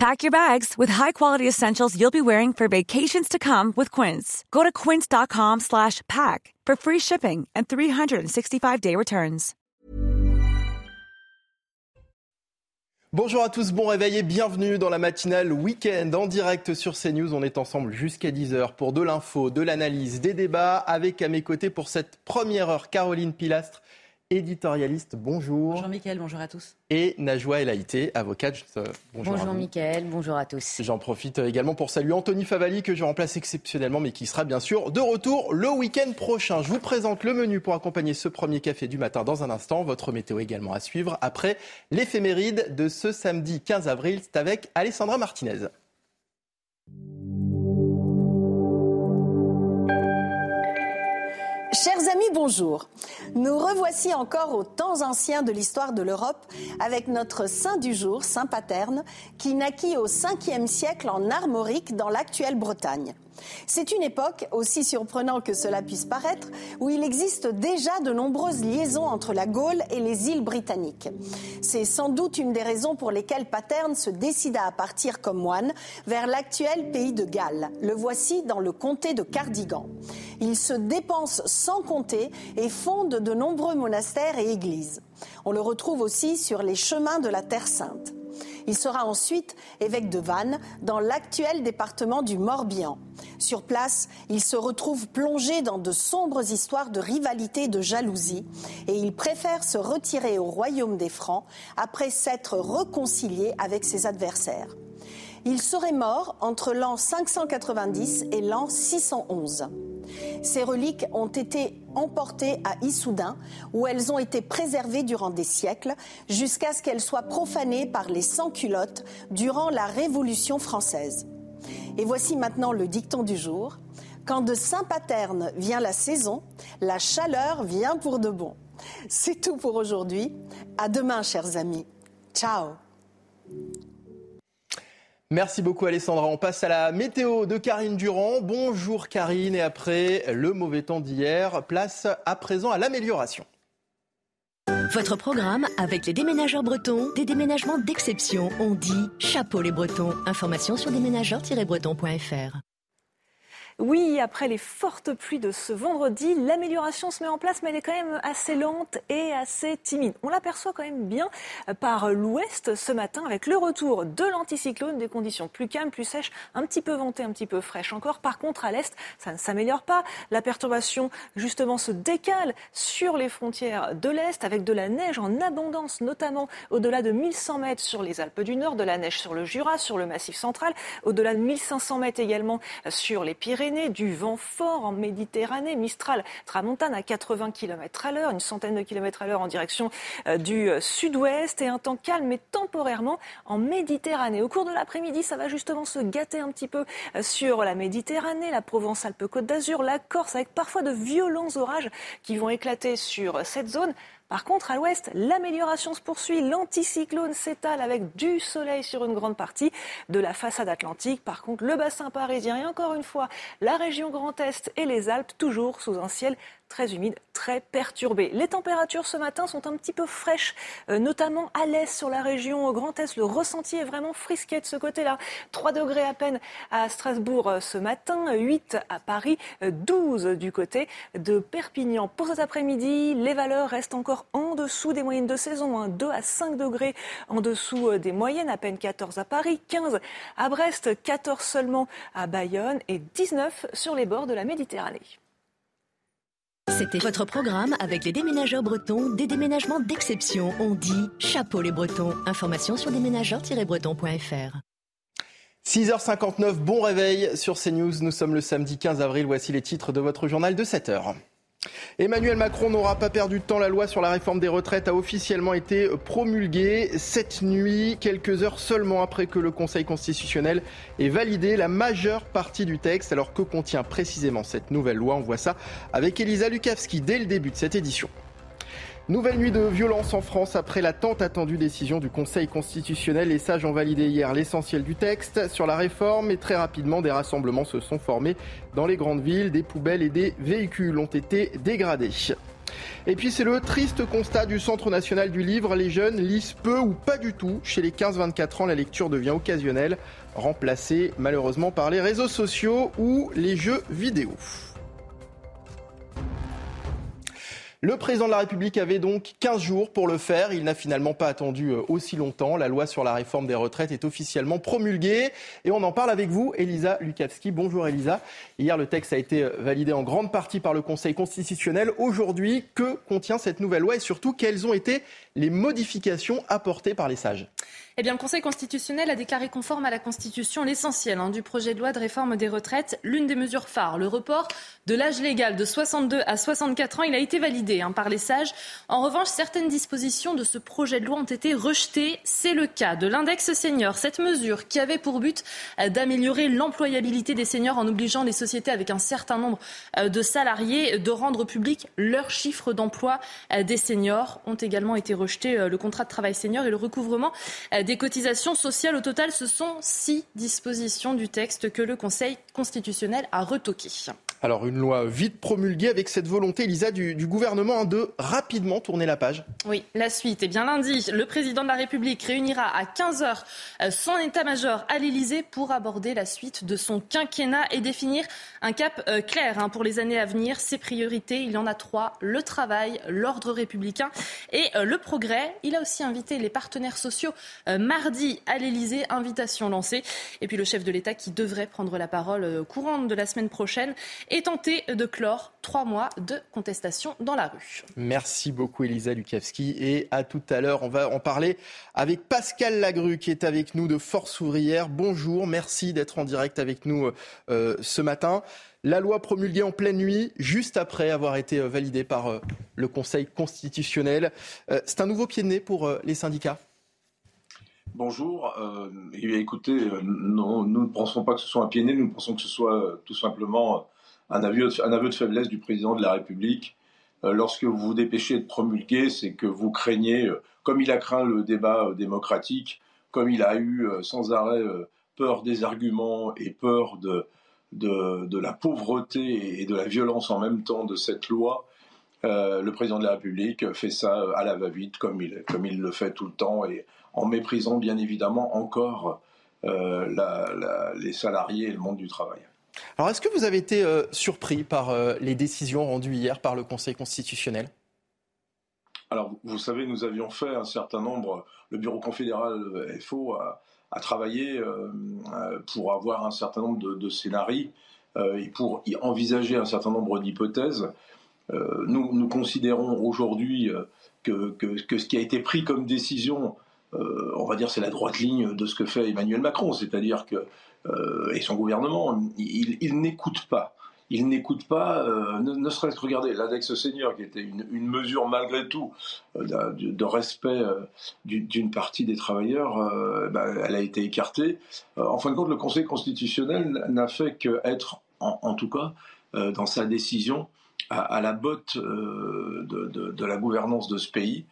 Pack your bags with high-quality essentials you'll be wearing for vacations to come with Quince. Go to quince.com slash pack for free shipping and 365-day returns. Bonjour à tous, bon réveil et bienvenue dans la matinale week-end en direct sur CNews. On est ensemble jusqu'à 10h pour de l'info, de l'analyse, des débats avec à mes côtés pour cette première heure Caroline Pilastre, éditorialiste. Bonjour. Bonjour Mickaël, bonjour à tous. Et Najwa El Haïté, avocate. Euh, bonjour, bonjour Mickaël, bonjour à tous. J'en profite également pour saluer Anthony Favali que je remplace exceptionnellement mais qui sera bien sûr de retour le week-end prochain. Je vous présente le menu pour accompagner ce premier café du matin dans un instant. Votre météo également à suivre après l'éphéméride de ce samedi 15 avril. C'est avec Alessandra Martinez. Chers amis, bonjour. Nous revoici encore aux temps anciens de l'histoire de l'Europe avec notre saint du jour, Saint Paterne, qui naquit au 5e siècle en Armorique dans l'actuelle Bretagne. C'est une époque, aussi surprenant que cela puisse paraître, où il existe déjà de nombreuses liaisons entre la Gaule et les îles britanniques. C'est sans doute une des raisons pour lesquelles Paterne se décida à partir comme moine vers l'actuel pays de Galles. Le voici dans le comté de Cardigan. Il se dépense sans compter et fonde de nombreux monastères et églises. On le retrouve aussi sur les chemins de la Terre Sainte. Il sera ensuite évêque de Vannes, dans l'actuel département du Morbihan. Sur place, il se retrouve plongé dans de sombres histoires de rivalité et de jalousie, et il préfère se retirer au royaume des Francs après s'être réconcilié avec ses adversaires. Il serait mort entre l'an 590 et l'an 611. Ces reliques ont été emportées à Issoudun, où elles ont été préservées durant des siècles, jusqu'à ce qu'elles soient profanées par les sans-culottes durant la Révolution française. Et voici maintenant le dicton du jour. Quand de Saint-Paterne vient la saison, la chaleur vient pour de bon. C'est tout pour aujourd'hui. À demain, chers amis. Ciao. Merci beaucoup Alessandra. On passe à la météo de Karine Durand. Bonjour Karine et après le mauvais temps d'hier, place à présent à l'amélioration. Votre programme avec les déménageurs bretons, des déménagements d'exception. On dit chapeau les bretons. Information sur déménageurs-bretons.fr. Oui, après les fortes pluies de ce vendredi, l'amélioration se met en place, mais elle est quand même assez lente et assez timide. On l'aperçoit quand même bien par l'ouest ce matin avec le retour de l'anticyclone, des conditions plus calmes, plus sèches, un petit peu ventées, un petit peu fraîches encore. Par contre, à l'est, ça ne s'améliore pas. La perturbation, justement, se décale sur les frontières de l'est avec de la neige en abondance, notamment au-delà de 1100 mètres sur les Alpes du Nord, de la neige sur le Jura, sur le Massif central, au-delà de 1500 mètres également sur les Pyrénées du vent fort en Méditerranée, Mistral, Tramontane à 80 km à l'heure, une centaine de kilomètres à l'heure en direction euh, du euh, sud-ouest et un temps calme mais temporairement en Méditerranée. Au cours de l'après-midi, ça va justement se gâter un petit peu euh, sur la Méditerranée, la Provence-Alpes-Côte d'Azur, la Corse avec parfois de violents orages qui vont éclater sur cette zone. Par contre, à l'ouest, l'amélioration se poursuit. L'anticyclone s'étale avec du soleil sur une grande partie de la façade atlantique. Par contre, le bassin parisien et encore une fois, la région Grand Est et les Alpes, toujours sous un ciel très humide, très perturbé. Les températures ce matin sont un petit peu fraîches, euh, notamment à l'est sur la région Grand Est. Le ressenti est vraiment frisqué de ce côté-là. 3 degrés à peine à Strasbourg euh, ce matin, 8 à Paris, 12 euh, du côté de Perpignan. Pour cet après-midi, les valeurs restent encore en dessous des moyennes de saison, 2 hein. à 5 degrés en dessous des moyennes, à peine 14 à Paris, 15 à Brest, 14 seulement à Bayonne et 19 sur les bords de la Méditerranée. C'était votre programme avec les déménageurs bretons, des déménagements d'exception. On dit chapeau les bretons. Information sur déménageurs-bretons.fr. 6h59, bon réveil sur CNews. Nous sommes le samedi 15 avril. Voici les titres de votre journal de 7h. Emmanuel Macron n'aura pas perdu de temps. La loi sur la réforme des retraites a officiellement été promulguée cette nuit, quelques heures seulement après que le Conseil constitutionnel ait validé la majeure partie du texte. Alors que contient précisément cette nouvelle loi? On voit ça avec Elisa Lukavski dès le début de cette édition. Nouvelle nuit de violence en France après la tant attendue décision du Conseil constitutionnel. Les sages ont validé hier l'essentiel du texte sur la réforme et très rapidement des rassemblements se sont formés dans les grandes villes. Des poubelles et des véhicules ont été dégradés. Et puis c'est le triste constat du Centre national du livre. Les jeunes lisent peu ou pas du tout. Chez les 15-24 ans, la lecture devient occasionnelle, remplacée malheureusement par les réseaux sociaux ou les jeux vidéo. Le président de la République avait donc 15 jours pour le faire. Il n'a finalement pas attendu euh, aussi longtemps. La loi sur la réforme des retraites est officiellement promulguée. Et on en parle avec vous, Elisa Lukavski. Bonjour Elisa. Hier, le texte a été euh, validé en grande partie par le Conseil constitutionnel. Aujourd'hui, que contient cette nouvelle loi et surtout quelles ont été les modifications apportées par les sages eh bien, le Conseil constitutionnel a déclaré conforme à la Constitution l'essentiel hein, du projet de loi de réforme des retraites. L'une des mesures phares, le report de l'âge légal de 62 à 64 ans, il a été validé hein, par les sages. En revanche, certaines dispositions de ce projet de loi ont été rejetées. C'est le cas de l'index senior. Cette mesure qui avait pour but euh, d'améliorer l'employabilité des seniors en obligeant les sociétés avec un certain nombre euh, de salariés de rendre public leurs chiffres d'emploi euh, des seniors ont également été rejetés. Le contrat de travail senior et le recouvrement des des cotisations sociales. Au total, ce sont six dispositions du texte que le Conseil constitutionnel a retoquées. Alors une loi vite promulguée avec cette volonté, Elisa, du, gouvernement de rapidement tourner la page. Oui, la suite. Eh bien lundi, le président de la République réunira à 15h euh, son état-major à l'Élysée pour aborder la suite de son quinquennat et définir un cap euh, clair hein, pour les années à venir. Ses priorités, il y en a trois, le travail, l'ordre républicain et euh, le progrès. Il a aussi invité les partenaires sociaux mardi à l'Élysée, invitation lancée. Et puis le chef de l'État qui devrait prendre la parole courante de la semaine prochaine et tenter de clore trois mois de contestation dans la rue. Merci beaucoup Elisa Lukavski et à tout à l'heure. On va en parler avec Pascal Lagru qui est avec nous de Force ouvrière. Bonjour, merci d'être en direct avec nous euh, ce matin. La loi promulguée en pleine nuit, juste après avoir été euh, validée par euh, le Conseil constitutionnel. C'est un nouveau pied de nez pour les syndicats? Bonjour. écoutez, nous ne pensons pas que ce soit un pied de nez, nous pensons que ce soit tout simplement un aveu, de faiblesse du président de la République. Euh, lorsque vous vous dépêchez de promulguer, c'est que vous craignez, euh, comme il a craint le débat euh, démocratique, comme il a eu sans arrêt peur des arguments et peur de, de, la pauvreté et de la violence en même temps de cette loi, le président de la République fait ça à la va-vite, comme il, comme il le fait tout le temps, et en méprisant bien évidemment encore les salariés et le monde du travail. Alors, est-ce que vous avez été euh, surpris par euh, les décisions rendues hier par le Conseil constitutionnel? Alors, vous savez, nous avions fait un certain nombre, le Bureau confédéral euh, FO a, travaillé pour avoir un certain nombre de, scénarios et pour envisager un certain nombre d'hypothèses. Nous, considérons aujourd'hui que, que, ce qui a été pris comme décision, on va dire, c'est la droite ligne de ce que fait Emmanuel Macron, c'est-à-dire que euh, et son gouvernement, il, n'écoute pas. Il n'écoute pas, euh, ne, serait-ce que regarder l'index senior, qui était une, mesure malgré tout euh, de, respect d'une partie des travailleurs, bah, elle a été écartée. en fin de compte, le Conseil constitutionnel n'a fait qu'être, en, en tout cas, dans sa décision, à, la botte de, la gouvernance de ce pays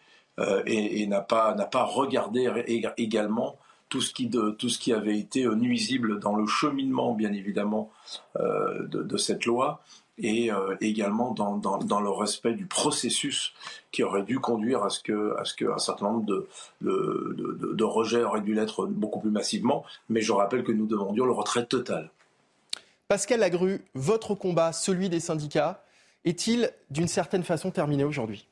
et, n'a pas regardé également tout ce qui, avait été euh, nuisible dans le cheminement, bien évidemment, euh, de, cette loi, et euh, également dans, le respect du processus qui aurait dû conduire à ce que, certain nombre de, rejets auraient dû l'être beaucoup plus massivement. Mais je rappelle que nous demandions le retrait total. Pascal Lagru, votre combat, celui des syndicats, est-il d'une certaine façon terminé aujourd'hui?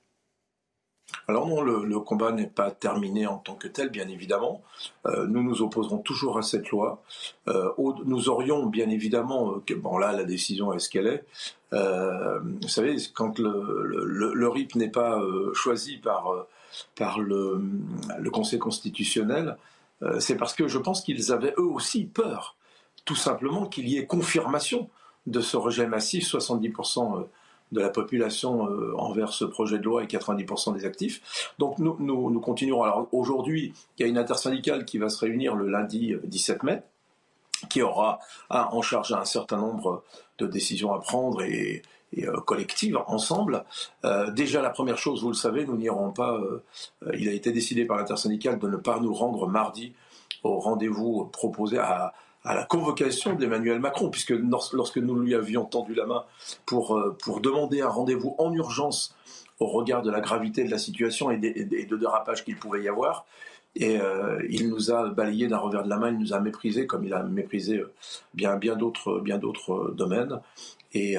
Alors non, le, combat n'est pas terminé en tant que tel, bien évidemment. Euh, nous nous opposerons toujours à cette loi. Euh, nous aurions, bien évidemment, euh, bon là, la décision est ce qu'elle est. vous savez, quand le, RIP n'est pas choisi par, par le, le, Conseil constitutionnel, c'est parce que je pense qu'ils avaient eux aussi peur, tout simplement, qu'il y ait confirmation de ce rejet massif, 70% de la population euh, envers ce projet de loi et 90% des actifs. Donc nous, nous, continuerons. Alors aujourd'hui, il y a une intersyndicale qui va se réunir le lundi 17 euh, mai, qui aura en charge un certain nombre de décisions à prendre et, et collective ensemble. déjà, la première chose, vous le savez, nous n'irons pas. il a été décidé par l'intersyndicale de ne pas nous rendre mardi au rendez-vous proposé à, à la convocation d'Emmanuel Macron, puisque lorsque nous lui avions tendu la main pour, pour demander un rendez-vous en urgence au regard de la gravité de la situation et des, de dérapages qu'il pouvait y avoir. Et euh, il nous a balayé d'un revers de la main, il nous a méprisé comme il a méprisé euh, bien, bien d'autres, bien euh, domaines. Et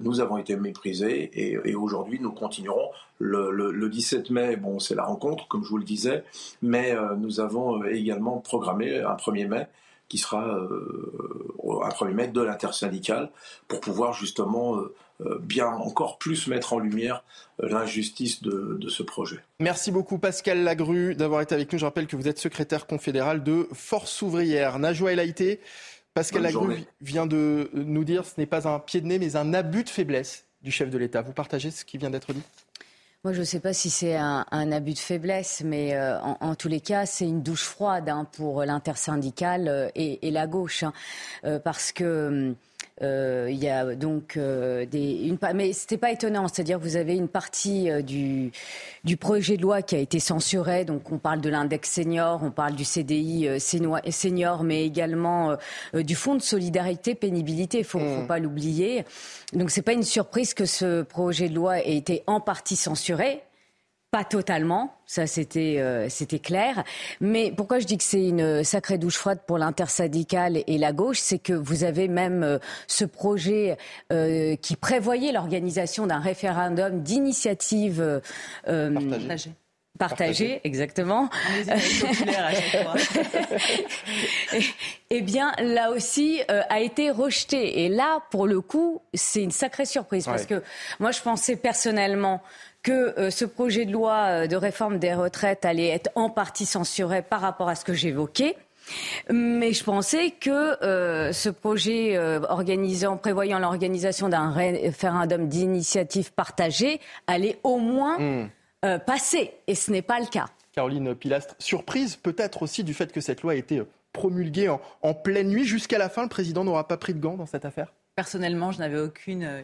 nous avons été méprisés et, aujourd'hui nous continuerons. Le, le, 17 mai, bon, c'est la rencontre, comme je vous le disais, mais nous avons également programmé un 1er mai qui sera un 1er mai de l'intersyndicale pour pouvoir justement euh, bien encore plus mettre en lumière euh, l'injustice de, ce projet. Merci beaucoup Pascal Lagru d'avoir été avec nous. Je rappelle que vous êtes secrétaire confédéral de Force ouvrière. Najwa El Pascal Lagru vient de nous dire ce n'est pas un pied de nez mais un abus de faiblesse du chef de l'État. Vous partagez ce qui vient d'être dit? Moi, je ne sais pas si c'est un, abus de faiblesse, mais euh, en, tous les cas, c'est une douche froide hein, pour l'intersyndicale et, la gauche, hein. parce que hum, euh, il y a donc euh, des, une, mais c'était pas étonnant, c'est-à-dire que vous avez une partie euh, du, du projet de loi qui a été censurée. Donc on parle de l'index senior, on parle du CDI senior, mais également du fonds de solidarité pénibilité. Il faut, faut mmh. pas l'oublier. Donc c'est pas une surprise que ce projet de loi ait été en partie censuré. Pas totalement, ça c'était euh, c'était clair. Mais pourquoi je dis que c'est une sacrée douche froide pour l'intersyndicale et la gauche, c'est que vous avez même euh, ce projet euh, qui prévoyait l'organisation d'un référendum d'initiative partagée. Partagé, exactement. eh bien, là aussi, a été rejeté. Et là, pour le coup, c'est une sacrée surprise. Parce que moi, je pensais personnellement que euh, ce projet de loi euh, de réforme des retraites allait être en partie censuré par rapport à ce que j'évoquais. Mais je pensais que euh, ce projet organisant, prévoyant l'organisation d'un référendum d'initiative partagée allait au moins hmm. passer. Et ce n'est pas le cas. Caroline Pilastre, surprise peut-être aussi du fait que cette loi a été promulguée en, en pleine nuit. Jusqu'à la fin, le président n'aura pas pris de gants dans cette affaire? Personnellement, je n'avais aucune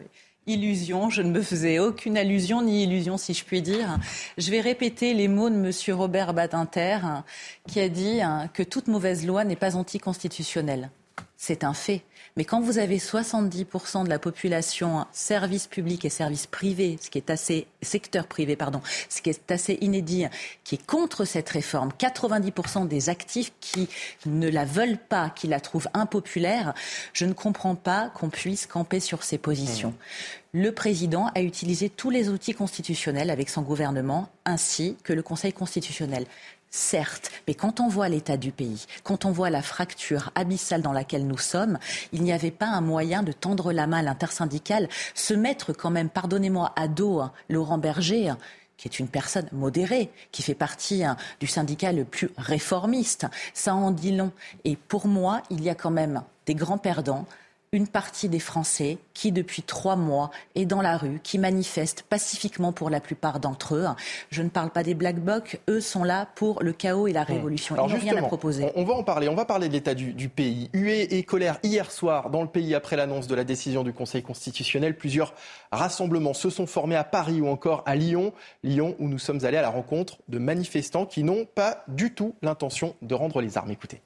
illusion, je ne me faisais aucune allusion ni illusion si je puis dire. Je vais répéter les mots de M. Robert Badinter qui a dit que toute mauvaise loi n'est pas anticonstitutionnelle. C'est un fait. Mais quand vous avez 70% de la population service public et service privé, ce qui est assez secteur privé pardon, ce qui est assez inédit, qui est contre cette réforme, 90% des actifs qui ne la veulent pas, qui la trouvent impopulaire, je ne comprends pas qu'on puisse camper sur ces positions. Mmh. Le président a utilisé tous les outils constitutionnels avec son gouvernement ainsi que le Conseil constitutionnel. Certes, mais quand on voit l'état du pays, quand on voit la fracture abyssale dans laquelle nous sommes, il n'y avait pas un moyen de tendre la main à l'intersyndicale, se mettre quand même, pardonnez-moi, à dos hein, Laurent Berger, hein, qui est une personne modérée, qui fait partie hein, du syndicat le plus réformiste. Ça en dit long. Et pour moi, il y a quand même des grands perdants une partie des Français qui, depuis trois mois, est dans la rue, qui manifestent pacifiquement pour la plupart d'entre eux. Je ne parle pas des Black Blocs, eux sont là pour le chaos et la révolution. Ils n'ont rien à proposer. On va en parler, on va parler de l'état du, pays. Huée et colère hier soir dans le pays après l'annonce de la décision du Conseil constitutionnel. Plusieurs rassemblements se sont formés à Paris ou encore à Lyon. Lyon où nous sommes allés à la rencontre de manifestants qui n'ont pas du tout l'intention de rendre les armes. Écoutez.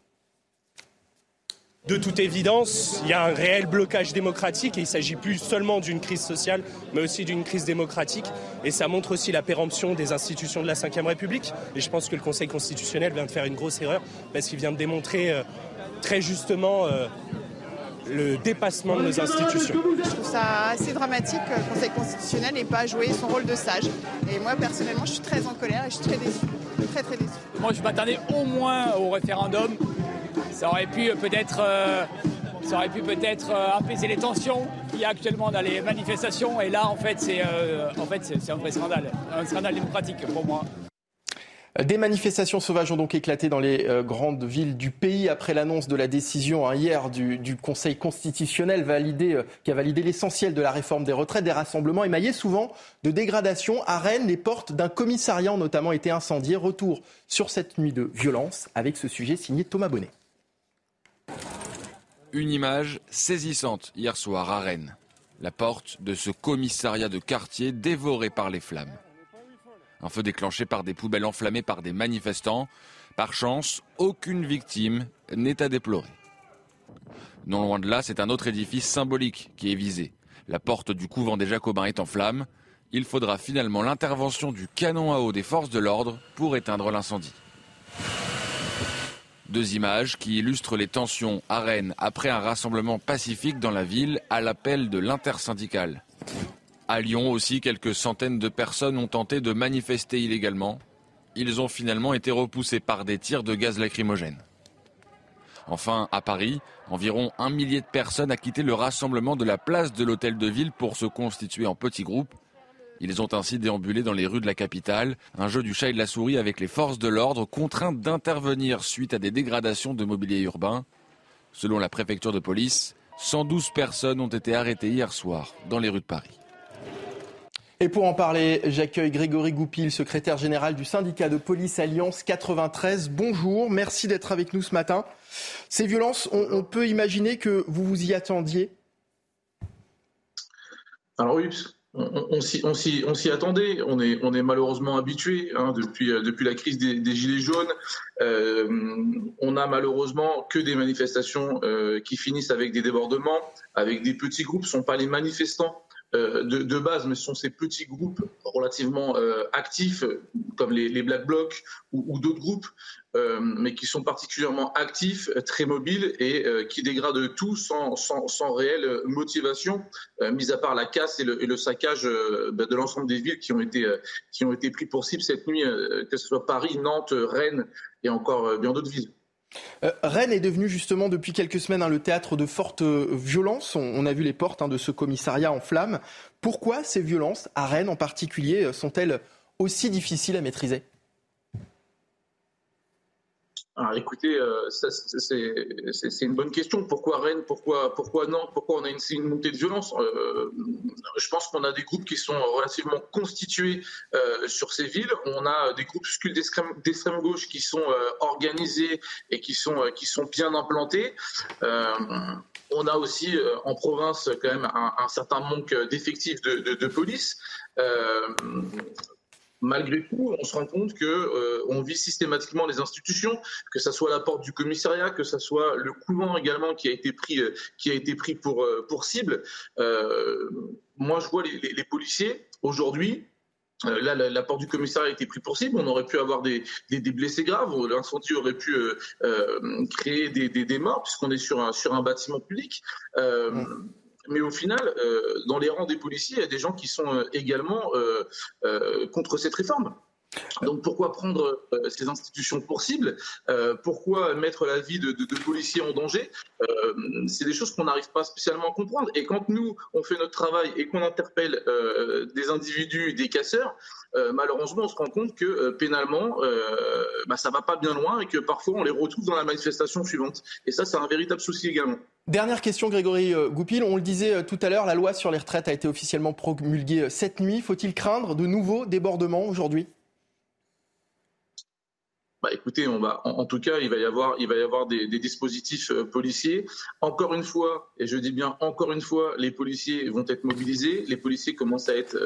De toute évidence, il y a un réel blocage démocratique et il ne s'agit plus seulement d'une crise sociale, mais aussi d'une crise démocratique. Et ça montre aussi la péremption des institutions de la Ve République. Et je pense que le Conseil constitutionnel vient de faire une grosse erreur parce qu'il vient de démontrer euh, très justement euh, le dépassement de nos institutions. Je trouve ça assez dramatique que le Conseil constitutionnel n'ait pas joué son rôle de sage. Et moi, personnellement, je suis très en colère et je suis très déçue. Très, très déçue. Moi, je m'attendais au moins au référendum ça aurait pu euh, peut-être euh, ça aurait pu peut-être euh, apaiser les tensions qu'il y a actuellement dans les manifestations. Et là, en fait, c'est en fait, c'est un vrai scandale, un scandale démocratique pour moi. Des manifestations sauvages ont donc éclaté dans les grandes villes du pays après l'annonce de la décision hein, hier du, Conseil constitutionnel qui a validé l'essentiel de la réforme des retraites. Des rassemblements émaillés souvent de dégradations. À Rennes, les portes d'un commissariat ont notamment été incendiées. Retour sur cette nuit de violence avec ce sujet signé Thomas Bonnet. Une image saisissante hier soir à Rennes. la porte de ce commissariat de quartier dévoré par les flammes. Un feu déclenché par des poubelles enflammées par des manifestants. Par chance, aucune victime n'est à déplorer. Non loin de là, c'est un autre édifice symbolique qui est visé. La porte du couvent des Jacobins est en flammes. Il faudra finalement l'intervention du canon à eau des forces de l'ordre pour éteindre l'incendie. Deux images qui illustrent les tensions à Rennes après un rassemblement pacifique dans la ville à l'appel de l'intersyndicale. À Lyon aussi, quelques centaines de personnes ont tenté de manifester illégalement. Ils ont finalement été repoussés par des tirs de gaz lacrymogène. Enfin, à Paris, environ un millier de personnes a quitté le rassemblement de la place de l'hôtel de ville pour se constituer en petits groupes. Ils ont ainsi déambulé dans les rues de la capitale, un jeu du chat et de la souris avec les forces de l'ordre contraintes d'intervenir suite à des dégradations de mobilier urbain. Selon la préfecture de police, 112 personnes ont été arrêtées hier soir dans les rues de Paris. Et pour en parler, j'accueille Grégory Goupil, secrétaire général du syndicat de police Alliance 93. Bonjour, merci d'être avec nous ce matin. Ces violences, on, peut imaginer que vous vous y attendiez? Alors oui, on, s'y attendait. On est, on est malheureusement habitué hein, depuis, euh, depuis la crise des, Gilets jaunes. Euh, on a malheureusement que des manifestations euh, qui finissent avec des débordements, avec des petits groupes. Ce ne sont pas les manifestants euh, de, base, mais ce sont ces petits groupes relativement euh, actifs, comme les, Black Blocs ou, d'autres groupes, euh, mais qui sont particulièrement actifs, très mobiles et qui dégradent tout sans, sans, réelle motivation, mis à part la casse et le, saccage bah, de l'ensemble des villes qui ont, été, qui ont été pris pour cible cette nuit, que ce soit Paris, Nantes, Rennes et encore bien d'autres villes. Euh, Rennes est devenu justement depuis quelques semaines hein, le théâtre de fortes euh, violences. On, a vu les portes hein, de ce commissariat en flammes. Pourquoi ces violences, à Rennes en particulier, euh, sont-elles aussi difficiles à maîtriser? Alors écoutez, euh, c'est une bonne question. Pourquoi Rennes? Pourquoi, pourquoi Nantes Pourquoi on a une, montée de violence? Euh, Je pense qu'on a des groupes qui sont relativement constitués euh, sur ces villes. On a des groupes d'extrême gauche qui sont organisés et qui sont, qui sont bien implantés. on a aussi en province quand même un, certain manque d'effectifs de, de, de, police malgré tout, on se rend compte que euh, on vit systématiquement les institutions, que ce soit la porte du commissariat, que ce soit le couvent également qui a été pris, euh, qui a été pris pour, euh, pour cible. moi, je vois les, policiers aujourd'hui. Là, la, porte du commissariat a été pris pour cible. On aurait pu avoir des, blessés graves. L'incendie aurait pu créer des, morts, puisqu'on est sur un, sur un bâtiment public. Mais au final, euh, dans les rangs des policiers, il y a des gens qui sont euh, également euh, contre cette réforme. Donc pourquoi prendre ces institutions pour cible? Pourquoi mettre la vie de, policiers en danger? C'est des choses qu'on n'arrive pas spécialement à comprendre. Et quand nous, on fait notre travail et qu'on interpelle des individus, des casseurs, malheureusement, on se rend compte que pénalement, bah, ça va pas bien loin et que parfois on les retrouve dans la manifestation suivante. Et ça, c'est un véritable souci également. Dernière question, Grégory euh, Goupil. On le disait euh, tout à l'heure, la loi sur les retraites a été officiellement promulguée euh, cette nuit. Faut-il craindre de nouveaux débordements aujourd'hui? Bah, écoutez, en, tout cas, il va y avoir, des, dispositifs policiers. Encore une fois, et je dis bien encore une fois, les policiers vont être mobilisés. Les policiers commencent à être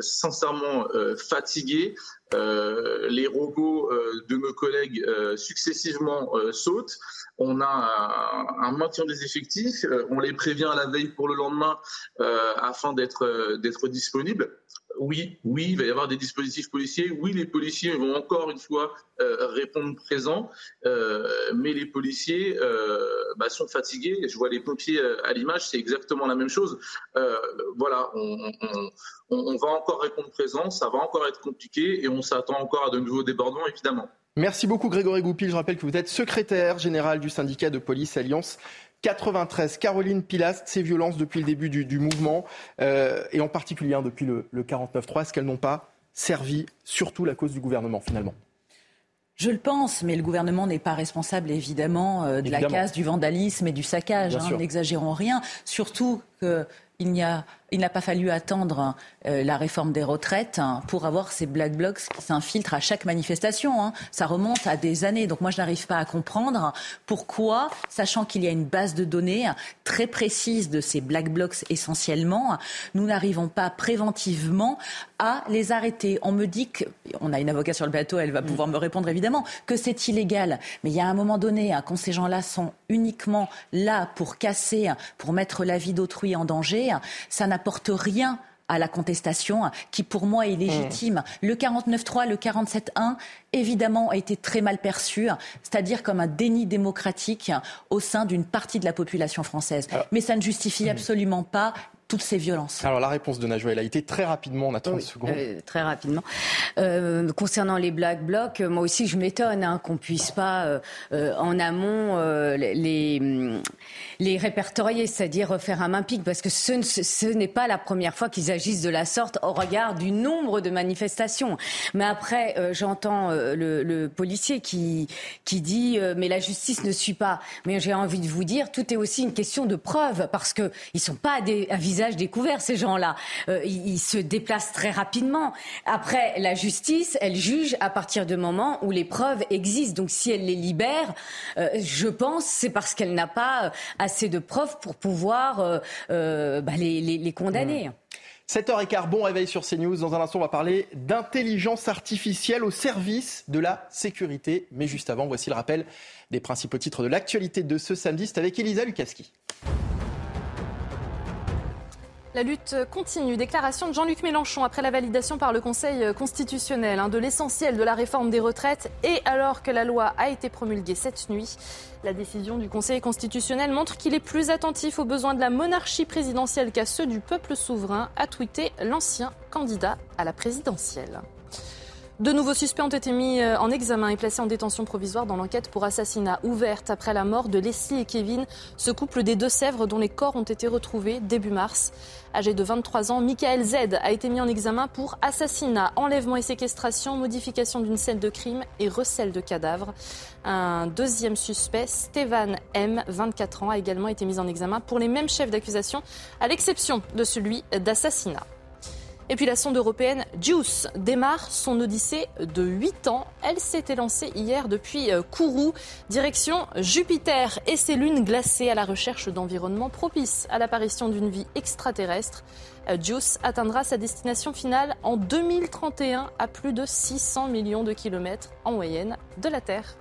sincèrement fatigués. les robots de nos collègues successivement sautent on a un, maintien des effectifs, euh, on les prévient à la veille pour le lendemain euh, afin euh, d'être disponibles. Oui, oui, il va y avoir des dispositifs policiers. Oui, les policiers vont encore une fois répondre présent, mais les policiers bah, sont fatigués. Je vois les pompiers à l'image, c'est exactement la même chose. voilà, on, va encore répondre présent, ça va encore être compliqué et on s'attend encore à de nouveaux débordements, évidemment. Merci beaucoup Grégory Goupil. Je rappelle que vous êtes secrétaire général du syndicat de police Alliance 93. Caroline Pilast, ces violences depuis le début du, mouvement, euh, et en particulier hein, depuis le, le 49-3, est-ce qu'elles n'ont pas servi surtout la cause du gouvernement finalement? Je le pense, mais le gouvernement n'est pas responsable évidemment euh, de la casse, du vandalisme et du saccage. Hein, N'exagérons rien. Surtout que il n'y a il n'a pas fallu attendre euh, la réforme des retraites hein, pour avoir ces black blocs qui s'infiltrent à chaque manifestation. Hein. Ça remonte à des années. Donc moi, je n'arrive pas à comprendre pourquoi, sachant qu'il y a une base de données très précise de ces black blocs essentiellement, nous n'arrivons pas préventivement à les arrêter. On me dit que, on a une avocate sur le plateau, elle va mm. pouvoir me répondre évidemment, que c'est illégal. Mais il y a un moment donné, hein, quand ces gens-là sont uniquement là pour casser, pour mettre la vie d'autrui en danger, ça n'a n'apporte rien à la contestation, qui pour moi est légitime. Mmh. Le 49.3, le 47.1, évidemment, a été très mal perçu, c'est-à-dire comme un déni démocratique au sein d'une partie de la population française. Mais ça ne justifie mmh. absolument pas toutes ces violences. Alors la réponse de Najwa, elle a été très rapidement, on a 30 secondes. Euh, très rapidement. Euh, concernant les Black Blocs, moi aussi je m'étonne hein, qu'on puisse pas euh, en amont les, les répertorier, c'est-à-dire faire un main pique, parce que ce, ce n'est pas la première fois qu'ils agissent de la sorte au regard du nombre de manifestations. Mais après, j'entends le, le, policier qui, qui dit mais la justice ne suit pas. Mais j'ai envie de vous dire, tout est aussi une question de preuve, parce qu'ils ne sont pas des, un visage découvert, ces gens-là. Euh, ils, se déplacent très rapidement. Après, la justice, elle juge à partir du moment où les preuves existent. Donc si elle les libère, euh, je pense, c'est parce qu'elle n'a pas euh, assez de preuves pour pouvoir bah, les, condamner. 7h15, bon réveil sur CNews. Dans un instant, on va parler d'intelligence artificielle au service de la sécurité. Mais juste avant, voici le rappel des principaux titres de l'actualité de ce samedi. C'est avec Elisa Lukaski. La lutte continue. Déclaration de Jean-Luc Mélenchon après la validation par le Conseil constitutionnel hein, de l'essentiel de la réforme des retraites et alors que la loi a été promulguée cette nuit. La décision du Conseil constitutionnel montre qu'il est plus attentif aux besoins de la monarchie présidentielle qu'à ceux du peuple souverain, a tweeté l'ancien candidat à la présidentielle. De nouveaux suspects ont été mis euh, en examen et placés en détention provisoire dans l'enquête pour assassinat ouverte après la mort de Leslie et Kevin, ce couple des Deux-Sèvres dont les corps ont été retrouvés début mars. Âgé de 23 ans, Michael Z a été mis en examen pour assassinat, enlèvement et séquestration, modification d'une scène de crime et recel de cadavres. Un deuxième suspect, Stéphane M, 24 ans, a également été mis en examen pour les mêmes chefs d'accusation, à l'exception de celui d'assassinat. Et puis la sonde européenne JUICE démarre son odyssée de 8 ans. Elle s'était lancée hier depuis euh, Kourou, direction Jupiter et ses lunes glacées à la recherche d'environnements propices à l'apparition d'une vie extraterrestre. Euh, JUICE atteindra sa destination finale en 2031 à plus de 600 millions de kilomètres en moyenne de la Terre.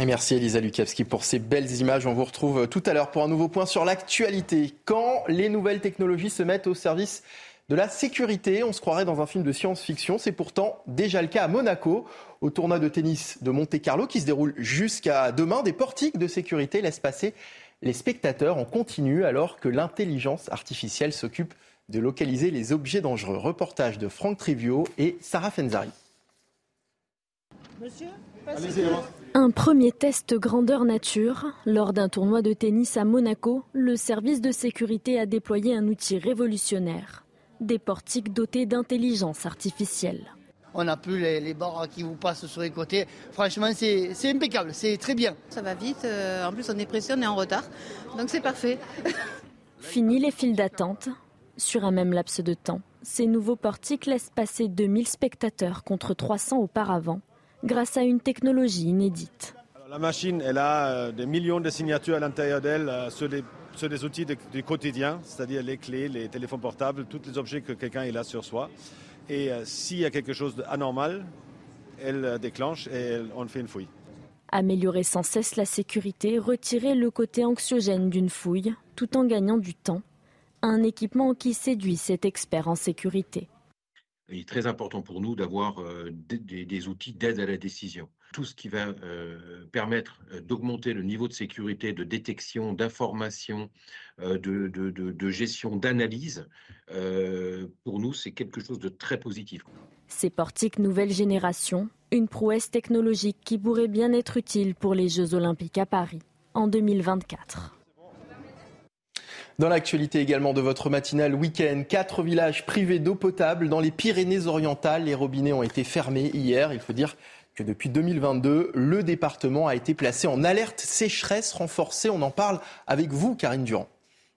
Et merci Elisa Lukavski pour ces belles images. On vous retrouve tout à l'heure pour un nouveau point sur l'actualité. Quand les nouvelles technologies se mettent au service de la sécurité, on se croirait dans un film de science-fiction. C'est pourtant déjà le cas à Monaco, au tournoi de tennis de Monte-Carlo qui se déroule jusqu'à demain. Des portiques de sécurité laissent passer les spectateurs en continu alors que l'intelligence artificielle s'occupe de localiser les objets dangereux. Reportage de Franck Trivio et Sarah Fenzari. Monsieur un premier test grandeur nature. Lors d'un tournoi de tennis à Monaco, le service de sécurité a déployé un outil révolutionnaire. Des portiques dotés d'intelligence artificielle. On n'a plus les, barres qui vous passent sur les côtés. Franchement, c'est impeccable, c'est très bien. Ça va vite, euh, en plus on est pressé, on est en retard, donc c'est parfait. Fini les files d'attente. Sur un même laps de temps, ces nouveaux portiques laissent passer 2000 spectateurs contre 300 auparavant grâce à une technologie inédite. la machine, elle a euh, des millions de signatures à l'intérieur d'elle euh, sur, des, outils du quotidien, c'est-à-dire les clés, les téléphones portables, tous les objets que quelqu'un a sur soi. Et euh, s'il y a quelque chose d'anormal, elle déclenche et on fait une fouille. Améliorer sans cesse la sécurité, retirer le côté anxiogène d'une fouille, tout en gagnant du temps. Un équipement qui séduit cet expert en sécurité. Il est très important pour nous d'avoir euh, des, outils d'aide à la décision. Tout ce qui va euh, permettre euh, d'augmenter le niveau de sécurité, de détection, d'information, de, gestion, d'analyse, pour nous, c'est quelque chose de très positif. Ces portiques nouvelle génération, une prouesse technologique qui pourrait bien être utile pour les Jeux olympiques à Paris en 2024. Dans l'actualité également de votre matinale week-end, quatre villages privés d'eau potable dans les Pyrénées-Orientales. Les robinets ont été fermés hier. Il faut dire que depuis 2022, le département a été placé en alerte sécheresse renforcée. On en parle avec vous, Karine Durand.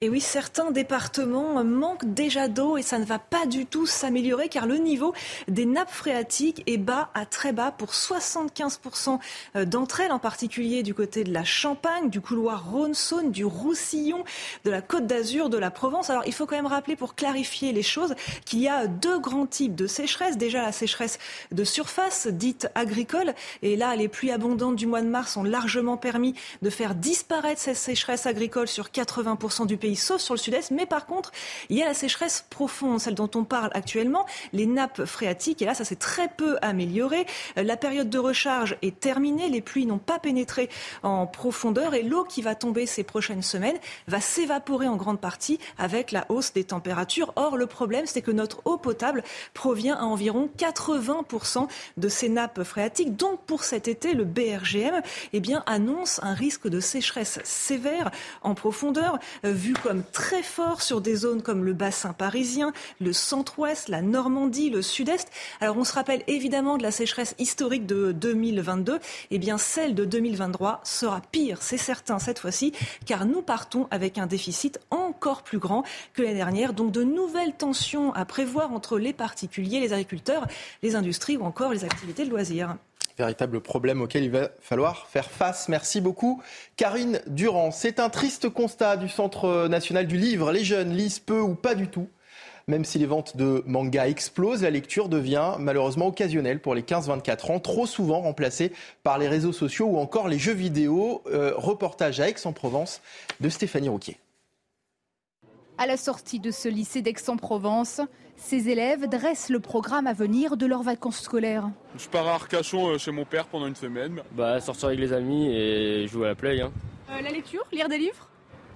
Et oui, certains départements manquent déjà d'eau et ça ne va pas du tout s'améliorer car le niveau des nappes phréatiques est bas à très bas pour 75% d'entre elles, en particulier du côté de la Champagne, du couloir Rhône-Saône, du Roussillon, de la Côte d'Azur, de la Provence. Alors il faut quand même rappeler pour clarifier les choses qu'il y a deux grands types de sécheresse. Déjà la sécheresse de surface, dite agricole, et là les pluies abondantes du mois de mars ont largement permis de faire disparaître cette sécheresse agricole sur 80% du pays sauf sur le sud-est. Mais par contre, il y a la sécheresse profonde, celle dont on parle actuellement, les nappes phréatiques. Et là, ça s'est très peu amélioré. La période de recharge est terminée. Les pluies n'ont pas pénétré en profondeur et l'eau qui va tomber ces prochaines semaines va s'évaporer en grande partie avec la hausse des températures. Or, le problème, c'est que notre eau potable provient à environ 80% de ces nappes phréatiques. Donc, pour cet été, le BRGM eh bien, annonce un risque de sécheresse sévère en profondeur, euh, vu comme très fort sur des zones comme le bassin parisien, le centre-ouest, la Normandie, le sud-est. Alors on se rappelle évidemment de la sécheresse historique de 2022. Eh bien celle de 2023 sera pire, c'est certain cette fois-ci, car nous partons avec un déficit encore plus grand que l'année dernière. Donc de nouvelles tensions à prévoir entre les particuliers, les agriculteurs, les industries ou encore les activités de loisirs véritable problème auquel il va falloir faire face. Merci beaucoup, Karine Durand. C'est un triste constat du Centre national du livre. Les jeunes lisent peu ou pas du tout. Même si les ventes de manga explosent, la lecture devient malheureusement occasionnelle pour les 15-24 ans, trop souvent remplacée par les réseaux sociaux ou encore les jeux vidéo. Euh, reportage à Aix-en-Provence de Stéphanie Rouquier. À la sortie de ce lycée d'Aix-en-Provence, ces élèves dressent le programme à venir de leurs vacances scolaires. Je pars à Arcachon euh, chez mon père pendant une semaine. Bah, sortir avec les amis et jouer à la play. Hein. Euh, la lecture Lire des livres?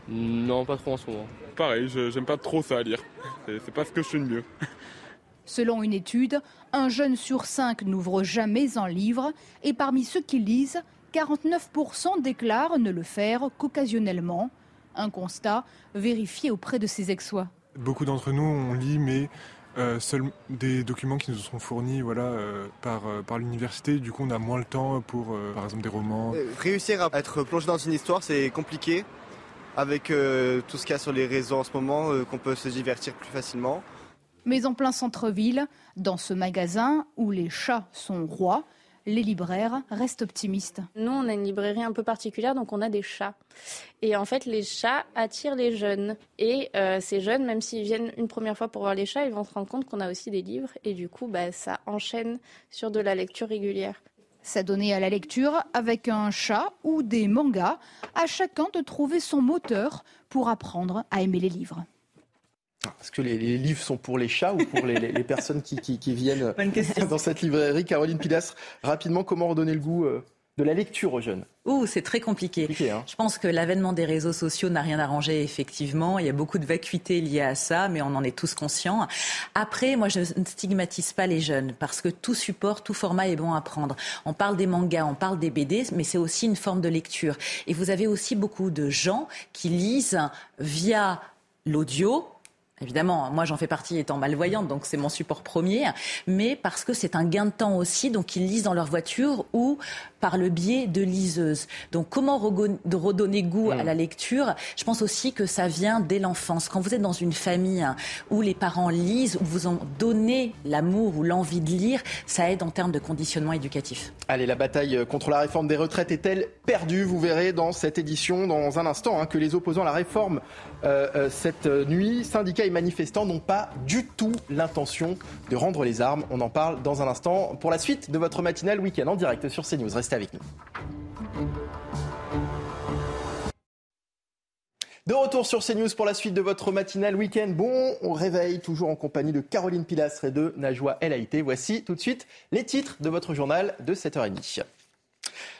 Non, pas trop en ce moment. Pareil, j'aime pas trop ça à lire. C'est pas ce que je fais de mieux. Selon une étude, un jeune sur cinq n'ouvre jamais un livre et parmi ceux qui lisent, 49% déclarent ne le faire qu'occasionnellement. Un constat vérifié auprès de ses ex-sois. Beaucoup d'entre nous, on lit, mais euh, seuls des documents qui nous sont fournis voilà, euh, par, euh, par l'université. Du coup, on a moins le temps pour, par exemple, des romans. Réussir à être plongé dans une histoire, c'est compliqué. Avec tout ce qu'il y a sur les réseaux en ce moment, qu'on peut se divertir plus facilement. Mais en plein centre-ville, dans ce magasin où les chats sont rois, les libraires restent optimistes. Nous, on a une librairie un peu particulière, donc on a des chats. Et en fait, les chats attirent les jeunes. Et euh, ces jeunes, même s'ils viennent une première fois pour voir les chats, ils vont se rendre compte qu'on a aussi des livres. Et du coup, bah, ça enchaîne sur de la lecture régulière. S'adonner à la lecture avec un chat ou des mangas, à chacun de trouver son moteur pour apprendre à aimer les livres. Est-ce que les, livres sont pour les chats ou pour les, personnes qui, viennent dans cette librairie? Caroline Pilastre, rapidement, comment redonner le goût euh, de la lecture aux jeunes? Ouh, c'est très compliqué. Hein. Je pense que l'avènement des réseaux sociaux n'a rien arrangé, effectivement. Il y a beaucoup de vacuité liée à ça, mais on en est tous conscients. Après, moi, je ne stigmatise pas les jeunes, parce que tout support, tout format est bon à prendre. On parle des mangas, on parle des BD, mais c'est aussi une forme de lecture. Et vous avez aussi beaucoup de gens qui lisent via l'audio, Évidemment, moi j'en fais partie étant malvoyante, donc c'est mon support premier, mais parce que c'est un gain de temps aussi, donc ils lisent dans leur voiture ou par le biais de liseuses. Donc comment redonner goût à la lecture? Je pense aussi que ça vient dès l'enfance. Quand vous êtes dans une famille où les parents lisent, où vous en donnez l'amour ou l'envie de lire, ça aide en termes de conditionnement éducatif. Allez, la bataille contre la réforme des retraites est-elle perdue? Vous verrez dans cette édition, dans un instant, hein, que les opposants à la réforme euh, euh, cette nuit, syndicats et manifestants n'ont pas du tout l'intention de rendre les armes. On en parle dans un instant pour la suite de votre matinale week-end en direct sur CNews avec nous. De retour sur CNews pour la suite de votre matinale week-end. Bon, on réveille toujours en compagnie de Caroline Pilastre et de Najwa El Haïté. Voici tout de suite les titres de votre journal de 7h30.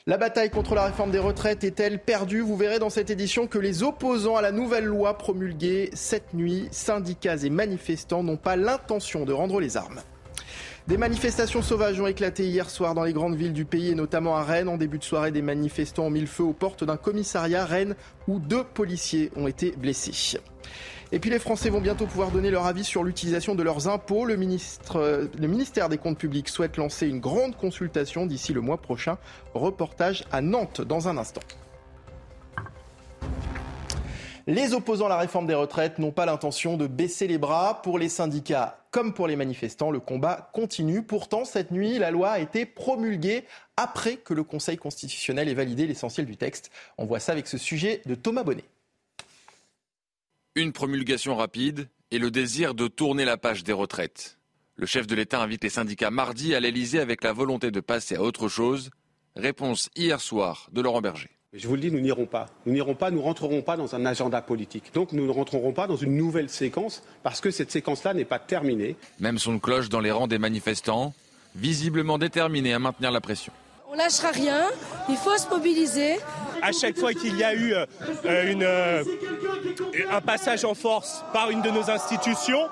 La bataille contre la réforme des retraites est-elle perdue? Vous verrez dans cette édition que les opposants à la nouvelle loi promulguée cette nuit, syndicats et manifestants n'ont pas l'intention de rendre les armes. Des manifestations sauvages ont éclaté hier soir dans les grandes villes du pays et notamment à Rennes. En début de soirée, des manifestants ont mis le feu aux portes d'un commissariat Rennes où deux policiers ont été blessés. Et puis les Français vont bientôt pouvoir donner leur avis sur l'utilisation de leurs impôts. Le, ministre, le ministère des Comptes publics souhaite lancer une grande consultation d'ici le mois prochain. Reportage à Nantes dans un instant. Les opposants à la réforme des retraites n'ont pas l'intention de baisser les bras. Pour les syndicats comme pour les manifestants, le combat continue. Pourtant, cette nuit, la loi a été promulguée après que le Conseil constitutionnel ait validé l'essentiel du texte. On voit ça avec ce sujet de Thomas Bonnet. Une promulgation rapide et le désir de tourner la page des retraites. Le chef de l'État invite les syndicats mardi à l'Elysée avec la volonté de passer à autre chose. Réponse hier soir de Laurent Berger. Je vous le dis, nous n'irons pas. Nous n'irons pas, nous rentrerons pas dans un agenda politique. Donc nous ne rentrerons pas dans une nouvelle séquence parce que cette séquence-là n'est pas terminée. Même son cloche dans les rangs des manifestants, visiblement déterminés à maintenir la pression. On lâchera rien, il faut se mobiliser. À chaque fois qu'il y a eu euh, une, euh, un passage en force par une de nos institutions,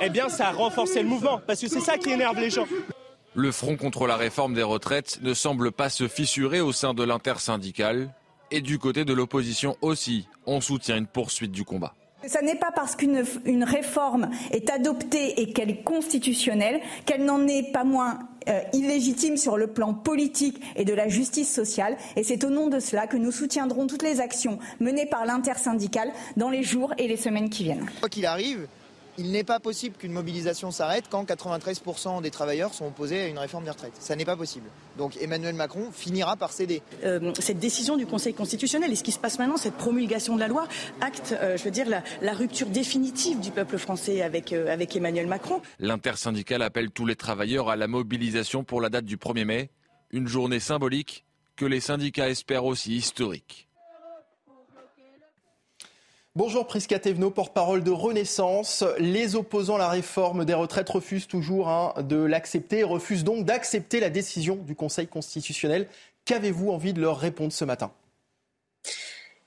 eh bien ça a renforcé le mouvement, parce que c'est ça qui énerve les gens. Le front contre la réforme des retraites ne semble pas se fissurer au sein de l'intersyndicale. Et du côté de l'opposition aussi, on soutient une poursuite du combat. Ce n'est pas parce qu'une réforme est adoptée et qu'elle est constitutionnelle qu'elle n'en est pas moins euh, illégitime sur le plan politique et de la justice sociale. Et c'est au nom de cela que nous soutiendrons toutes les actions menées par l'intersyndicale dans les jours et les semaines qui viennent. Quoi qu'il arrive, il n'est pas possible qu'une mobilisation s'arrête quand 93% des travailleurs sont opposés à une réforme des retraites. Ça n'est pas possible. Donc Emmanuel Macron finira par céder. Euh, cette décision du Conseil constitutionnel et ce qui se passe maintenant, cette promulgation de la loi, acte, euh, je veux dire, la, rupture définitive du peuple français avec, euh, avec Emmanuel Macron. L'intersyndicale appelle tous les travailleurs à la mobilisation pour la date du 1er mai, une journée symbolique que les syndicats espèrent aussi historique. Bonjour Prisca Thévenot, porte-parole de Renaissance. Les opposants à la réforme des retraites refusent toujours hein, de l'accepter, refusent donc d'accepter la décision du Conseil constitutionnel. Qu'avez-vous envie de leur répondre ce matin?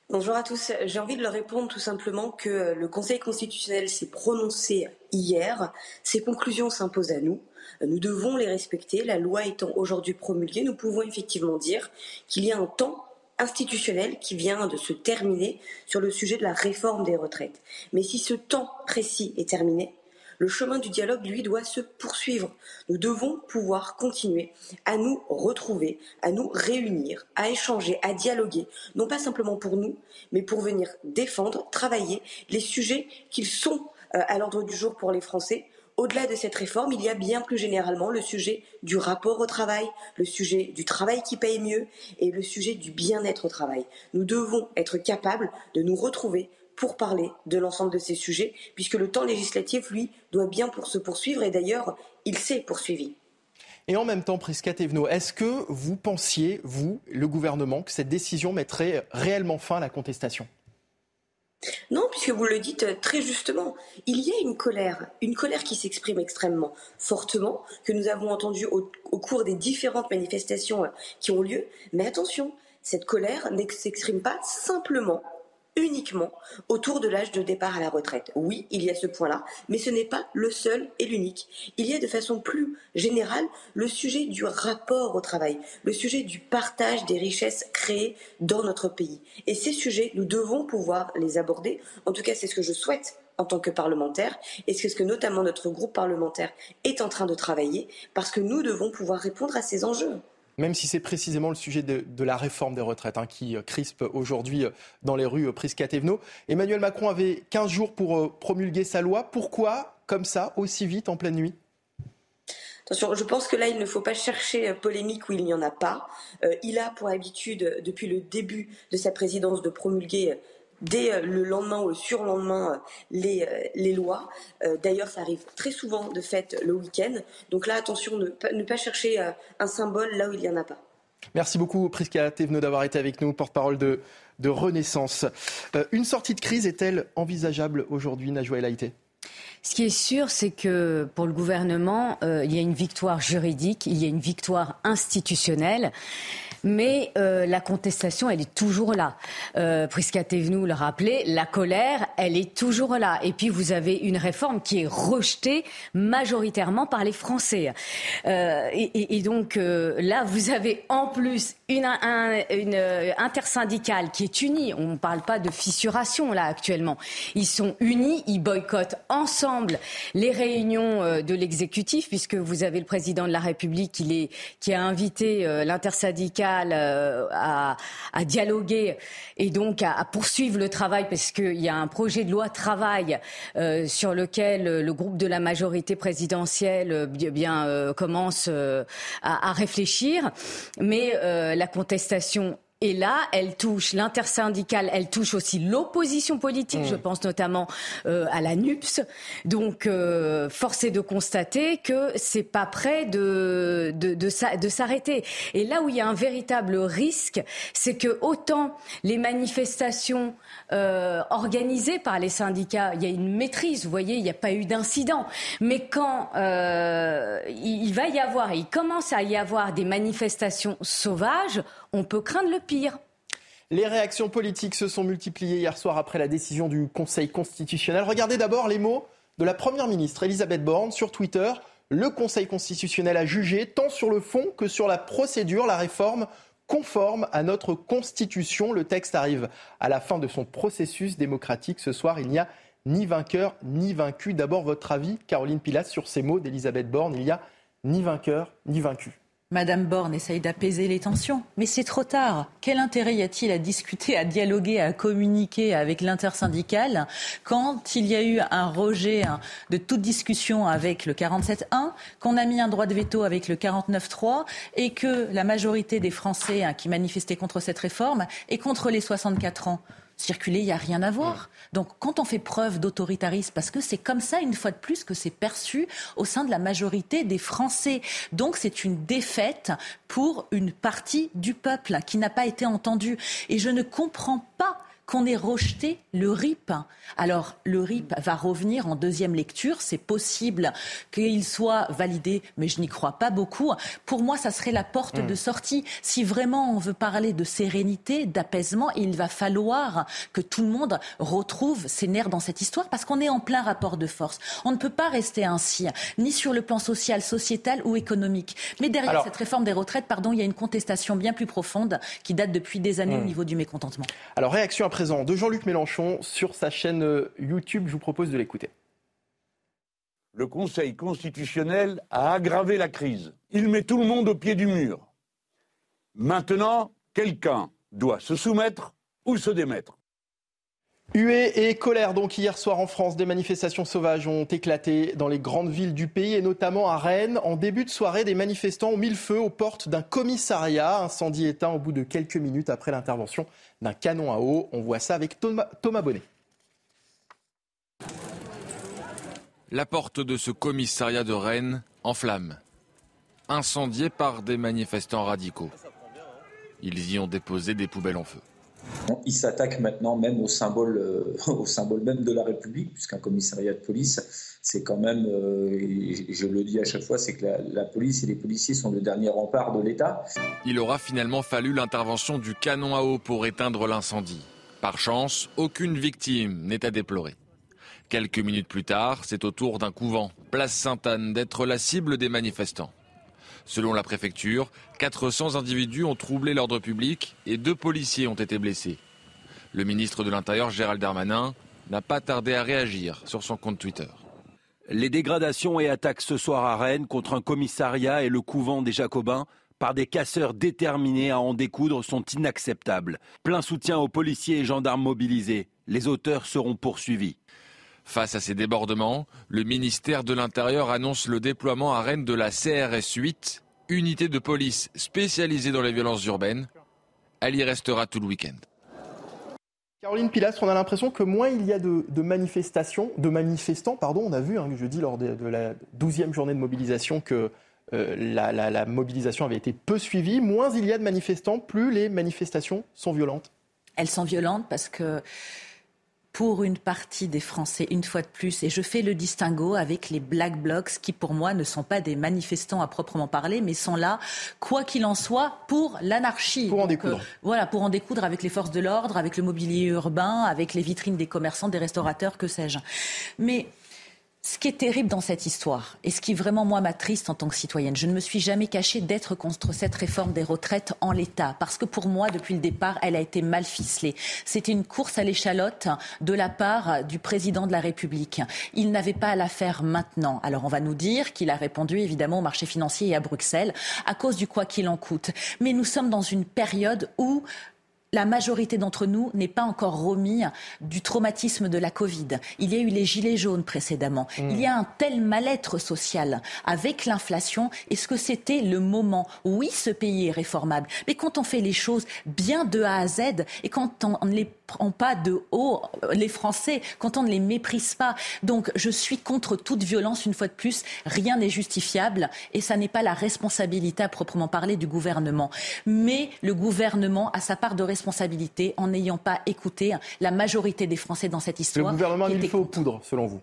Bonjour à tous. J'ai envie de leur répondre tout simplement que le Conseil constitutionnel s'est prononcé hier. Ses conclusions s'imposent à nous. Nous devons les respecter. La loi étant aujourd'hui promulguée, nous pouvons effectivement dire qu'il y a un temps institutionnel qui vient de se terminer sur le sujet de la réforme des retraites. Mais si ce temps précis est terminé, le chemin du dialogue, lui, doit se poursuivre. Nous devons pouvoir continuer à nous retrouver, à nous réunir, à échanger, à dialoguer, non pas simplement pour nous, mais pour venir défendre, travailler les sujets qu'ils sont euh, à l'ordre du jour pour les Français, au-delà de cette réforme, il y a bien plus généralement le sujet du rapport au travail, le sujet du travail qui paye mieux et le sujet du bien-être au travail. Nous devons être capables de nous retrouver pour parler de l'ensemble de ces sujets, puisque le temps législatif, lui, doit bien pour se poursuivre, et d'ailleurs, il s'est poursuivi. Et en même temps, Prisca Thévenot, est-ce que vous pensiez, vous, le gouvernement, que cette décision mettrait réellement fin à la contestation? Non, puisque vous le dites euh, très justement, il y a une colère, une colère qui s'exprime extrêmement fortement, que nous avons entendue au, cours des différentes manifestations euh, qui ont lieu. Mais attention, cette colère ne s'exprime pas simplement uniquement autour de l'âge de départ à la retraite. Oui, il y a ce point-là, mais ce n'est pas le seul et l'unique. Il y a de façon plus générale le sujet du rapport au travail, le sujet du partage des richesses créées dans notre pays. Et ces sujets, nous devons pouvoir les aborder. En tout cas, c'est ce que je souhaite en tant que parlementaire et c'est ce que notamment notre groupe parlementaire est en train de travailler parce que nous devons pouvoir répondre à ces enjeux même si c'est précisément le sujet de, la réforme des retraites hein, qui euh, crispe aujourd'hui euh, dans les rues euh, Priscatéveno. Emmanuel Macron avait 15 jours pour promulguer sa loi. Pourquoi, comme ça, aussi vite en pleine nuit? Attention, je pense que là, il ne faut pas chercher polémique où il n'y en a pas. il a pour habitude, depuis le début de sa présidence, de promulguer dès euh, le lendemain ou le surlendemain euh, les, euh, les lois. D'ailleurs, ça arrive très souvent de fait le week-end. Donc là, attention, ne, ne pas chercher un symbole là où il n'y en a pas. Merci beaucoup, Prisca Thévenot, d'avoir été avec nous, porte-parole de, de Renaissance. une sortie de crise est-elle envisageable aujourd'hui, Najwa El Haïté? Ce qui est sûr, c'est que pour le gouvernement, il y a une victoire juridique, il y a une victoire institutionnelle mais euh, la contestation, elle est toujours là. Euh, Prisca Thévenoud le rappelait, la colère, elle est toujours là. Et puis vous avez une réforme qui est rejetée majoritairement par les Français. Euh, et, donc euh, là, vous avez en plus une, un, une intersyndicale qui est unie. On ne parle pas de fissuration là actuellement. Ils sont unis, ils boycottent ensemble les réunions euh, de l'exécutif, puisque vous avez le président de la République qui, est, qui a invité euh, l'intersyndicale euh, à, à, dialoguer et donc à, à poursuivre le travail, parce qu'il y a un projet de loi travail sur lequel le groupe de la majorité présidentielle bien, bien commence à, à, réfléchir. Mais la contestation et là, elle touche l'intersyndicale, elle touche aussi l'opposition politique, je mmh. pense notamment euh, à la NUPS. Donc, euh, force est de constater que c'est pas prêt de, de, de, de s'arrêter. Et là où il y a un véritable risque, c'est que autant les manifestations euh, organisées par les syndicats, il y a une maîtrise, vous voyez, il n'y a pas eu d'incident. Mais quand euh, il, il va y avoir, il commence à y avoir des manifestations sauvages, on peut craindre le pire. Les réactions politiques se sont multipliées hier soir après la décision du Conseil constitutionnel. Regardez d'abord les mots de la Première ministre Elisabeth Borne sur Twitter. Le Conseil constitutionnel a jugé, tant sur le fond que sur la procédure, la réforme conforme à notre Constitution. Le texte arrive à la fin de son processus démocratique. Ce soir, il n'y a ni vainqueur ni vaincu. D'abord, votre avis, Caroline Pilas, sur ces mots d'Elisabeth Borne. Il n'y a ni vainqueur ni vaincu. Madame Borne essaye d'apaiser les tensions, mais c'est trop tard. Quel intérêt y a-t-il à discuter, à dialoguer, à communiquer avec l'intersyndicale quand il y a eu un rejet hein, de toute discussion avec le 47.1, qu'on a mis un droit de veto avec le 49.3 et que la majorité des Français hein, qui manifestaient contre cette réforme est contre les 64 ans? Circuler, il n'y a rien à voir. Donc quand on fait preuve d'autoritarisme, parce que c'est comme ça, une fois de plus, que c'est perçu au sein de la majorité des Français. Donc c'est une défaite pour une partie du peuple qui n'a pas été entendue. Et je ne comprends pas qu'on ait rejeté le RIP. Alors, le RIP va revenir en deuxième lecture. C'est possible qu'il soit validé, mais je n'y crois pas beaucoup. Pour moi, ça serait la porte de hmm. sortie. Si vraiment on veut parler de sérénité, d'apaisement, il va falloir que tout le monde retrouve ses nerfs dans cette histoire parce qu'on est en plein rapport de force. On ne peut pas rester ainsi, ni sur le plan social, sociétal ou économique. Mais derrière cette réforme des retraites, pardon, il y a une contestation bien plus profonde qui date depuis des années au hmm. niveau du mécontentement. Alors, réaction après de Jean-Luc Mélenchon sur sa chaîne euh, YouTube. Je vous propose de l'écouter. Le Conseil constitutionnel a aggravé la crise. Il met tout le monde au pied du mur. Maintenant, quelqu'un doit se soumettre ou se démettre. Huée et colère donc hier soir en France, des manifestations sauvages ont éclaté dans les grandes villes du pays et notamment à Rennes. En début de soirée, des manifestants ont mis le feu aux portes d'un commissariat, incendie éteint au bout de quelques minutes après l'intervention d'un canon à eau. On voit ça avec Thomas, Bonnet. La porte de ce commissariat de Rennes en flammes, incendiée par des manifestants radicaux. Ils y ont déposé des poubelles en feu. Il s'attaque maintenant même au symbole, euh, au symbole même de la République, puisqu'un commissariat de police, c'est quand même, euh, je le dis à chaque fois, c'est que la, police et les policiers sont le dernier rempart de l'État. Il aura finalement fallu l'intervention du canon à eau pour éteindre l'incendie. Par chance, aucune victime n'est à déplorer. Quelques minutes plus tard, c'est au tour d'un couvent, place Sainte-Anne, d'être la cible des manifestants. Selon la préfecture, 400 individus ont troublé l'ordre public et deux policiers ont été blessés. Le ministre de l'Intérieur, Gérald Darmanin, n'a pas tardé à réagir sur son compte Twitter. Les dégradations et attaques ce soir à Rennes contre un commissariat et le couvent des Jacobins par des casseurs déterminés à en découdre sont inacceptables. Plein soutien aux policiers et gendarmes mobilisés. Les auteurs seront poursuivis. Face à ces débordements, le ministère de l'Intérieur annonce le déploiement à Rennes de la CRS 8, unité de police spécialisée dans les violences urbaines. Elle y restera tout le week-end. Caroline Pilastre, on a l'impression que moins il y a de, manifestations, de manifestants, pardon, on a vu hein, jeudi lors de, la 12e journée de mobilisation que euh, la mobilisation avait été peu suivie, moins il y a de manifestants, plus les manifestations sont violentes. Elles sont violentes parce que pour une partie des Français, une fois de plus, et je fais le distinguo avec les Black Blocs, qui pour moi ne sont pas des manifestants à proprement parler, mais sont là, quoi qu'il en soit, pour l'anarchie. Pour en découdre. Euh, voilà, pour en découdre avec les forces de l'ordre, avec le mobilier urbain, avec les vitrines des commerçants, des restaurateurs, que sais-je. Mais ce qui est terrible dans cette histoire, et ce qui vraiment moi m'attriste en tant que citoyenne, je ne me suis jamais cachée d'être contre cette réforme des retraites en l'état, parce que pour moi, depuis le départ, elle a été mal ficelée. C'était une course à l'échalote de la part du président de la République. Il n'avait pas à la faire maintenant. Alors on va nous dire qu'il a répondu évidemment au marché financier et à Bruxelles à cause du quoi qu'il en coûte. Mais nous sommes dans une période où la majorité d'entre nous n'est pas encore remis du traumatisme de la Covid. Il y a eu les gilets jaunes précédemment. Mm. Il y a un tel mal-être social avec l'inflation. Est-ce que c'était le moment? Oui, ce pays est réformable. Mais quand on fait les choses bien de A à Z et quand on ne les prend pas de haut, les Français, quand on ne les méprise pas. Donc je suis contre toute violence, une fois de plus. Rien n'est justifiable et ça n'est pas la responsabilité à proprement parler du gouvernement. Mais le gouvernement a sa part de responsabilité en n'ayant pas écouté la majorité des Français dans cette Le histoire. gouvernement a mis le feu aux poudres, selon vous?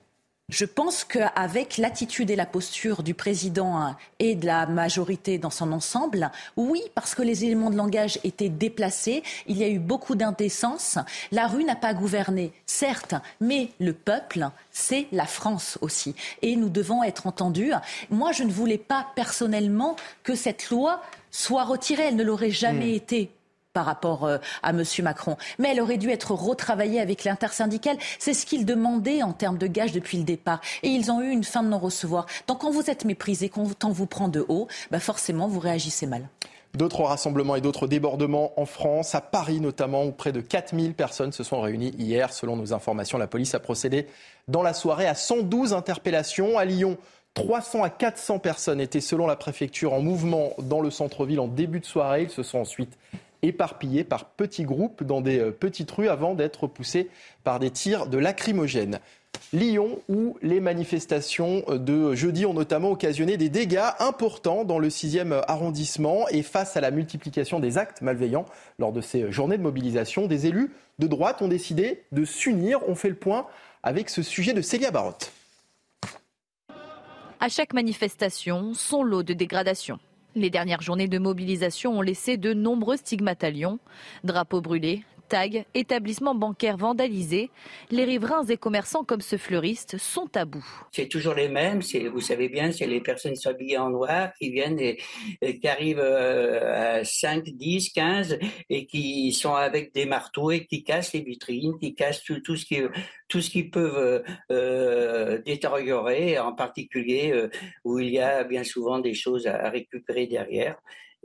Je pense qu'avec l'attitude et la posture du président et de la majorité dans son ensemble, oui, parce que les éléments de langage étaient déplacés, il y a eu beaucoup d'indécence. La rue n'a pas gouverné, certes, mais le peuple, c'est la France aussi. Et nous devons être entendus. Moi, je ne voulais pas personnellement que cette loi soit retirée. Elle ne l'aurait jamais été par rapport euh, à M. Macron. Mais elle aurait dû être retravaillée avec l'intersyndicale. C'est ce qu'ils demandaient en termes de gages depuis le départ. Et ils ont eu une fin de non-recevoir. Donc quand vous êtes méprisé, quand on vous prend de haut, bah forcément, vous réagissez mal. D'autres rassemblements et d'autres débordements en France, à Paris notamment, où près de 4000 personnes se sont réunies hier. Selon nos informations, la police a procédé dans la soirée à 112 interpellations. À Lyon, 300 à 400 personnes étaient, selon la préfecture, en mouvement dans le centre-ville en début de soirée. Ils se sont ensuite éparpillés par petits groupes dans des euh, petites rues avant d'être poussés par des tirs de lacrymogènes. Lyon, où les manifestations de jeudi ont notamment occasionné des dégâts importants dans le 6e arrondissement et face à la multiplication des actes malveillants lors de ces journées de mobilisation, des élus de droite ont décidé de s'unir. On fait le point avec ce sujet de Célia Barotte. À chaque manifestation, son lot de dégradation. Les dernières journées de mobilisation ont laissé de nombreux stigmates à Lyon. Drapeaux brûlés, tags, établissements bancaires vandalisés. Les riverains et commerçants comme ce fleuriste sont à bout. C'est toujours les mêmes, vous savez bien, c'est les personnes qui sont habillées en noir, qui viennent et, qui arrivent euh, à 5, 10, 15 et qui sont avec des marteaux et qui cassent les vitrines, qui cassent tout, ce qui tout ce qu'ils peuvent euh, détériorer, en particulier euh, où il y a bien souvent des choses à récupérer derrière.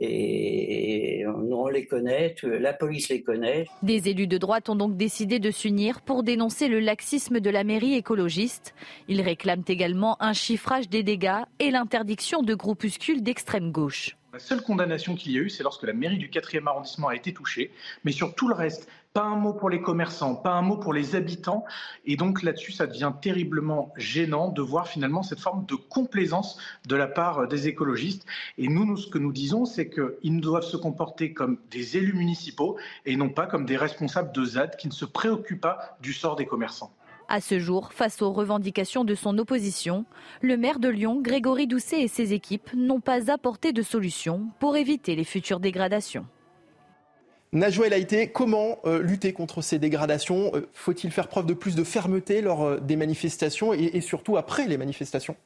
Et on, les connaît, la police les connaît. Des élus de droite ont donc décidé de s'unir pour dénoncer le laxisme de la mairie écologiste. Ils réclament également un chiffrage des dégâts et l'interdiction de groupuscules d'extrême gauche. La seule condamnation qu'il y a eu, c'est lorsque la mairie du 4e arrondissement a été touchée. Mais sur tout le reste, pas un mot pour les commerçants, pas un mot pour les habitants. Et donc là-dessus, ça devient terriblement gênant de voir finalement cette forme de complaisance de la part des écologistes. Et nous, nous ce que nous disons, c'est qu'ils doivent se comporter comme des élus municipaux et non pas comme des responsables de ZAD qui ne se préoccupent pas du sort des commerçants. À ce jour, face aux revendications de son opposition, le maire de Lyon, Grégory Doucet et ses équipes n'ont pas apporté de solution pour éviter les futures dégradations. Najwa El Haïté, comment euh, lutter contre ces dégradations? Euh, Faut-il faire preuve de plus de fermeté lors euh, des manifestations et, surtout après les manifestations?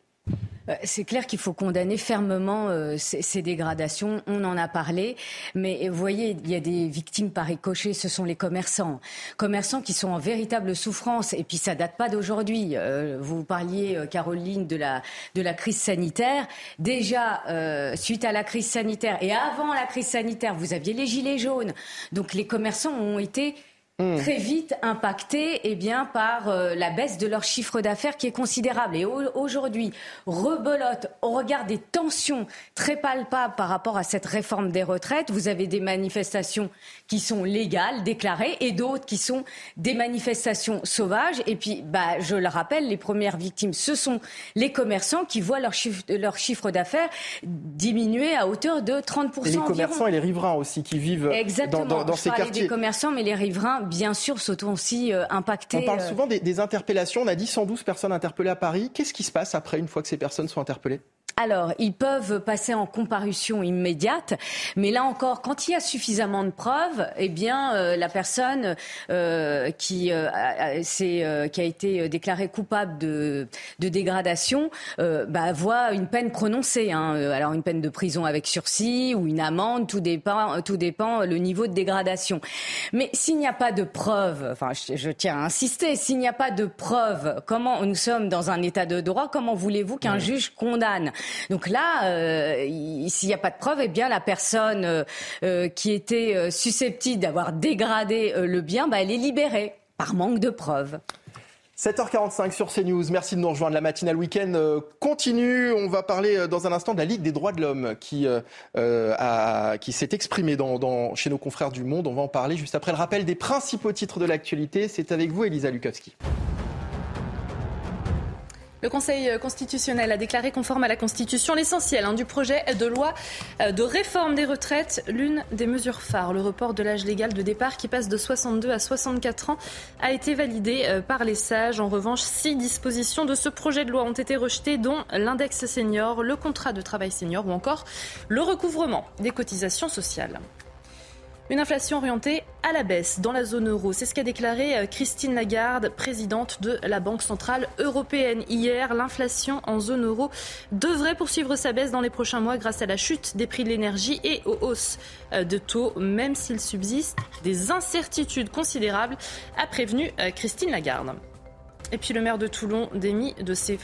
C'est clair qu'il faut condamner fermement euh, ces, dégradations. On en a parlé, mais vous voyez, il y a des victimes par ricochet. Ce sont les commerçants, commerçants qui sont en véritable souffrance. Et puis ça date pas d'aujourd'hui. Euh, vous parliez, euh, Caroline, de la de la crise sanitaire. Déjà, euh, suite à la crise sanitaire et avant la crise sanitaire, vous aviez les gilets jaunes. Donc les commerçants ont été très vite impactés eh bien, par euh, la baisse de leur chiffre d'affaires qui est considérable. Et au- aujourd'hui, rebelote, au regard des tensions très palpables par rapport à cette réforme des retraites, vous avez des manifestations qui sont légales, déclarées, et d'autres qui sont des manifestations sauvages. Et puis, bah, je le rappelle, les premières victimes, ce sont les commerçants qui voient leur chiffre, leur chiffre d'affaires diminuer à hauteur de 30% Et les environ. commerçants et les riverains aussi qui vivent Exactement. dans, dans- dans Je ces quartiers. des commerçants, mais les riverains, bien sûr, sont aussi euh, impactés. On parle euh, souvent des, des interpellations. On a dit 112 personnes interpellées à Paris. Qu'est-ce qui se passe après, une fois que ces personnes sont interpellées? Alors, ils peuvent passer en comparution immédiate, mais là encore, quand il y a suffisamment de preuves, eh bien, euh, la personne euh, qui, euh, qui a été déclarée coupable de, de dégradation bah, voit une peine prononcée. Hein. Alors, une peine de prison avec sursis ou une amende, tout dépend, tout dépend le niveau de dégradation. Mais s'il n'y a pas de preuves, enfin, je, je tiens à insister, s'il n'y a pas de preuves, comment nous sommes dans un état de droit, comment voulez-vous qu'un juge condamne? Donc là, euh, s'il n'y a pas de preuve, eh bien la personne euh, euh, qui était susceptible d'avoir dégradé le bien, bah, elle est libérée par manque de preuves. 7h45 sur CNews. Merci de nous rejoindre. La matinale week-end continue. On va parler dans un instant de la Ligue des droits de l'homme qui, s'est exprimée chez nos confrères du Monde. On va en parler juste après le rappel des principaux titres de l'actualité. C'est avec vous, Elisa Lukowski. Le Conseil constitutionnel a déclaré conforme à la Constitution l'essentiel hein, du projet de loi euh, de réforme des retraites, l'une des mesures phares. Le report de l'âge légal de départ qui passe de 62 à 64 ans a été validé euh, par les sages. En revanche, six dispositions de ce projet de loi ont été rejetées, dont l'index senior, le contrat de travail senior ou encore le recouvrement des cotisations sociales. Une inflation orientée à la baisse dans la zone euro. C'est ce qu'a déclaré euh, Christine Lagarde, présidente de la Banque Centrale Européenne. Hier, l'inflation en zone euro devrait poursuivre sa baisse dans les prochains mois grâce à la chute des prix de l'énergie et aux hausses euh, de taux, même s'il subsiste des incertitudes considérables, a prévenu euh, Christine Lagarde. Et puis le maire de Toulon démis de ses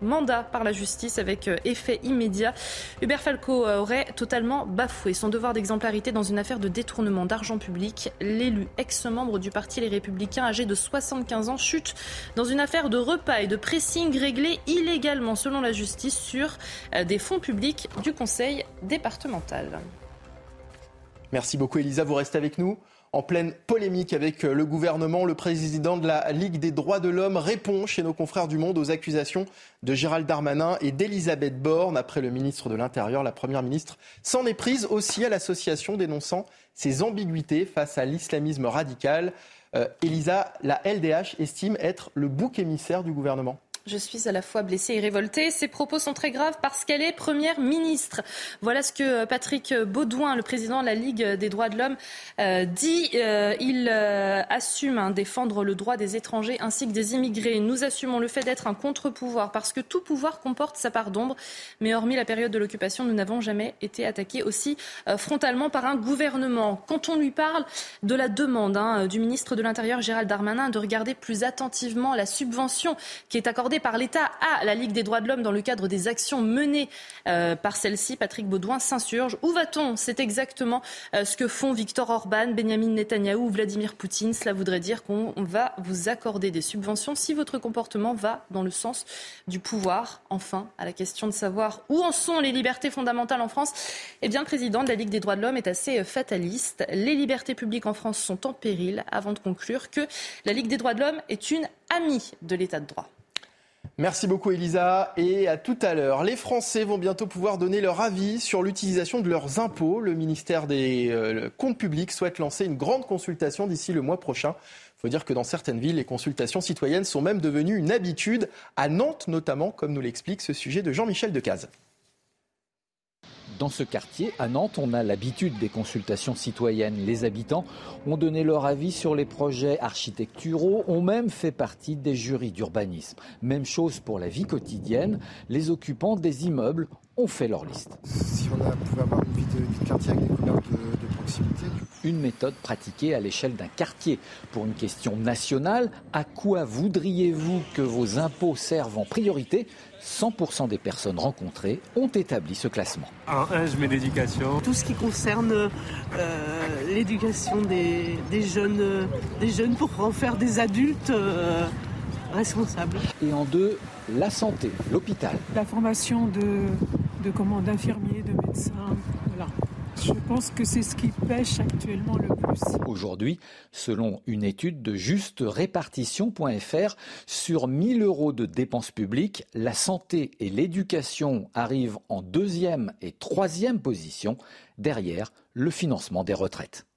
mandats par la justice avec euh, effet immédiat. Hubert Falco euh, aurait totalement bafoué son devoir d'exemplarité dans une affaire de détournement d'argent public. L'élu, ex-membre du parti Les Républicains, âgé de 75 ans, chute dans une affaire de repas et de pressing réglé illégalement, selon la justice, sur euh, des fonds publics du conseil départemental. Merci beaucoup Elisa, vous restez avec nous en pleine polémique avec euh, le gouvernement. Le président de la Ligue des droits de l'homme répond chez nos confrères du Monde aux accusations de Gérald Darmanin et d'Elisabeth Borne. Après le ministre de l'Intérieur, la Première ministre s'en est prise aussi à l'association dénonçant ses ambiguïtés face à l'islamisme radical. Euh, Elisa, la LDH estime être le bouc émissaire du gouvernement. Je suis à la fois blessée et révoltée. Ces propos sont très graves parce qu'elle est première ministre. Voilà ce que Patrick Baudouin, le président de la Ligue des droits de l'homme, euh, dit. Euh, il euh, assume hein, défendre le droit des étrangers ainsi que des immigrés. Nous assumons le fait d'être un contre-pouvoir parce que tout pouvoir comporte sa part d'ombre. Mais hormis la période de l'occupation, nous n'avons jamais été attaqués aussi frontalement par un gouvernement. Quand on lui parle de la demande hein, du ministre de l'Intérieur, Gérald Darmanin, de regarder plus attentivement la subvention qui est accordée par l'État à la Ligue des droits de l'homme dans le cadre des actions menées euh, par celle-ci. Patrick Baudouin s'insurge. Où va-t-on? C'est exactement euh, ce que font Victor Orban, Benjamin Netanyahou ou Vladimir Poutine. Cela voudrait dire qu'on va vous accorder des subventions si votre comportement va dans le sens du pouvoir. Enfin, à la question de savoir où en sont les libertés fondamentales en France, eh bien, le président de la Ligue des droits de l'homme est assez euh, fataliste. Les libertés publiques en France sont en péril avant de conclure que la Ligue des droits de l'homme est une amie de l'état de droit. Merci beaucoup Elisa et à tout à l'heure. Les Français vont bientôt pouvoir donner leur avis sur l'utilisation de leurs impôts. Le ministère des euh, Comptes publics souhaite lancer une grande consultation d'ici le mois prochain. Il faut dire que dans certaines villes, les consultations citoyennes sont même devenues une habitude, à Nantes notamment, comme nous l'explique ce sujet de Jean-Michel Decaze. Dans ce quartier, à Nantes, on a l'habitude des consultations citoyennes. Les habitants ont donné leur avis sur les projets architecturaux, ont même fait partie des jurys d'urbanisme. Même chose pour la vie quotidienne, les occupants des immeubles ont fait leur liste. Si on a, pouvait avoir une vie de, quartier avec des couleurs de, de proximité. Une méthode pratiquée à l'échelle d'un quartier. Pour une question nationale, à quoi voudriez-vous que vos impôts servent en priorité? 100% des personnes rencontrées ont établi ce classement. Un, un je mets l'éducation. Tout ce qui concerne euh, l'éducation des, jeunes, des jeunes pour en faire des adultes euh, responsables. Et en deux, la santé, l'hôpital. La formation de, de d'infirmiers, de médecins, voilà. Je pense que c'est ce qui pêche actuellement le plus. Aujourd'hui, selon une étude de justerépartition.fr, sur 1000 euros de dépenses publiques, la santé et l'éducation arrivent en deuxième et troisième position, derrière le financement des retraites.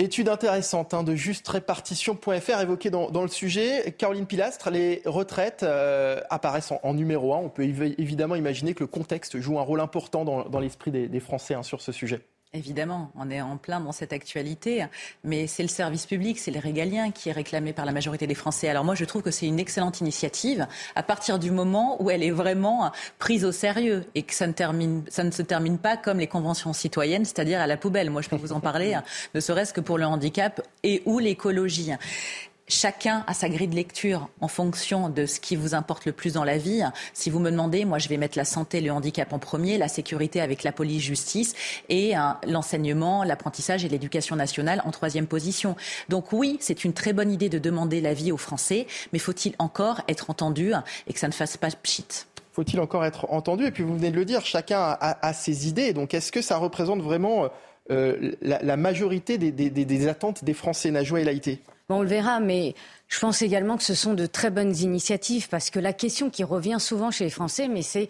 Étude intéressante hein, de justrépartition.fr évoquée dans, dans, le sujet. Caroline Pilastre, les retraites euh, apparaissent en, numéro un. On peut évidemment imaginer que le contexte joue un rôle important dans, l'esprit des, des Français hein, sur ce sujet. Évidemment, on est en plein dans cette actualité, mais c'est le service public, c'est les régaliens qui est réclamé par la majorité des Français. Alors moi, je trouve que c'est une excellente initiative à partir du moment où elle est vraiment prise au sérieux et que ça ne, termine, ça ne se termine pas comme les conventions citoyennes, c'est-à-dire à la poubelle. Moi, je peux vous en parler, ne serait-ce que pour le handicap et ou l'écologie chacun a sa grille de lecture en fonction de ce qui vous importe le plus dans la vie. Si vous me demandez, moi, je vais mettre la santé, le handicap en premier, la sécurité avec la police, justice et euh, l'enseignement, l'apprentissage et l'éducation nationale en troisième position. Donc oui, c'est une très bonne idée de demander l'avis aux Français, mais faut-il encore être entendu et que ça ne fasse pas pchit? Faut-il encore être entendu? Et puis vous venez de le dire, chacun a, ses idées. Donc est-ce que ça représente vraiment euh, la, majorité des, des, attentes des Français, Najwa et Laïté? On le verra, mais je pense également que ce sont de très bonnes initiatives parce que la question qui revient souvent chez les Français, mais c'est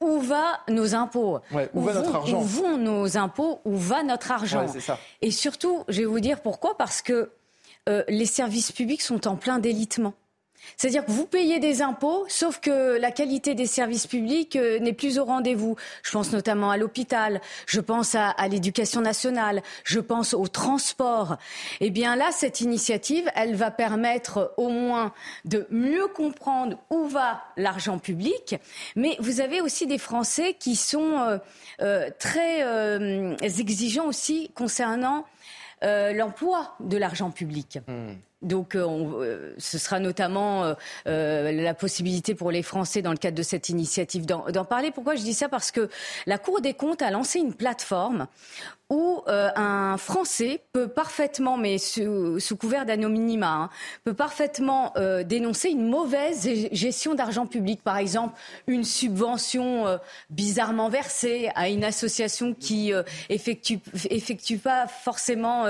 où va nos impôts? Où, va notre argent? Où vont nos impôts? Où va notre argent? Et surtout, je vais vous dire pourquoi Parce que euh, les services publics sont en plein délitement. C'est-à-dire que vous payez des impôts, sauf que la qualité des services publics euh, n'est plus au rendez-vous. Je pense notamment à l'hôpital, je pense à, l'éducation nationale, je pense au transport. Eh bien là, cette initiative, elle va permettre au moins de mieux comprendre où va l'argent public. Mais vous avez aussi des Français qui sont euh, euh, très exigeants aussi concernant l'emploi de l'argent public. Hmm. Donc, euh, euh, ce sera notamment euh, la possibilité pour les Français, dans le cadre de cette initiative, d'en parler. Pourquoi je dis ça? Parce que la Cour des comptes a lancé une plateforme où un Français peut parfaitement, mais sous, couvert d'anonymat, hein, peut parfaitement dénoncer une mauvaise gestion d'argent public. Par exemple, une subvention bizarrement versée à une association qui effectue, effectue pas forcément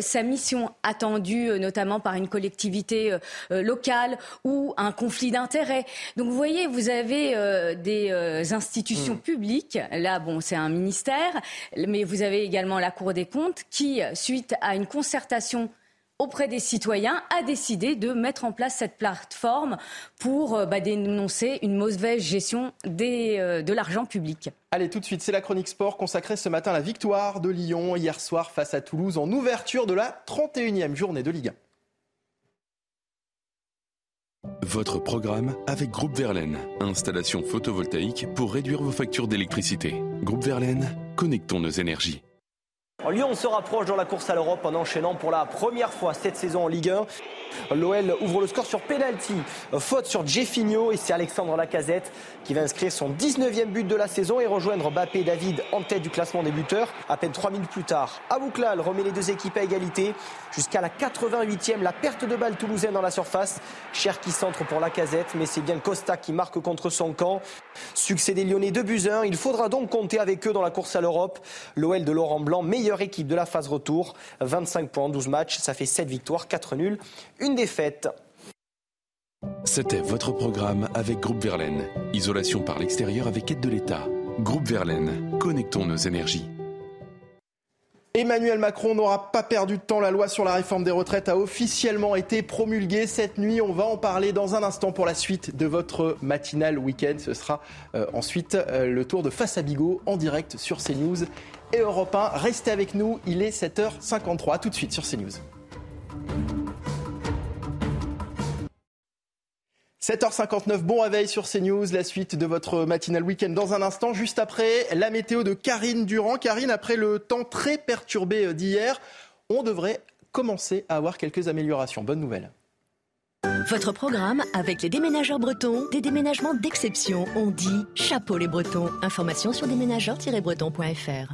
sa mission attendue, notamment par une collectivité locale, ou un conflit d'intérêts. Donc vous voyez, vous avez des institutions mmh. publiques. Là, bon, c'est un ministère, mais vous avez également la Cour des comptes qui, suite à une concertation auprès des citoyens, a décidé de mettre en place cette plateforme pour euh, bah, dénoncer une mauvaise gestion euh, de l'argent public. Allez, tout de suite, c'est la chronique sport consacrée ce matin à la victoire de Lyon hier soir face à Toulouse en ouverture de la 31e journée de Ligue 1. Votre programme avec Groupe Verlaine. Installation photovoltaïque pour réduire vos factures d'électricité. Groupe Verlaine, connectons nos énergies. Lyon se rapproche dans la course à l'Europe en enchaînant pour la première fois cette saison en Ligue 1. L'OL ouvre le score sur penalty, faute sur Jeffinho et c'est Alexandre Lacazette qui va inscrire son 19e but de la saison et rejoindre Mbappé David en tête du classement des buteurs. À peine 3 minutes plus tard, Abouklal remet les deux équipes à égalité jusqu'à la 88e, la perte de balle toulousaine dans la surface. Cher qui centre pour Lacazette, mais c'est bien Costa qui marque contre son camp. Succès des Lyonnais de Buzyn, il faudra donc compter avec eux dans la course à l'Europe. L'OL de Laurent Blanc, équipe de la phase retour, 25 points en 12 matchs, ça fait 7 victoires, 4 nuls une défaite. C'était votre programme avec Groupe Verlaine. Isolation par l'extérieur avec aide de l'État. Groupe Verlaine, connectons nos énergies. Emmanuel Macron n'aura pas perdu de temps. La loi sur la réforme des retraites a officiellement été promulguée cette nuit. On va en parler dans un instant pour la suite de votre matinale week-end. Ce sera euh, ensuite euh, le tour de Face à Bigot en direct sur CNews et Europe 1. Restez avec nous, il est 7h53. tout de suite sur CNews. 7h59, bon réveil sur CNews, la suite de votre matinal week-end dans un instant, juste après la météo de Karine Durand. Karine, après le temps très perturbé d'hier, on devrait commencer à avoir quelques améliorations. Bonne nouvelle. Votre programme avec les déménageurs bretons, des déménagements d'exception. On dit chapeau les bretons. Information sur déménageurs-bretons.fr.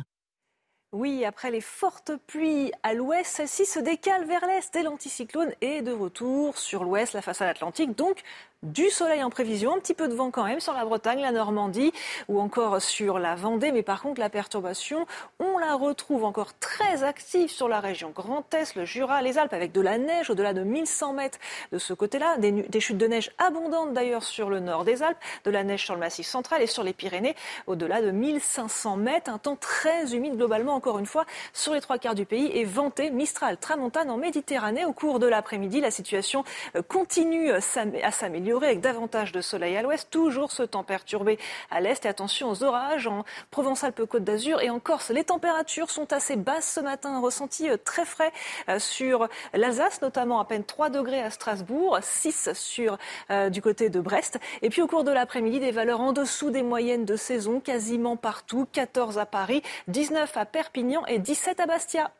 Oui, après les fortes pluies à l'ouest, celle-ci se décale vers l'est et l'anticyclone est de retour sur l'ouest, la façade atlantique. Donc, du soleil en prévision, un petit peu de vent quand même sur la Bretagne, la Normandie ou encore sur la Vendée. Mais par contre, la perturbation, on la retrouve encore très active sur la région Grand Est, le Jura, les Alpes, avec de la neige au-delà de 1100 mètres de ce côté-là. Des, chutes de neige abondantes d'ailleurs sur le nord des Alpes, de la neige sur le massif central et sur les Pyrénées au-delà de 1500 mètres. Un temps très humide globalement, encore une fois, sur les trois quarts du pays et venté, Mistral, Tramontane en Méditerranée. Au cours de l'après-midi, la situation continue à s'améliorer avec davantage de soleil à l'ouest, toujours ce temps perturbé à l'est. Et attention aux orages en Provence-Alpes-Côte d'Azur et en Corse. Les températures sont assez basses ce matin, ressenti euh, très frais euh, sur l'Alsace, notamment à peine 3 degrés à Strasbourg, 6 sur, euh, du côté de Brest. Et puis au cours de l'après-midi, des valeurs en dessous des moyennes de saison quasiment partout. 14 à Paris, 19 à Perpignan et 17 à Bastia.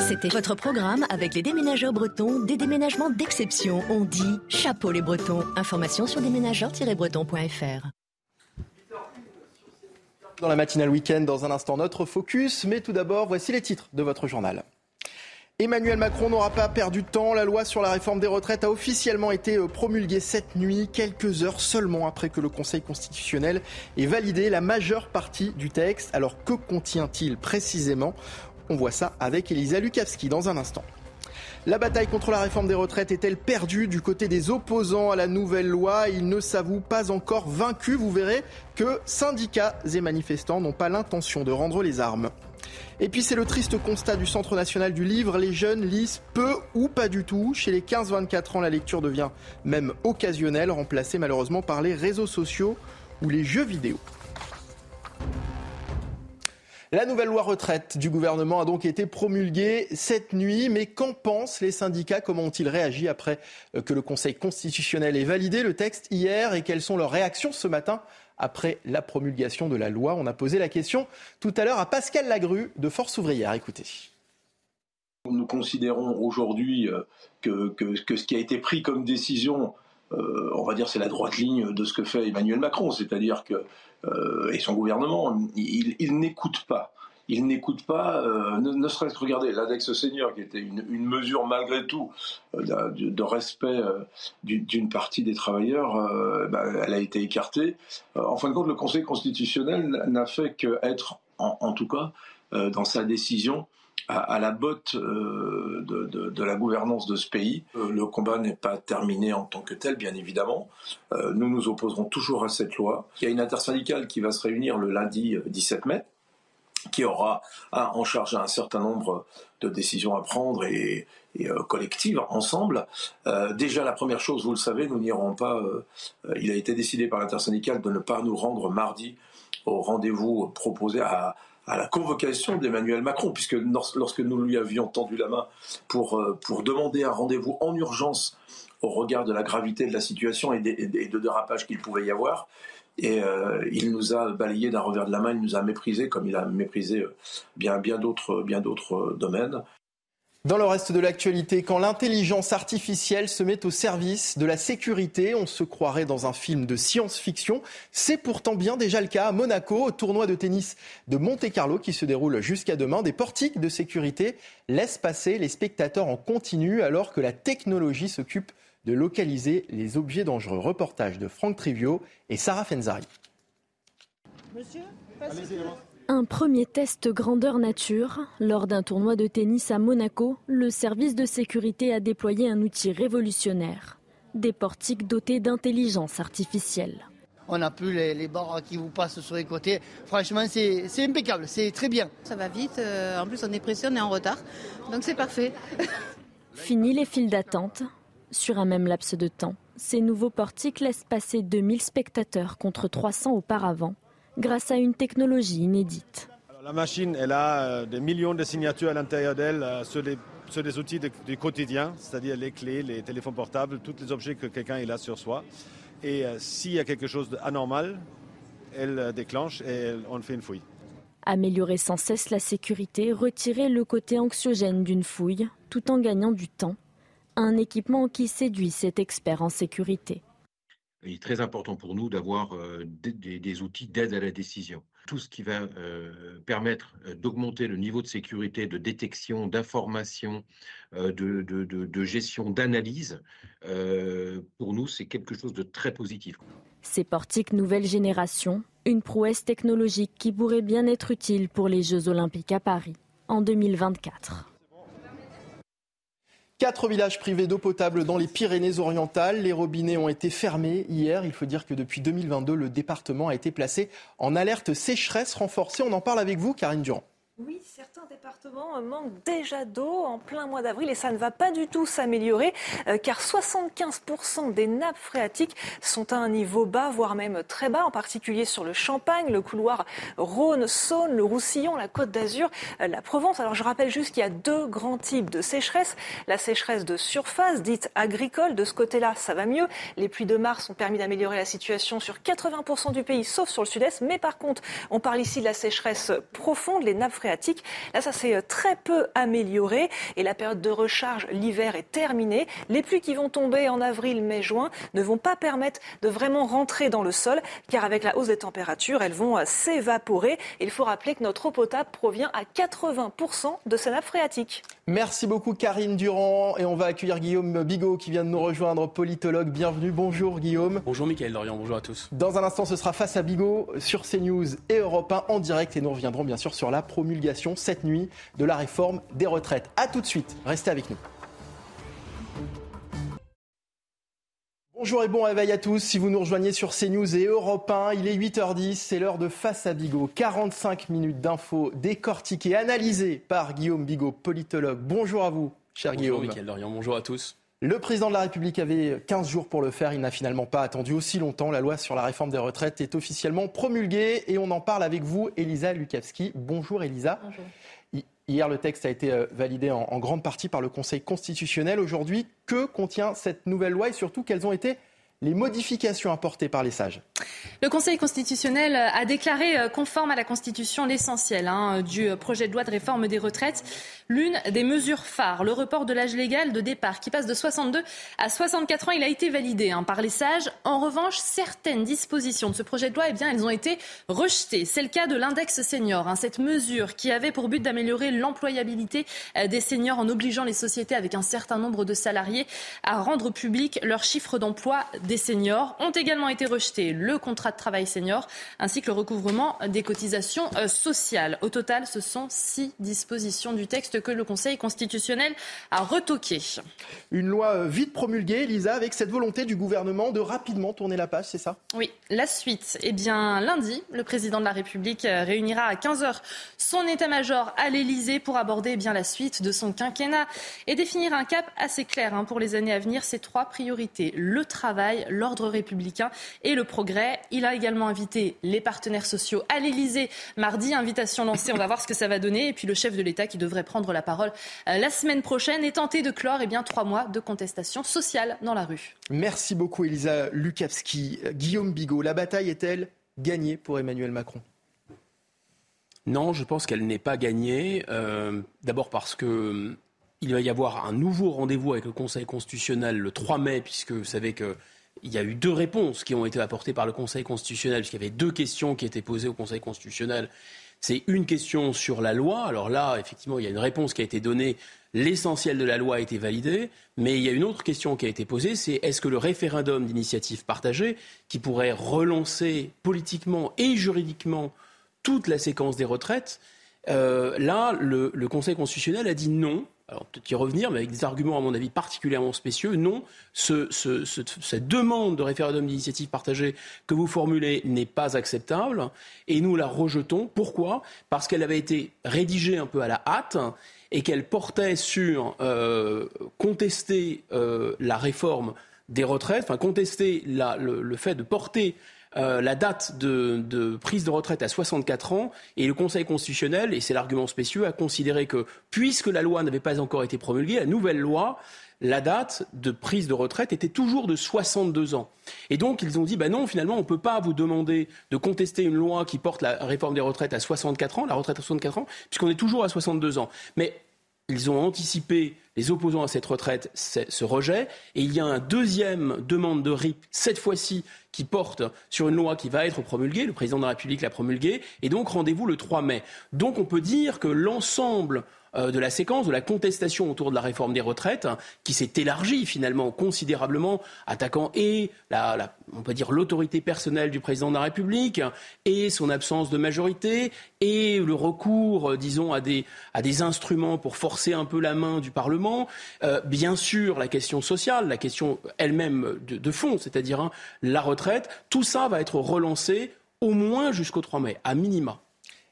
C'était votre programme avec les déménageurs bretons, des déménagements d'exception. On dit chapeau les bretons. Information sur déménageurs-bretons.fr. Dans la matinale week-end, dans un instant, notre focus. Mais tout d'abord, voici les titres de votre journal. Emmanuel Macron n'aura pas perdu de temps. La loi sur la réforme des retraites a officiellement été euh, promulguée cette nuit, quelques heures seulement après que le Conseil constitutionnel ait validé la majeure partie du texte. Alors que contient-il précisément? On voit ça avec Elisa Lukavski dans un instant. La bataille contre la réforme des retraites est-elle perdue du côté des opposants à la nouvelle loi? Ils ne s'avouent pas encore vaincus. Vous verrez que syndicats et manifestants n'ont pas l'intention de rendre les armes. Et puis c'est le triste constat du Centre national du livre. Les jeunes lisent peu ou pas du tout. Chez les 15-24 ans, la lecture devient même occasionnelle, remplacée malheureusement par les réseaux sociaux ou les jeux vidéo. La nouvelle loi retraite du gouvernement a donc été promulguée cette nuit. Mais qu'en pensent les syndicats? Comment ont-ils réagi après euh, que le Conseil constitutionnel ait validé le texte hier? Et quelles sont leurs réactions ce matin après la promulgation de la loi? On a posé la question tout à l'heure à Pascal Lagru de Force ouvrière. Écoutez. Nous considérons aujourd'hui euh, que, que, ce qui a été pris comme décision euh, on va dire c'est la droite ligne de ce que fait Emmanuel Macron, c'est-à-dire que euh, et son gouvernement, il, n'écoute pas. Il n'écoute pas, euh, ne, serait-ce que regarder l'index senior, qui était une, mesure malgré tout de, respect d'une partie des travailleurs, bah, elle a été écartée. en fin de compte, le Conseil constitutionnel n'a fait qu'être, en tout cas, dans sa décision, à, la botte euh, de, la gouvernance de ce pays. Euh, le combat n'est pas terminé en tant que tel, bien évidemment. Euh, nous nous opposerons toujours à cette loi. Il y a une intersyndicale qui va se réunir le lundi 17 mai qui aura en charge un certain nombre de décisions à prendre et, collectives ensemble. déjà, la première chose, vous le savez, nous n'irons pas. il a été décidé par l'intersyndicale de ne pas nous rendre mardi au rendez-vous proposé à, à la convocation d'Emmanuel Macron, puisque lorsque nous lui avions tendu la main pour, euh, pour demander un rendez-vous en urgence au regard de la gravité de la situation et, des, de dérapages qu'il pouvait y avoir, et euh, il nous a balayé d'un revers de la main, il nous a méprisé comme il a méprisé euh, bien, bien d'autres domaines. Dans le reste de l'actualité, quand l'intelligence artificielle se met au service de la sécurité, on se croirait dans un film de science-fiction. C'est pourtant bien déjà le cas à Monaco, au tournoi de tennis de Monte-Carlo qui se déroule jusqu'à demain. Des portiques de sécurité laissent passer les spectateurs en continu alors que la technologie s'occupe de localiser les objets dangereux. Reportage de Franck Trivio et Sarah Fenzari. Monsieur, un premier test grandeur nature. Lors d'un tournoi de tennis à Monaco, le service de sécurité a déployé un outil révolutionnaire. Des portiques dotés d'intelligence artificielle. On n'a plus les, barres qui vous passent sur les côtés. Franchement, c'est impeccable, c'est très bien. Ça va vite, euh, en plus on est pressé, on est en retard, donc c'est parfait. Fini les files d'attente. Sur un même laps de temps, ces nouveaux portiques laissent passer 2000 spectateurs contre 300 auparavant grâce à une technologie inédite. la machine, elle a euh, des millions de signatures à l'intérieur d'elle euh, sur, des outils du quotidien, c'est-à-dire les clés, les téléphones portables, tous les objets que quelqu'un a sur soi. Et euh, s'il y a quelque chose d'anormal, elle déclenche et on fait une fouille. Améliorer sans cesse la sécurité, retirer le côté anxiogène d'une fouille, tout en gagnant du temps. Un équipement qui séduit cet expert en sécurité. Il est très important pour nous d'avoir des, des, outils d'aide à la décision. Tout ce qui va permettre d'augmenter le niveau de sécurité, de détection, d'information, de, gestion, d'analyse, pour nous, c'est quelque chose de très positif. Ces portiques nouvelle génération, une prouesse technologique qui pourrait bien être utile pour les Jeux olympiques à Paris en 2024. Quatre villages privés d'eau potable dans les Pyrénées-Orientales. Les robinets ont été fermés hier. Il faut dire que depuis 2022, le département a été placé en alerte sécheresse renforcée. On en parle avec vous, Karine Durand. Oui, certains départements manquent déjà d'eau en plein mois d'avril et ça ne va pas du tout s'améliorer euh, car 75% des nappes phréatiques sont à un niveau bas, voire même très bas, en particulier sur le Champagne, le couloir Rhône-Saône, le Roussillon, la Côte d'Azur, euh, la Provence. Alors je rappelle juste qu'il y a deux grands types de sécheresse. La sécheresse de surface, dite agricole, de ce côté-là, ça va mieux. Les pluies de mars ont permis d'améliorer la situation sur 80% du pays, sauf sur le sud-est. Mais par contre, on parle ici de la sécheresse profonde, les nappes phréatiques Là, ça s'est euh, très peu amélioré et la période de recharge, l'hiver, est terminée. Les pluies qui vont tomber en avril, mai, juin ne vont pas permettre de vraiment rentrer dans le sol car avec la hausse des températures, elles vont euh, s'évaporer. Il faut rappeler que notre eau potable provient à 80% de ces nappes phréatiques. Merci beaucoup Karine Durand et on va accueillir Guillaume Bigot qui vient de nous rejoindre, politologue. Bienvenue, bonjour Guillaume. Bonjour Mickaël Dorian, bonjour à tous. Dans un instant, ce sera face à Bigot sur CNews et Europe 1 en direct et nous reviendrons bien sûr sur la promulgation cette nuit de la réforme des retraites. A tout de suite, restez avec nous. Bonjour et bon réveil à tous. Si vous nous rejoignez sur CNews et Europe 1, il est 8h10, c'est l'heure de Face à Bigot. 45 minutes d'infos décortiquées, analysées par Guillaume Bigot, politologue. Bonjour à vous, cher bonjour Guillaume. Dorian, bonjour à tous. Le président de la République avait 15 jours pour le faire. Il n'a finalement pas attendu aussi longtemps. La loi sur la réforme des retraites est officiellement promulguée et on en parle avec vous, Elisa Lukavski. Bonjour Elisa. Bonjour. Hier, le texte a été euh, validé en grande partie par le Conseil constitutionnel. Aujourd'hui, que contient cette nouvelle loi et surtout quelles ont été les modifications apportées par les sages? Le Conseil constitutionnel a déclaré euh, conforme à la Constitution l'essentiel hein, du projet de loi de réforme des retraites. L'une des mesures phares, le report de l'âge légal de départ qui passe de 62 à 64 ans, il a été validé hein, par les sages. En revanche, certaines dispositions de ce projet de loi, eh bien, elles ont été rejetées. C'est le cas de l'index senior, hein, cette mesure qui avait pour but d'améliorer l'employabilité euh, des seniors en obligeant les sociétés avec un certain nombre de salariés à rendre public leurs chiffres d'emploi des seniors. Ont également été rejetés le contrat de travail senior ainsi que le recouvrement des cotisations euh, sociales. Au total, ce sont six dispositions du texte que le Conseil constitutionnel a retoqué. Une loi euh, vite promulguée, Lisa, avec cette volonté du gouvernement de rapidement tourner la page, c'est ça? Oui, la suite. Eh bien, lundi, le président de la République euh, réunira à 15h son état-major à l'Élysée pour aborder eh bien, la suite de son quinquennat et définir un cap assez clair hein, pour les années à venir. Ces trois priorités, le travail, l'ordre républicain et le progrès. Il a également invité les partenaires sociaux à l'Elysée mardi. Invitation lancée, on va voir ce que ça va donner. Et puis le chef de l'État qui devrait prendre la parole euh, la semaine prochaine et tenter de clore eh bien, trois mois de contestation sociale dans la rue. Merci beaucoup Elisa Lukavski. Guillaume Bigot, la bataille est-elle gagnée pour Emmanuel Macron? Non, je pense qu'elle n'est pas gagnée. Euh, d'abord parce que euh, il va y avoir un nouveau rendez-vous avec le Conseil constitutionnel le 3 mai, puisque vous savez que il y a eu deux réponses qui ont été apportées par le Conseil constitutionnel, puisqu'il y avait deux questions qui étaient posées au Conseil constitutionnel. C'est une question sur la loi. Alors là, effectivement, il y a une réponse qui a été donnée. L'essentiel de la loi a été validé. Mais il y a une autre question qui a été posée, c'est est-ce que le référendum d'initiative partagée, qui pourrait relancer politiquement et juridiquement toute la séquence des retraites, euh, là, le, le Conseil constitutionnel a dit non alors peut-être y revenir, mais avec des arguments à mon avis particulièrement spécieux. Non, cette demande de référendum d'initiative partagée que vous formulez n'est pas acceptable et nous la rejetons. Pourquoi? Parce qu'elle avait été rédigée un peu à la hâte et qu'elle portait sur euh, contester euh, la réforme des retraites, enfin contester le, fait de porter euh, la date de, prise de retraite à 64 ans et le Conseil constitutionnel, et c'est l'argument spécieux, a considéré que puisque la loi n'avait pas encore été promulguée, la nouvelle loi, la date de prise de retraite était toujours de 62 ans. Et donc ils ont dit, ben non, finalement, on ne peut pas vous demander de contester une loi qui porte la réforme des retraites à 64 ans, la retraite à 64 ans, puisqu'on est toujours à 62 ans. Mais ils ont anticipé les opposants à cette retraite, ce rejet. Et il y a un deuxième demande de RIP, cette fois-ci, qui porte sur une loi qui va être promulguée. Le président de la République l'a promulguée. Et donc, rendez-vous le 3 mai. Donc, on peut dire que l'ensemble de la séquence, de la contestation autour de la réforme des retraites, qui s'est élargie finalement considérablement, attaquant et la, on peut dire l'autorité personnelle du président de la République et son absence de majorité et le recours, euh, disons, à des, à des instruments pour forcer un peu la main du Parlement. Euh, bien sûr, la question sociale, la question elle-même de, fond, c'est-à-dire hein, la retraite, tout ça va être relancé au moins jusqu'au 3 mai, à minima.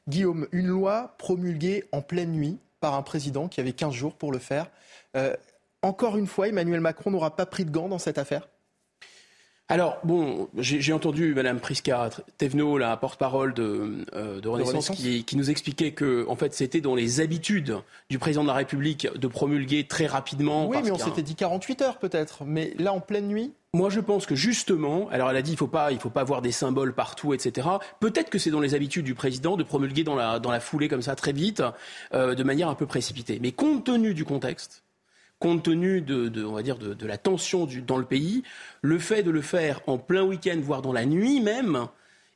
Guillaume, une loi promulguée en pleine nuit par un président qui avait 15 jours pour le faire. Euh, encore une fois, Emmanuel Macron n'aura pas pris de gants dans cette affaire? Alors, bon, j'ai entendu Mme Prisca Thévenot, la porte-parole de, euh, Renaissance, Qui, nous expliquait que, en fait, c'était dans les habitudes du président de la République de promulguer très rapidement. Oui, mais on s'était dit 48 heures peut-être. Mais là, en pleine nuit moi, je pense que justement, alors elle a dit il faut pas, il faut pas avoir des symboles partout, etc. Peut-être que c'est dans les habitudes du président de promulguer dans la, dans la foulée comme ça très vite, euh, de manière un peu précipitée. Mais compte tenu du contexte, compte tenu de, on va dire de, la tension dans le pays, le fait de le faire en plein week-end, voire dans la nuit même,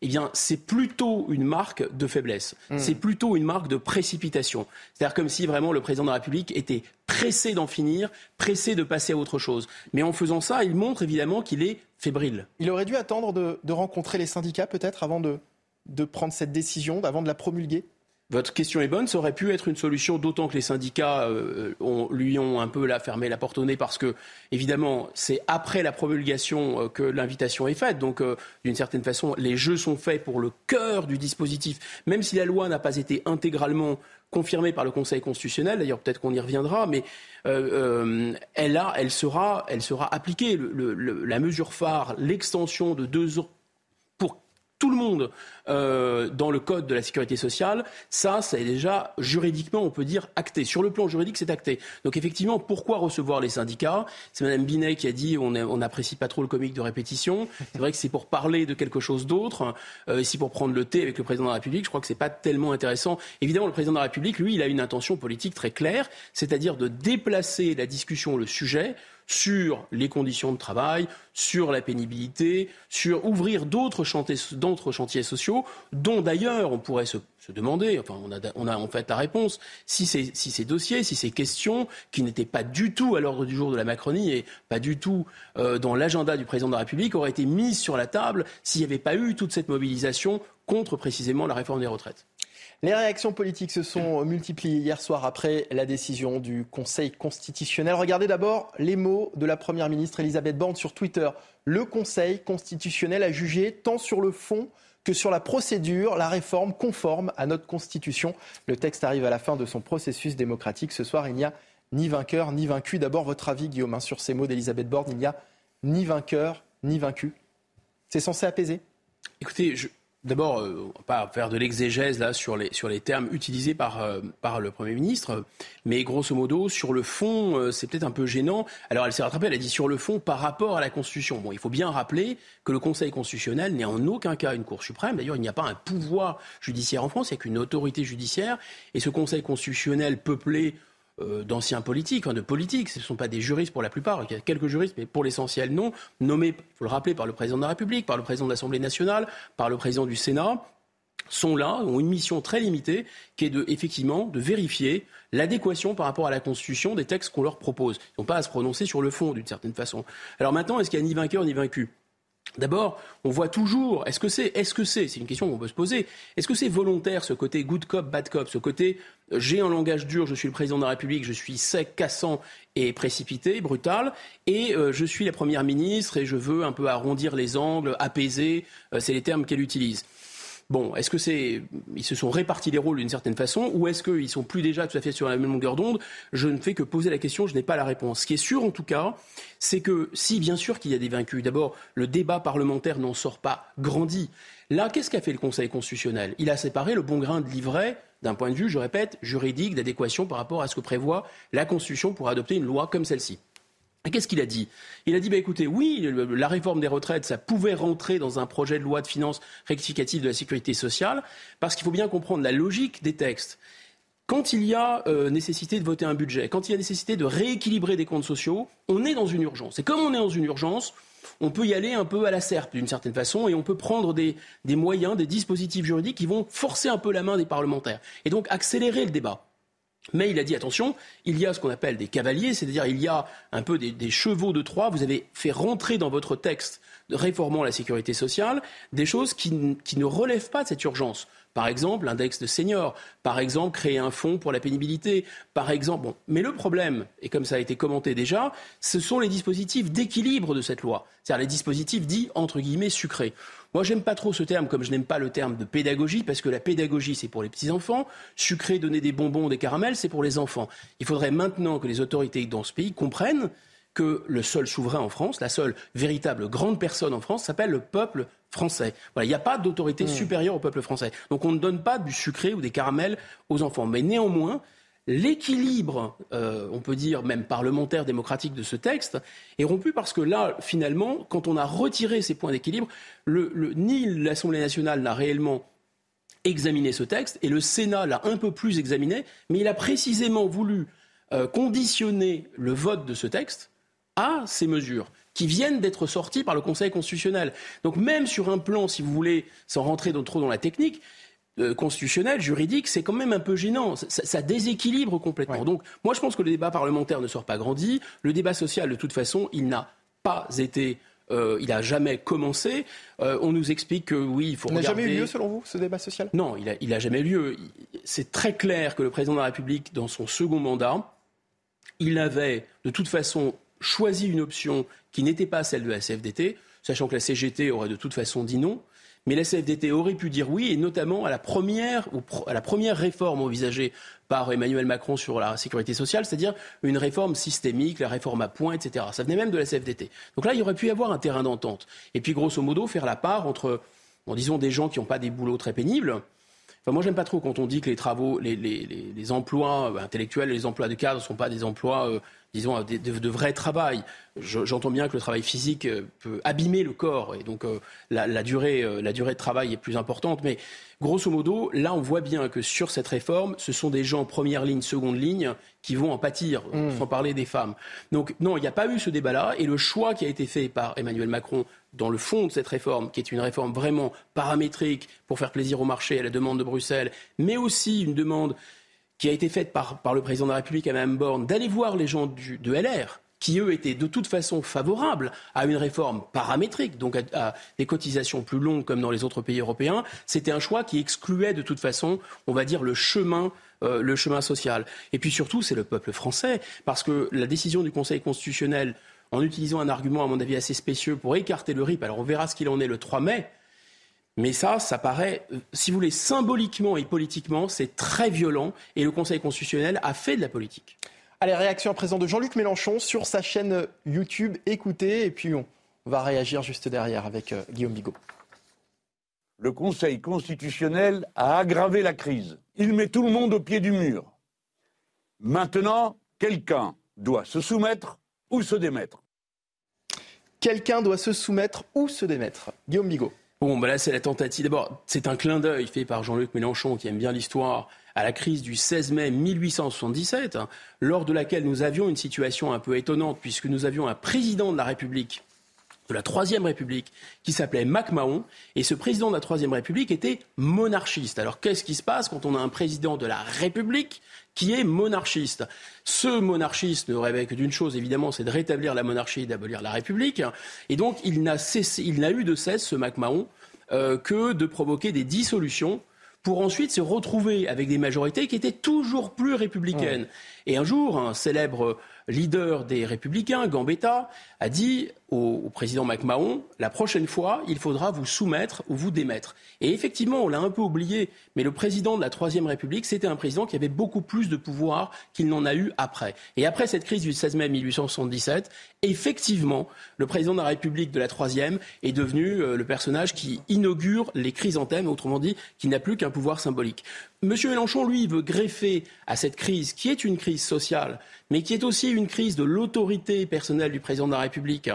eh bien, c'est plutôt une marque de faiblesse. Hmm. C'est plutôt une marque de précipitation. C'est-à-dire comme si vraiment le président de la République était pressé d'en finir, pressé de passer à autre chose. Mais en faisant ça, il montre évidemment qu'il est fébrile. Il aurait dû attendre de, rencontrer les syndicats peut-être avant de, de prendre cette décision, avant de la promulguer? Votre question est bonne, ça aurait pu être une solution, d'autant que les syndicats euh, lui ont un peu la, fermé la porte au nez parce que, évidemment, c'est après la promulgation euh, que l'invitation est faite. Donc, euh, d'une certaine façon, les jeux sont faits pour le cœur du dispositif, même si la loi n'a pas été intégralement confirmée par le Conseil constitutionnel. D'ailleurs, peut-être qu'on y reviendra, mais elle, a, elle, sera, elle sera appliquée. la mesure phare, l'extension de deux tout le monde euh, dans le code de la sécurité sociale, ça, ça est déjà juridiquement, on peut dire, acté. Sur le plan juridique, c'est acté. Donc effectivement, pourquoi recevoir les syndicats? C'est Mme Binet qui a dit on n'apprécie pas trop le comique de répétition. C'est vrai que c'est pour parler de quelque chose d'autre. Euh, ici, pour prendre le thé avec le président de la République, je crois que c'est pas tellement intéressant. Évidemment, le président de la République, lui, il a une intention politique très claire, c'est-à-dire de déplacer la discussion, le sujet, sur les conditions de travail, sur la pénibilité, sur ouvrir d'autres chantiers, sociaux, dont d'ailleurs on pourrait se, demander, enfin on a, en fait la réponse, si ces, si ces dossiers, si ces questions qui n'étaient pas du tout à l'ordre du jour de la Macronie et pas du tout euh, dans l'agenda du président de la République auraient été mises sur la table s'il n'y avait pas eu toute cette mobilisation contre précisément la réforme des retraites. Les réactions politiques se sont multipliées hier soir après la décision du Conseil constitutionnel. Regardez d'abord les mots de la Première ministre Elisabeth Borne sur Twitter. Le Conseil constitutionnel a jugé tant sur le fond que sur la procédure, la réforme conforme à notre Constitution. Le texte arrive à la fin de son processus démocratique. Ce soir, il n'y a ni vainqueur ni vaincu. D'abord, votre avis, Guillaume, hein, sur ces mots d'Elisabeth Borne. Il n'y a ni vainqueur ni vaincu. C'est censé apaiser? Écoutez, je, D'abord, euh, on pas faire de l'exégèse là sur les, sur les termes utilisés par, euh, par le Premier ministre, mais grosso modo, sur le fond, euh, c'est peut-être un peu gênant. Alors elle s'est rattrapée, elle a dit sur le fond par rapport à la Constitution. Bon, il faut bien rappeler que le Conseil constitutionnel n'est en aucun cas une Cour suprême. D'ailleurs, il n'y a pas un pouvoir judiciaire en France, il n'y a qu'une autorité judiciaire. Et ce Conseil constitutionnel peuplé d'anciens politiques, de politiques. Ce ne sont pas des juristes pour la plupart. Il y a quelques juristes, mais pour l'essentiel non. Nommés, il faut le rappeler, par le président de la République, par le président de l'Assemblée nationale, par le président du Sénat sont là, ont une mission très limitée, qui est de, effectivement de vérifier l'adéquation par rapport à la Constitution des textes qu'on leur propose. Ils n'ont pas à se prononcer sur le fond, d'une certaine façon. Alors maintenant, est-ce qu'il n'y a ni vainqueur ni vaincu? D'abord, on voit toujours, est-ce que c'est, est-ce que c'est, c'est une question qu'on peut se poser, est-ce que c'est volontaire ce côté good cop, bad cop, ce côté euh, j'ai un langage dur, je suis le président de la République, je suis sec, cassant et précipité, brutal, et euh, je suis la première ministre et je veux un peu arrondir les angles, apaiser, euh, c'est les termes qu'elle utilise. Bon, est-ce que c'est ils se sont répartis les rôles d'une certaine façon ou est-ce qu'ils sont plus déjà tout à fait sur la même longueur d'onde? Je ne fais que poser la question, je n'ai pas la réponse. Ce qui est sûr en tout cas, c'est que si bien sûr qu'il y a des vaincus, d'abord le débat parlementaire n'en sort pas grandi. Là, qu'est-ce qu'a fait le Conseil constitutionnel? Il a séparé le bon grain de l'ivraie d'un point de vue, je répète, juridique, d'adéquation par rapport à ce que prévoit la Constitution pour adopter une loi comme celle-ci. Qu'est-ce qu'il a dit? Il a dit, bah, écoutez, oui, la réforme des retraites, ça pouvait rentrer dans un projet de loi de finances rectificative de la sécurité sociale, parce qu'il faut bien comprendre la logique des textes. quand il y a euh, nécessité de voter un budget, quand il y a nécessité de rééquilibrer des comptes sociaux, on est dans une urgence. Et comme on est dans une urgence, on peut y aller un peu à la serpe d'une certaine façon et on peut prendre des, moyens, des dispositifs juridiques qui vont forcer un peu la main des parlementaires et donc accélérer le débat. Mais il a dit attention, il y a ce qu'on appelle des cavaliers, c'est-à-dire il y a un peu des, chevaux de Troie. Vous avez fait rentrer dans votre texte réformant la sécurité sociale des choses qui ne relèvent pas de cette urgence. Par exemple, l'index de seniors. Par exemple, créer un fonds pour la pénibilité. Par exemple. Mais le problème, et comme ça a été commenté déjà, ce sont les dispositifs d'équilibre de cette loi. C'est-à-dire les dispositifs dits, entre guillemets, sucrés. Moi, j'aime pas trop ce terme, comme je n'aime pas le terme de pédagogie, parce que la pédagogie, c'est pour les petits-enfants. Sucré, donner des bonbons, des caramels, c'est pour les enfants. Il faudrait maintenant que les autorités dans ce pays comprennent que le seul souverain en France, la seule véritable grande personne en France, s'appelle le peuple français. il n'y a pas d'autorité hmm. supérieure au peuple français. Donc on ne donne pas du sucré ou des caramels aux enfants. Mais néanmoins, l'équilibre, euh, on peut dire même parlementaire, démocratique de ce texte, est rompu parce que là, finalement, quand on a retiré ces points d'équilibre, ni l'Assemblée nationale n'a réellement examiné ce texte, et le Sénat l'a un peu plus examiné, mais il a précisément voulu euh, conditionner le vote de ce texte à ces mesures qui viennent d'être sorties par le Conseil constitutionnel. Donc même sur un plan, si vous voulez, sans rentrer trop dans la technique, euh, constitutionnelle, juridique, c'est quand même un peu gênant. Ça, déséquilibre complètement. Donc moi je pense que le débat parlementaire ne sort pas grandi. Le débat social, de toute façon, il n'a pas été euh, il n'a jamais commencé. Euh, on nous explique que oui, il faut il n'a jamais eu lieu, selon vous, ce débat social? Non, il n'a jamais eu lieu. C'est très clair que le président de la République, dans son second mandat, il avait de toute façon choisi une option qui n'était pas celle de la CFDT, sachant que la CGT aurait de toute façon dit non. Mais la CFDT aurait pu dire oui, et notamment à la première, à la première réforme envisagée par Emmanuel Macron sur la sécurité sociale, c'est-à-dire une réforme systémique, la réforme à points, etc. Ça venait même de la CFDT. Donc là, il aurait pu y avoir un terrain d'entente. Et puis, grosso modo, faire la part entre, disons, des gens qui n'ont pas des boulots très pénibles. Enfin, moi, j'aime pas trop quand on dit que les travaux, les, emplois intellectuels, les emplois de cadre ne sont pas des emplois euh, disons, de, de, vrai travail. J'entends bien que le travail physique euh, peut abîmer le corps et donc euh, la, durée, euh, la durée de travail est plus importante. Mais grosso modo, là, on voit bien que sur cette réforme, ce sont des gens première ligne, seconde ligne qui vont en pâtir, mmh. sans parler des femmes. Donc non, il n'y a pas eu ce débat-là et le choix qui a été fait par Emmanuel Macron dans le fond de cette réforme, qui est une réforme vraiment paramétrique pour faire plaisir au marché à la demande de Bruxelles, mais aussi une demande qui a été faite par, par le président de la République à Mme Borne, d'aller voir les gens du, de LR, qui eux étaient de toute façon favorables à une réforme paramétrique, donc à, des cotisations plus longues comme dans les autres pays européens, c'était un choix qui excluait de toute façon, on va dire, le chemin euh, le chemin social. Et puis surtout, c'est le peuple français, parce que la décision du Conseil constitutionnel, en utilisant un argument, à mon avis, assez spécieux pour écarter le RIP, alors on verra ce qu'il en est le 3 mai, mais ça, ça paraît, si vous voulez, symboliquement et politiquement, c'est très violent. Et le Conseil constitutionnel a fait de la politique. Allez, réaction à présent de Jean-Luc Mélenchon sur sa chaîne YouTube. Écoutez, et puis on va réagir juste derrière avec euh, Guillaume Bigot. Le Conseil constitutionnel a aggravé la crise. Il met tout le monde au pied du mur. Maintenant, quelqu'un doit se soumettre ou se démettre. Quelqu'un doit se soumettre ou se démettre. Guillaume Bigot. Bon, bah là, c'est la tentative. D'abord, c'est un clin d'œil fait par Jean-Luc Mélenchon, qui aime bien l'histoire, à la crise du 16 mai 1877, hein, lors de laquelle nous avions une situation un peu étonnante, puisque nous avions un président de la République de la Troisième République qui s'appelait MacMahon. Et ce président de la Troisième République était monarchiste. Alors qu'est-ce qui se passe quand on a un président de la République qui est monarchiste Ce monarchiste ne rêvait que d'une chose, évidemment, c'est de rétablir la monarchie et d'abolir la République. Et donc il n'a, eu de cesse, ce MacMahon, euh, que de provoquer des dissolutions pour ensuite se retrouver avec des majorités qui étaient toujours plus républicaines. Et un jour, un célèbre leader des Républicains, Gambetta, a dit au, président MacMahon, la prochaine fois, il faudra vous soumettre ou vous démettre. Et effectivement, on l'a un peu oublié, mais le président de la Troisième République, c'était un président qui avait beaucoup plus de pouvoir qu'il n'en a eu après. Et après cette crise du 16 mai 1877, effectivement, le président de la République de la Troisième est devenu euh, le personnage qui inaugure les chrysanthèmes, autrement dit, qui n'a plus qu'un pouvoir symbolique. Monsieur Mélenchon, lui, veut greffer à cette crise, qui est une crise sociale, mais qui est aussi une crise de l'autorité personnelle du président de la République,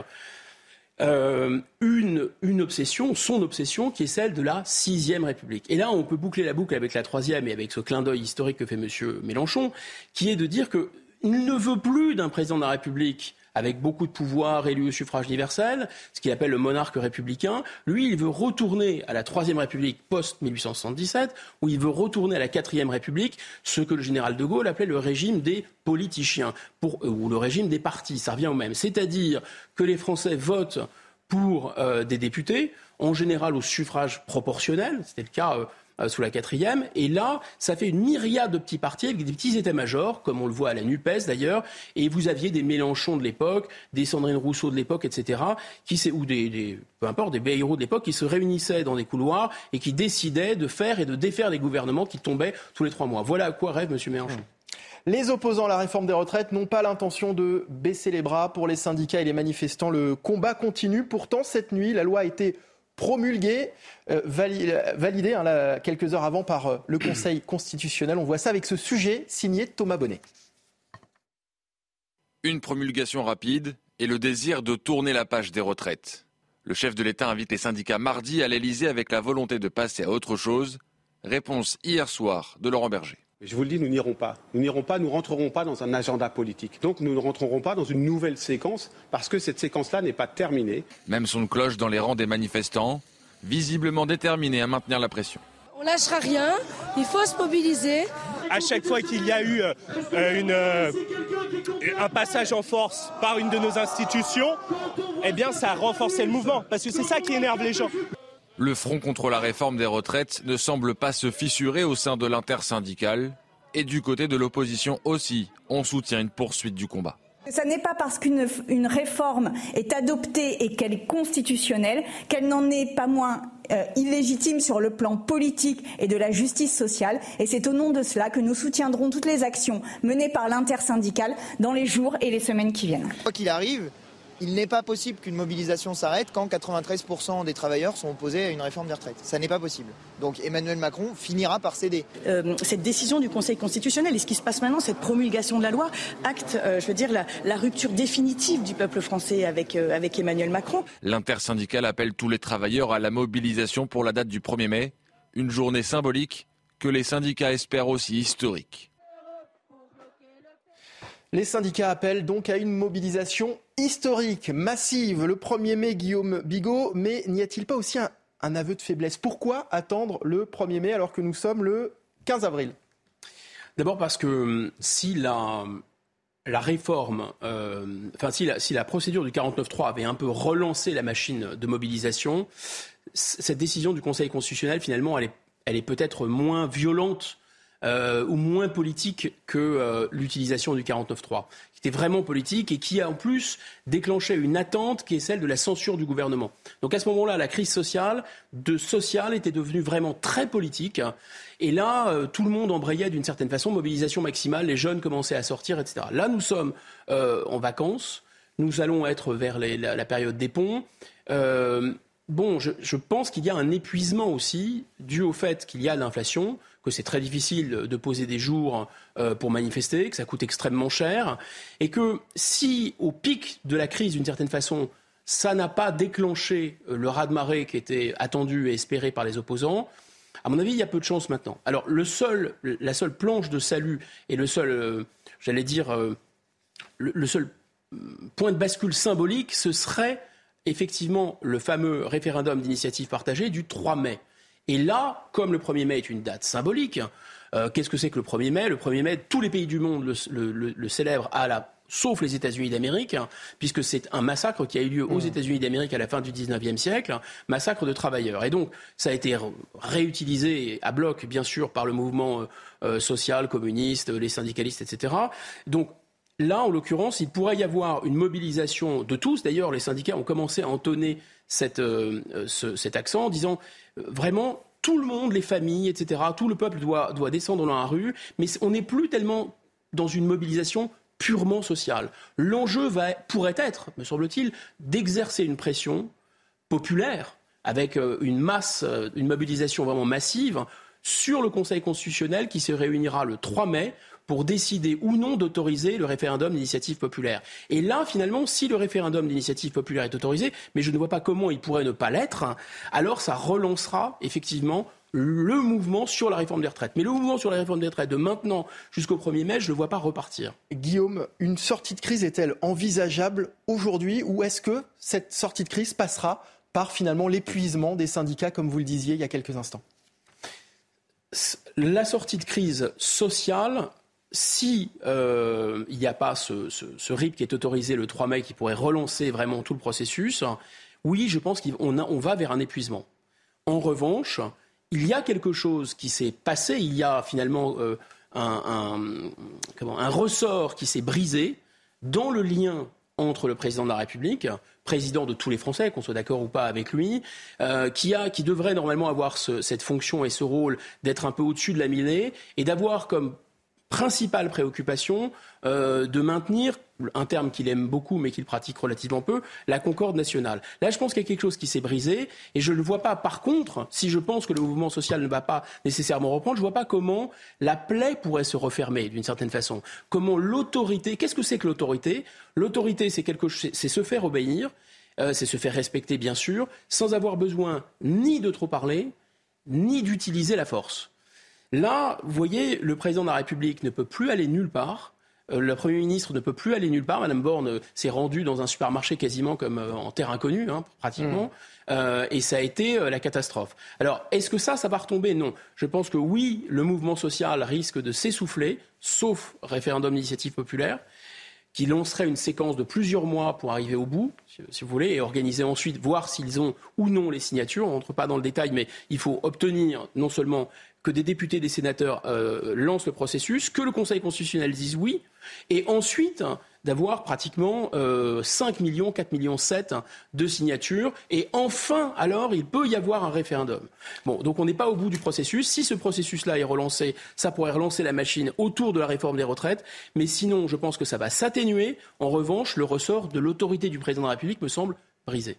euh, une, une obsession, son obsession, qui est celle de la sixième République. Et là, on peut boucler la boucle avec la troisième et avec ce clin d'œil historique que fait M. Mélenchon, qui est de dire qu'il ne veut plus d'un président de la République avec beaucoup de pouvoirs élus au suffrage universel, ce qu'il appelle le monarque républicain. Lui, il veut retourner à la Troisième République post-1877, où il veut retourner à la Quatrième République, ce que le général de Gaulle appelait le régime des politiciens, euh, ou le régime des partis, ça revient au même. C'est-à-dire que les Français votent pour euh, des députés, en général au suffrage proportionnel, c'était le cas euh, sous la quatrième. Et là, ça fait une myriade de petits partis avec des petits états-majors, comme on le voit à la NUPES d'ailleurs. Et vous aviez des Mélenchon de l'époque, des Sandrine Rousseau de l'époque, etc., qui, ou des, des, peu importe, des Bayrou de l'époque, qui se réunissaient dans des couloirs et qui décidaient de faire et de défaire des gouvernements qui tombaient tous les trois mois. Voilà à quoi rêve M. Mélenchon. Les opposants à la réforme des retraites n'ont pas l'intention de baisser les bras. Pour les syndicats et les manifestants, le combat continue. Pourtant, cette nuit, la loi a été promulgué, euh, validé hein, quelques heures avant par euh, le Conseil constitutionnel. On voit ça avec ce sujet signé Thomas Bonnet. Une promulgation rapide et le désir de tourner la page des retraites. Le chef de l'État invite les syndicats mardi à l'Elysée avec la volonté de passer à autre chose. Réponse hier soir de Laurent Berger. Je vous le dis, nous n'irons pas. Nous n'irons pas, nous rentrerons pas dans un agenda politique. Donc nous ne rentrerons pas dans une nouvelle séquence parce que cette séquence-là n'est pas terminée. Même son cloche dans les rangs des manifestants, visiblement déterminés à maintenir la pression. On lâchera rien, il faut se mobiliser. À chaque fois qu'il y a eu euh, euh, un passage en force par une de nos institutions, eh bien ça a renforcé le mouvement parce que c'est ça qui énerve les gens. Le front contre la réforme des retraites ne semble pas se fissurer au sein de l'intersyndicale. Et du côté de l'opposition aussi, on soutient une poursuite du combat. Ce n'est pas parce qu'une réforme est adoptée et qu'elle est constitutionnelle qu'elle n'en est pas moins euh, illégitime sur le plan politique et de la justice sociale. Et c'est au nom de cela que nous soutiendrons toutes les actions menées par l'intersyndicale dans les jours et les semaines qui viennent. Quoi qu'il arrive, il n'est pas possible qu'une mobilisation s'arrête quand 93% des travailleurs sont opposés à une réforme des retraites. Ça n'est pas possible. Donc Emmanuel Macron finira par céder. Euh, cette décision du Conseil constitutionnel et ce qui se passe maintenant, cette promulgation de la loi, acte, euh, je veux dire, la, rupture définitive du peuple français avec, euh, avec Emmanuel Macron. L'intersyndicale appelle tous les travailleurs à la mobilisation pour la date du 1er mai, une journée symbolique que les syndicats espèrent aussi historique. Les syndicats appellent donc à une mobilisation historique, massive, le 1er mai, Guillaume Bigot, mais n'y a-t-il pas aussi un, aveu de faiblesse? Pourquoi attendre le 1er mai alors que nous sommes le 15 avril? D'abord parce que hum, si la, réforme, euh, si la, procédure du 49.3 avait un peu relancé la machine de mobilisation, cette décision du Conseil constitutionnel, finalement, elle est peut-être moins violente euh, ou moins politique que euh, l'utilisation du 49.3, qui était vraiment politique et qui a en plus déclenché une attente qui est celle de la censure du gouvernement. Donc à ce moment-là, la crise sociale, de sociale, était devenue vraiment très politique. Et là, euh, tout le monde embrayait d'une certaine façon, mobilisation maximale, les jeunes commençaient à sortir, etc. Là, nous sommes en vacances, nous allons être vers la, période des ponts. bon, je, je pense qu'il y a un épuisement aussi dû au fait qu'il y a l'inflation, que c'est très difficile de poser des jours euh, pour manifester, que ça coûte extrêmement cher, et que si au pic de la crise, d'une certaine façon, ça n'a pas déclenché euh, le raz-de-marée qui était attendu et espéré par les opposants, à mon avis, il y a peu de chance maintenant. Alors, le seul, la seule planche de salut et le seul, euh, j'allais dire, le, seul point de bascule symbolique, ce serait effectivement le fameux référendum d'initiative partagée du 3 mai. Et là, comme le 1er mai est une date symbolique, euh, qu'est-ce que c'est que le 1er mai? Le 1er mai, tous les pays du monde le, célèbrent à la sauf les États-Unis d'Amérique, hein, puisque c'est un massacre qui a eu lieu aux mmh. États-Unis d'Amérique à la fin du 19e siècle, massacre de travailleurs. Et donc, ça a été réutilisé à bloc, bien sûr, par le mouvement euh, euh, social, communiste, les syndicalistes, etc. Donc, là, en l'occurrence, il pourrait y avoir une mobilisation de tous. D'ailleurs, les syndicats ont commencé à entonner cet accent en disant vraiment, tout le monde, les familles, etc., tout le peuple doit, doit descendre dans la rue, mais on n'est plus tellement dans une mobilisation purement sociale. L'enjeu pourrait être, me semble-t-il, d'exercer une pression populaire avec euh, une masse, euh, une mobilisation vraiment massive sur le Conseil constitutionnel qui se réunira le 3 mai pour décider ou non d'autoriser le référendum d'initiative populaire. Et là, finalement, si le référendum d'initiative populaire est autorisé, mais je ne vois pas comment il pourrait ne pas l'être, alors ça relancera effectivement le mouvement sur la réforme des retraites. Mais le mouvement sur la réforme des retraites de maintenant jusqu'au 1er mai, je ne le vois pas repartir. Guillaume, une sortie de crise est-elle envisageable aujourd'hui ou est-ce que cette sortie de crise passera par finalement l'épuisement des syndicats, comme vous le disiez il y a quelques instants? La sortie de crise sociale, si euh, n'y a pas ce, ce, RIP qui est autorisé le 3 mai, qui pourrait relancer vraiment tout le processus, oui, je pense qu'on on va vers un épuisement. En revanche, il y a quelque chose qui s'est passé, il y a finalement euh, un, un, ressort qui s'est brisé dans le lien entre le président de la République, président de tous les Français, qu'on soit d'accord ou pas avec lui, euh, qui, a, qui devrait normalement avoir cette fonction et ce rôle d'être un peu au-dessus de la mêlée et d'avoir comme principale préoccupation euh, de maintenir, un terme qu'il aime beaucoup mais qu'il pratique relativement peu, la concorde nationale. Là, je pense qu'il y a quelque chose qui s'est brisé et je ne vois pas, par contre, si je pense que le mouvement social ne va pas nécessairement reprendre, je ne vois pas comment la plaie pourrait se refermer d'une certaine façon. Comment l'autorité, qu'est-ce que c'est que l'autorité? L'autorité, c'est quelque c'est se faire obéir, euh, c'est se faire respecter, bien sûr, sans avoir besoin ni de trop parler, ni d'utiliser la force. Là, vous voyez, le président de la République ne peut plus aller nulle part. Euh, le Premier ministre ne peut plus aller nulle part. Madame Borne euh, s'est rendue dans un supermarché quasiment comme euh, en terre inconnue, hein, pratiquement. Mmh. et ça a été la catastrophe. Alors, est-ce que ça, ça va retomber? Non. Je pense que oui, le mouvement social risque de s'essouffler, sauf référendum d'initiative populaire qui lancerait une séquence de plusieurs mois pour arriver au bout, si vous voulez, et organiser ensuite, voir s'ils ont ou non les signatures. On ne rentre pas dans le détail, mais il faut obtenir non seulement que des députés, des sénateurs euh, lancent le processus, que le Conseil constitutionnel dise oui, et ensuite d'avoir pratiquement 5 euh, millions, 4 millions 7 de signatures. Et enfin, alors, il peut y avoir un référendum. Bon, donc on n'est pas au bout du processus. Si ce processus-là est relancé, ça pourrait relancer la machine autour de la réforme des retraites. Mais sinon, je pense que ça va s'atténuer. En revanche, le ressort de l'autorité du président de la République me semble brisé.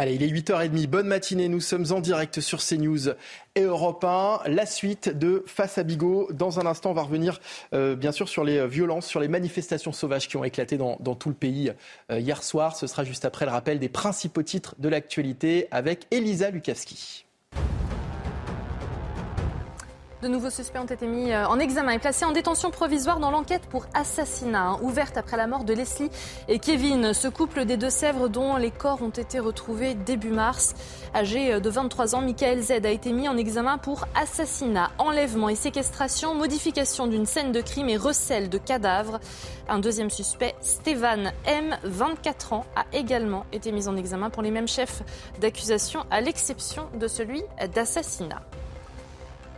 Allez, il est 8h30. Bonne matinée. Nous sommes en direct sur CNews et Europe 1. La suite de Face à Bigot. Dans un instant, on va revenir euh, bien sûr sur les violences, sur les manifestations sauvages qui ont éclaté dans, tout le pays euh, hier soir. Ce sera juste après le rappel des principaux titres de l'actualité avec Elisa Lukavski. De nouveaux suspects ont été mis euh, en examen et placés en détention provisoire dans l'enquête pour assassinat, hein, ouverte après la mort de Leslie et Kevin, ce couple des Deux-Sèvres dont les corps ont été retrouvés début mars. Âgé euh, de 23 ans, Michael Z a été mis en examen pour assassinat, enlèvement et séquestration, modification d'une scène de crime et recel de cadavres. Un deuxième suspect, Stéphane M, 24 ans, a également été mis en examen pour les mêmes chefs d'accusation, à l'exception de celui d'assassinat.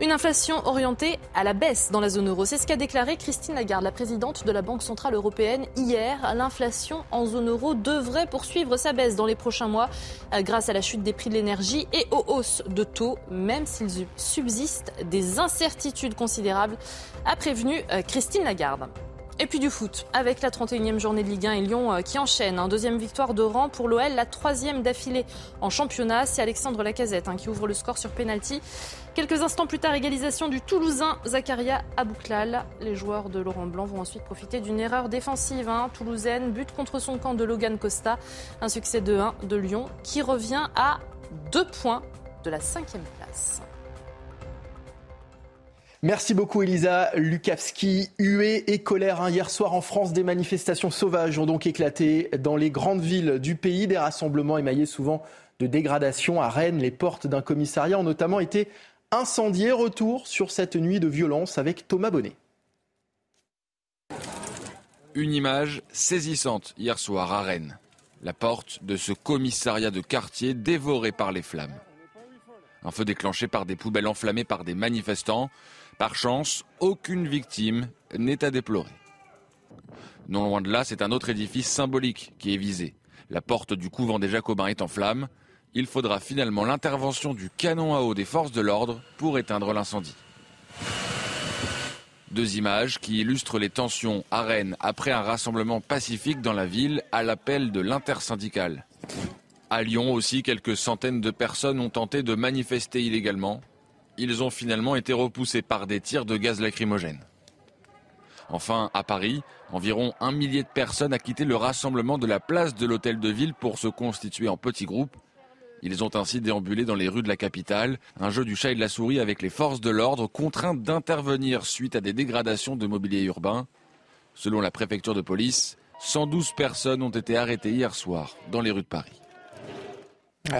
Une inflation orientée à la baisse dans la zone euro. C'est ce qu'a déclaré Christine Lagarde, la présidente de la Banque Centrale Européenne, hier. L'inflation en zone euro devrait poursuivre sa baisse dans les prochains mois euh, grâce à la chute des prix de l'énergie et aux hausses de taux, même s'il subsiste des incertitudes considérables, a prévenu euh, Christine Lagarde. Et puis du foot, avec la 31e journée de Ligue 1 et Lyon euh, qui enchaîne. Un deuxième victoire de rang pour l'OL, la troisième d'affilée en championnat. C'est Alexandre Lacazette hein, qui ouvre le score sur penalty. Quelques instants plus tard, égalisation du Toulousain Zakaria Abouklal. Les joueurs de Laurent Blanc vont ensuite profiter d'une erreur défensive hein. toulousaine. But contre son camp de Logan Costa. Un succès de 1 de Lyon qui revient à deux points de la cinquième place. Merci beaucoup Elisa Lukavski. Huée et colère hein. hier soir en France, des manifestations sauvages ont donc éclaté dans les grandes villes du pays. Des rassemblements émaillés souvent de dégradation à Rennes. Les portes d'un commissariat ont notamment été incendiées. Retour sur cette nuit de violence avec Thomas Bonnet. Une image saisissante hier soir à Rennes. La porte de ce commissariat de quartier dévoré par les flammes. Un feu déclenché par des poubelles enflammées par des manifestants. Par chance, aucune victime n'est à déplorer. Non loin de là, c'est un autre édifice symbolique qui est visé. La porte du couvent des Jacobins est en flammes. Il faudra finalement l'intervention du canon à eau des forces de l'ordre pour éteindre l'incendie. Deux images qui illustrent les tensions à Rennes après un rassemblement pacifique dans la ville à l'appel de l'intersyndicale. À Lyon aussi, quelques centaines de personnes ont tenté de manifester illégalement ils ont finalement été repoussés par des tirs de gaz lacrymogène. Enfin, à Paris, environ un millier de personnes a quitté le rassemblement de la place de l'hôtel de ville pour se constituer en petits groupes. Ils ont ainsi déambulé dans les rues de la capitale, un jeu du chat et de la souris avec les forces de l'ordre contraintes d'intervenir suite à des dégradations de mobilier urbain. Selon la préfecture de police, 112 personnes ont été arrêtées hier soir dans les rues de Paris.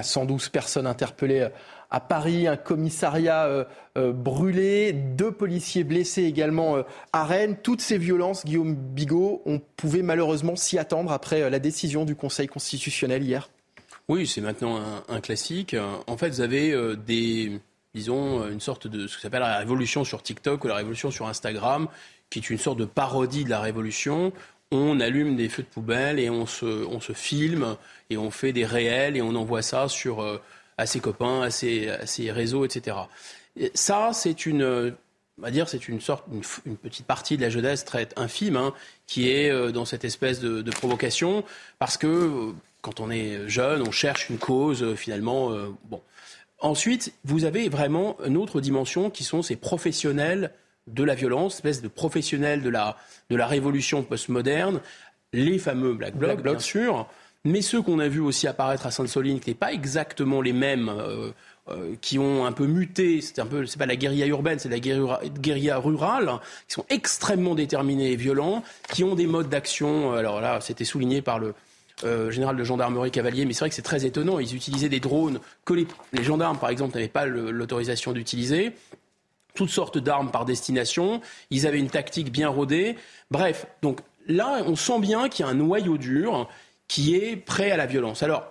112 personnes interpellées à Paris, un commissariat euh, euh, brûlé, deux policiers blessés également euh, à Rennes. Toutes ces violences, Guillaume Bigot, on pouvait malheureusement s'y attendre après la décision du Conseil constitutionnel hier. Oui, c'est maintenant un, classique. En fait, vous avez des, disons, une sorte de ce que s'appelle la révolution sur TikTok ou la révolution sur Instagram, qui est une sorte de parodie de la révolution. On allume des feux de poubelle et on se, on se filme et on fait des réels et on envoie ça sur à ses copains, à ses, réseaux, etc. ça, c'est une, on va dire, c'est une sorte, une, petite partie de la jeunesse très infime, hein, qui est euh, dans cette espèce de, provocation, parce que euh, quand on est jeune, on cherche une cause, euh, finalement, bon. Ensuite, vous avez vraiment une autre dimension qui sont ces professionnels de la violence, espèce de professionnels de la, de la révolution postmoderne, les fameux Black Blocs, bien sûr, mais ceux qu'on a vus aussi apparaître à Sainte-Soline, qui n'étaient pas exactement les mêmes, euh, euh, qui ont un peu muté, c'est un peu, c'est pas la guérilla urbaine, c'est la guérilla, rurale, qui sont extrêmement déterminés et violents, qui ont des modes d'action. Euh, alors là, c'était souligné par le général de gendarmerie Cavalier, mais c'est vrai que c'est très étonnant. Ils utilisaient des drones que les, gendarmes, par exemple, n'avaient pas l'autorisation d'utiliser toutes sortes d'armes par destination. Ils avaient une tactique bien rodée. Bref, donc là, on sent bien qu'il y a un noyau dur qui est prêt à la violence. Alors,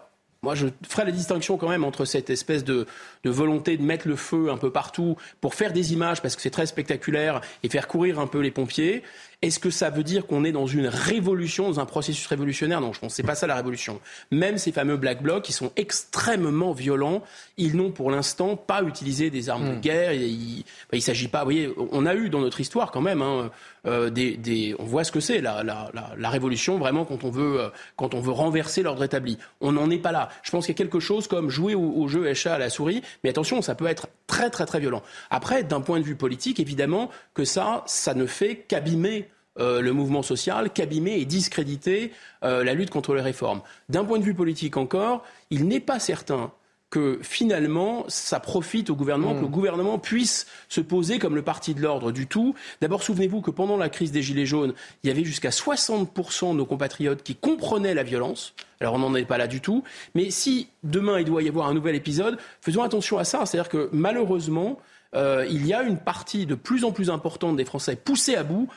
moi, je ferai la distinction quand même entre cette espèce de, volonté de mettre le feu un peu partout pour faire des images, parce que c'est très spectaculaire, et faire courir un peu les pompiers. Est-ce que ça veut dire qu'on est dans une révolution, dans un processus révolutionnaire? Non, je pense que c'est pas ça la révolution. Même ces fameux Black Blocs, qui sont extrêmement violents, ils n'ont pour l'instant pas utilisé des armes de hmm. guerre. Il, ne s'agit pas. Vous voyez, on a eu dans notre histoire quand même hein, euh, des, on voit ce que c'est la, la, la, révolution vraiment quand on veut euh, quand on veut renverser l'ordre établi. On n'en est pas là. Je pense qu'il y a quelque chose comme jouer au, jeu écha à la souris, mais attention, ça peut être très très très violent. Après, d'un point de vue politique, évidemment que ça, ça ne fait qu'abîmer euh, le mouvement social, qu'abîmer et discréditer la lutte contre les réformes. D'un point de vue politique encore, il n'est pas certain que finalement, ça profite au gouvernement, que le hmm. gouvernement puisse se poser comme le parti de l'ordre du tout. D'abord, souvenez-vous que pendant la crise des Gilets jaunes, il y avait jusqu'à 60% de nos compatriotes qui comprenaient la violence. Alors on n'en est pas là du tout. Mais si demain il doit y avoir un nouvel épisode, faisons attention à ça. C'est-à-dire que malheureusement, euh, il y a une partie de plus en plus importante des Français poussés à bout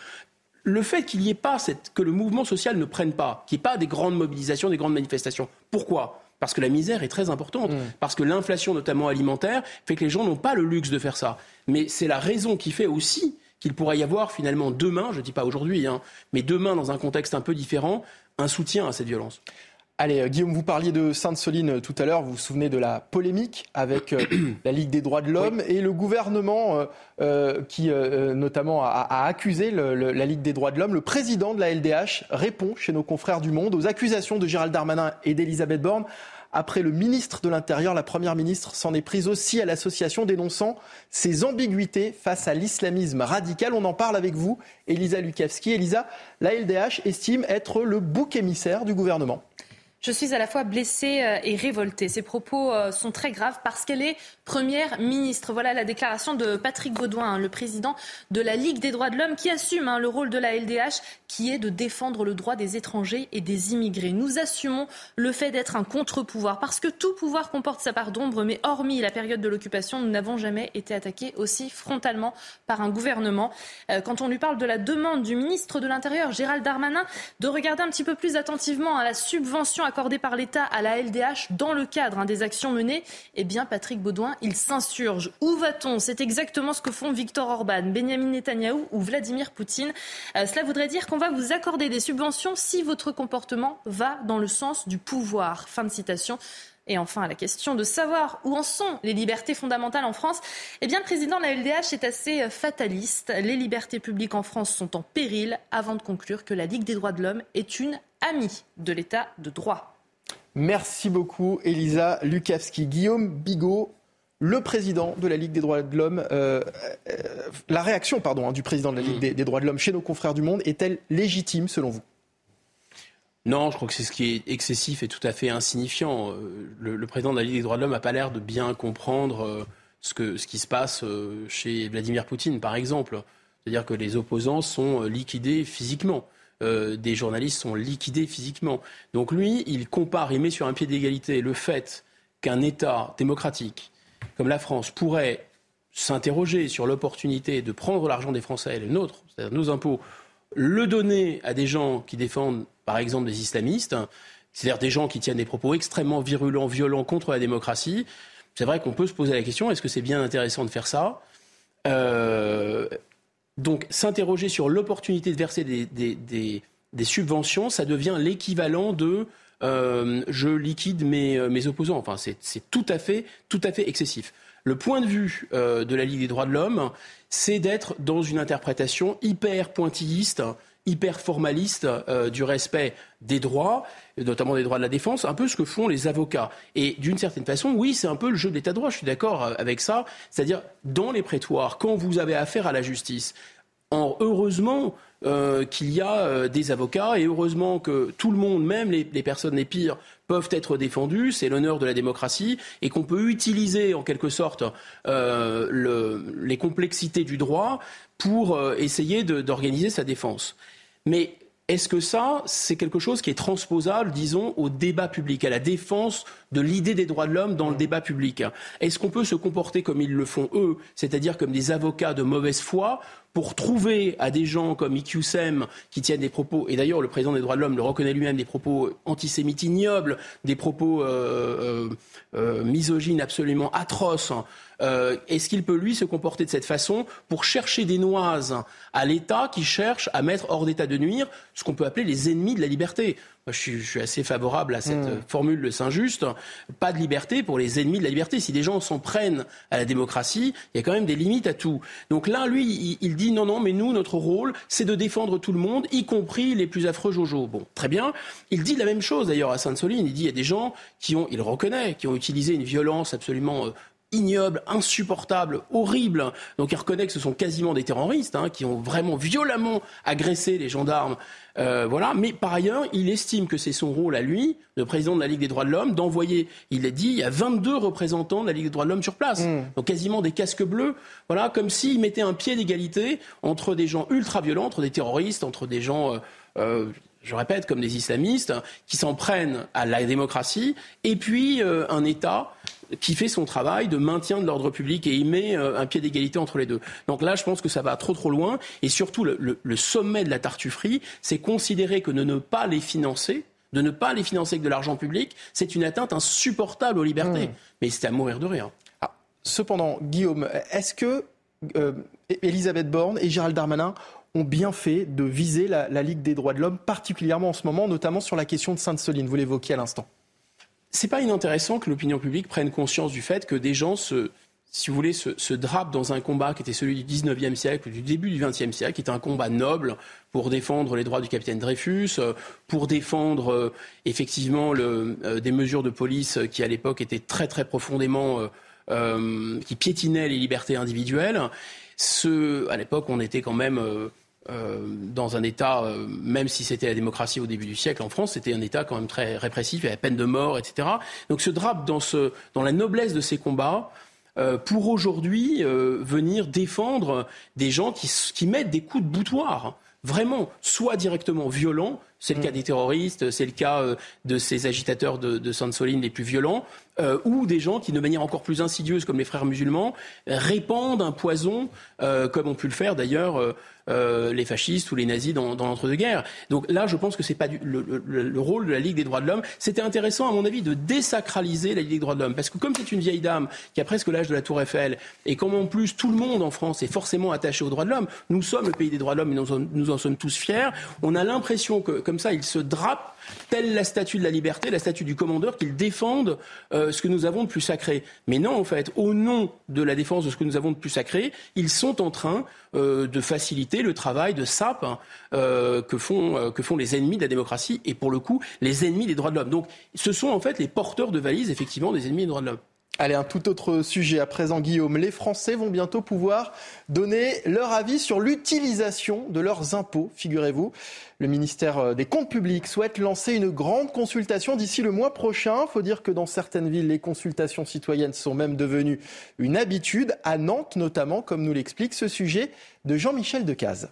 le fait qu'il n'y ait pas cette, que le mouvement social ne prenne pas, qu'il n'y ait pas des grandes mobilisations, des grandes manifestations. Pourquoi? Parce que la misère est très importante, mm. parce que l'inflation, notamment alimentaire, fait que les gens n'ont pas le luxe de faire ça. Mais c'est la raison qui fait aussi qu'il pourrait y avoir finalement demain, je ne dis pas aujourd'hui, hein, mais demain dans un contexte un peu différent, un soutien à cette violence. Allez, euh, Guillaume, vous parliez de Sainte-Soline euh, tout à l'heure. Vous vous souvenez de la polémique avec euh, la Ligue des droits de l'homme et le gouvernement qui, notamment, a, accusé la Ligue des droits de l'homme. Le président de la LDH répond chez nos confrères du Monde aux accusations de Gérald Darmanin et d'Elisabeth Borne. Après le ministre de l'Intérieur, la Première ministre s'en est prise aussi à l'association dénonçant ses ambiguïtés face à l'islamisme radical. On en parle avec vous, Elisa Lukavski. Elisa, la LDH estime être le bouc émissaire du gouvernement. Je suis à la fois blessée euh, et révoltée. Ces propos euh, sont très graves parce qu'elle est première ministre. Voilà la déclaration de Patrick Baudouin, hein, le président de la Ligue des droits de l'homme, qui assume hein, le rôle de la LDH, qui est de défendre le droit des étrangers et des immigrés. Nous assumons le fait d'être un contre-pouvoir parce que tout pouvoir comporte sa part d'ombre, mais hormis la période de l'occupation, nous n'avons jamais été attaqués aussi frontalement par un gouvernement. Euh, quand on lui parle de la demande du ministre de l'Intérieur, Gérald Darmanin, de regarder un petit peu plus attentivement à la subvention accordée par l'État à la LDH dans le cadre hein, des actions menées, eh bien, Patrick Baudouin, il s'insurge. Où va-t-on? C'est exactement ce que font Viktor Orban, Benjamin Netanyahou ou Vladimir Poutine. Euh, cela voudrait dire qu'on va vous accorder des subventions si votre comportement va dans le sens du pouvoir. Fin de citation. Et enfin, à la question de savoir où en sont les libertés fondamentales en France, eh bien, le président de la LDH est assez euh, fataliste. Les libertés publiques en France sont en péril avant de conclure que la Ligue des droits de l'homme est une amie de l'état de droit. Merci beaucoup, Elisa Lukavski. Guillaume Bigot, le président de la Ligue des droits de l'homme, euh, euh, la réaction pardon, hein, du président de la Ligue des, droits de l'homme chez nos confrères du Monde est-elle légitime selon vous? Non, je crois que c'est ce qui est excessif et tout à fait insignifiant. Euh, le, président de la Ligue des droits de l'homme n'a pas l'air de bien comprendre ce, que, ce qui se passe chez Vladimir Poutine, par exemple. C'est-à-dire que les opposants sont liquidés physiquement. des journalistes sont liquidés physiquement. Donc lui, il compare, il met sur un pied d'égalité le fait qu'un État démocratique comme la France pourrait s'interroger sur l'opportunité de prendre l'argent des Français, le nôtre, c'est-à-dire nos impôts, le donner à des gens qui défendent, par exemple, des islamistes, c'est-à-dire des gens qui tiennent des propos extrêmement virulents, violents contre la démocratie, c'est vrai qu'on peut se poser la question est-ce que c'est bien intéressant de faire ça? Euh, Donc, s'interroger sur l'opportunité de verser des, subventions, ça devient l'équivalent de euh, je liquide mes, euh, mes opposants. Enfin, c'est tout à fait, tout à fait excessif. Le point de vue euh, de la Ligue des droits de l'homme, c'est d'être dans une interprétation hyper pointilliste, hyper formaliste du respect des droits, notamment des droits de la défense, un peu ce que font les avocats. Et d'une certaine façon, oui, c'est un peu le jeu de l'état de droit, je suis d'accord avec ça. C'est-à-dire, dans les prétoires, quand vous avez affaire à la justice, en, heureusement, euh, qu'il y a euh, des avocats et heureusement que tout le monde, même les, personnes les pires, peuvent être défendues. C'est l'honneur de la démocratie et qu'on peut utiliser en quelque sorte euh, les complexités du droit pour essayer d'organiser sa défense. Mais est-ce que ça, c'est quelque chose qui est transposable, disons, au débat public, à la défense de l'idée des droits de l'homme dans le débat public? Est-ce qu'on peut se comporter comme ils le font eux, c'est-à-dire comme des avocats de mauvaise foi, pour trouver à des gens comme IQSEM qui tiennent des propos, et d'ailleurs le président des droits de l'homme le reconnaît lui-même, des propos antisémites ignobles, des propos euh, euh, euh, misogynes absolument atroces, euh, est-ce qu'il peut, lui, se comporter de cette façon pour chercher des noises à l'État qui cherche à mettre hors d'état de nuire ce qu'on peut appeler les ennemis de la liberté? Je suis, assez favorable à cette hmm. formule de Saint-Just. Pas de liberté pour les ennemis de la liberté. Si des gens s'en prennent à la démocratie, il y a quand même des limites à tout. Donc là, lui, il, dit non, non, mais nous, notre rôle, c'est de défendre tout le monde, y compris les plus affreux Jojo. Bon, très bien. Il dit la même chose d'ailleurs à Sainte-Soline. Il dit il y a des gens qui ont, il reconnaît, qui ont utilisé une violence absolument euh, ignoble, insupportable, horrible. Donc il reconnaît que ce sont quasiment des terroristes hein, qui ont vraiment violemment agressé les gendarmes. Euh, voilà. Mais par ailleurs, il estime que c'est son rôle à lui, le président de la Ligue des droits de l'homme, d'envoyer, il l'a dit, il y a 22 représentants de la Ligue des droits de l'homme sur place. Mm. Donc quasiment des casques bleus. Voilà, comme s'il mettait un pied d'égalité entre des gens ultra-violents, entre des terroristes, entre des gens... Euh, euh, je répète, comme des islamistes, qui s'en prennent à la démocratie, et puis un État qui fait son travail de maintien de l'ordre public et il met euh, un pied d'égalité entre les deux. Donc là, je pense que ça va trop trop loin. Et surtout, le, sommet de la tartufferie, c'est considérer que de ne pas les financer, de ne pas les financer avec de l'argent public, c'est une atteinte insupportable aux libertés. Mmh. Mais c'est à mourir de rire. Ah, cependant, Guillaume, est-ce que euh, Elisabeth Borne et Gérald Darmanin ont bien fait de viser la, la Ligue des droits de l'homme, particulièrement en ce moment, notamment sur la question de Sainte-Soline? Vous l'évoquiez à l'instant c'est pas inintéressant que l'opinion publique prenne conscience du fait que des gens se, si vous voulez, se, drapent dans un combat qui était celui du 19e siècle, du début du 20e siècle, qui était un combat noble pour défendre les droits du capitaine Dreyfus, euh, pour défendre euh, effectivement euh, des mesures de police qui à l'époque étaient très très profondément, qui piétinaient les libertés individuelles. Ce, à l'époque, on était quand même euh, dans un État, euh, même si c'était la démocratie au début du siècle en France, c'était un État quand même très répressif, il y avait peine de mort, etc. Donc se drape dans, ce, la noblesse de ces combats euh, pour aujourd'hui venir défendre des gens qui, qui mettent des coups de boutoir vraiment, soit directement violents, c'est le cas mm. des terroristes, c'est le cas de ces agitateurs de, de Sainte-Soline les plus violents, ou des gens qui, de manière encore plus insidieuse, comme les frères musulmans, répandent un poison, comme ont pu le faire d'ailleurs euh, les fascistes ou les nazis dans, l'entre-deux-guerres. Donc là, je pense que c'est pas le, rôle de la Ligue des droits de l'homme. C'était intéressant, à mon avis, de désacraliser la Ligue des droits de l'homme, parce que comme c'est une vieille dame qui a presque l'âge de la Tour Eiffel, et comme en plus tout le monde en France est forcément attaché aux droits de l'homme, nous sommes le pays des droits de l'homme et nous, nous en sommes tous fiers. On a l'impression que comme ça, il se drape telle la statue de la liberté, la statue du commandeur, qu'ils défendent euh, ce que nous avons de plus sacré. Mais non, en fait, au nom de la défense de ce que nous avons de plus sacré, ils sont en train euh, de faciliter le travail de sape hein, euh, que, font, que font les ennemis de la démocratie et pour le coup les ennemis des droits de l'homme. Donc ce sont en fait les porteurs de valises effectivement des ennemis des droits de l'homme. Allez, un tout autre sujet à présent, Guillaume. Les Français vont bientôt pouvoir donner leur avis sur l'utilisation de leurs impôts, figurez-vous. Le ministère des Comptes publics souhaite lancer une grande consultation d'ici le mois prochain. Il faut dire que dans certaines villes, les consultations citoyennes sont même devenues une habitude, à Nantes notamment, comme nous l'explique ce sujet de Jean-Michel Decaze.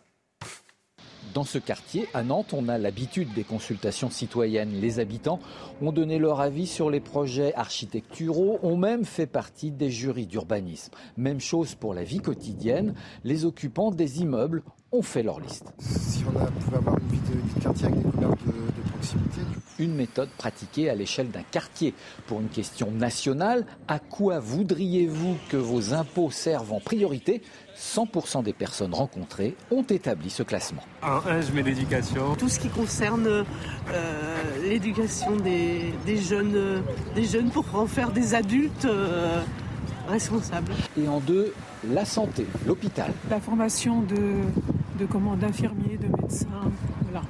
Dans ce quartier, à Nantes, on a l'habitude des consultations citoyennes. Les habitants ont donné leur avis sur les projets architecturaux, ont même fait partie des jurys d'urbanisme. Même chose pour la vie quotidienne, les occupants des immeubles ont fait leur liste. Si on a, pouvait avoir une vie de, quartier avec des couleurs de, de proximité. Une méthode pratiquée à l'échelle d'un quartier. Pour une question nationale, à quoi voudriez-vous que vos impôts servent en priorité? 100% des personnes rencontrées ont établi ce classement. Un 1, je mets l'éducation. Tout ce qui concerne euh, l'éducation des, des, jeunes, euh, des jeunes pour en faire des adultes euh, responsables. Et en deux, la santé, l'hôpital. La formation de, de comment d'infirmiers, de médecins, voilà.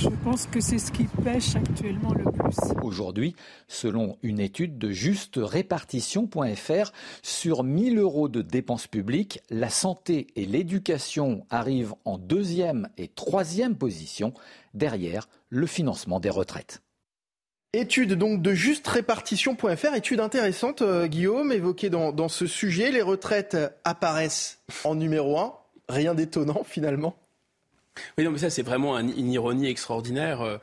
Je pense que c'est ce qui pêche actuellement le plus. Aujourd'hui, selon une étude de justerépartition.fr, sur 1000 euros de dépenses publiques, la santé et l'éducation arrivent en deuxième et troisième position, derrière le financement des retraites. Étude donc de justerépartition.fr, étude intéressante, euh, Guillaume, évoquée dans, dans ce sujet. Les retraites apparaissent en numéro un. Rien d'étonnant finalement. Oui, non, mais ça, c'est vraiment une ironie extraordinaire. Euh,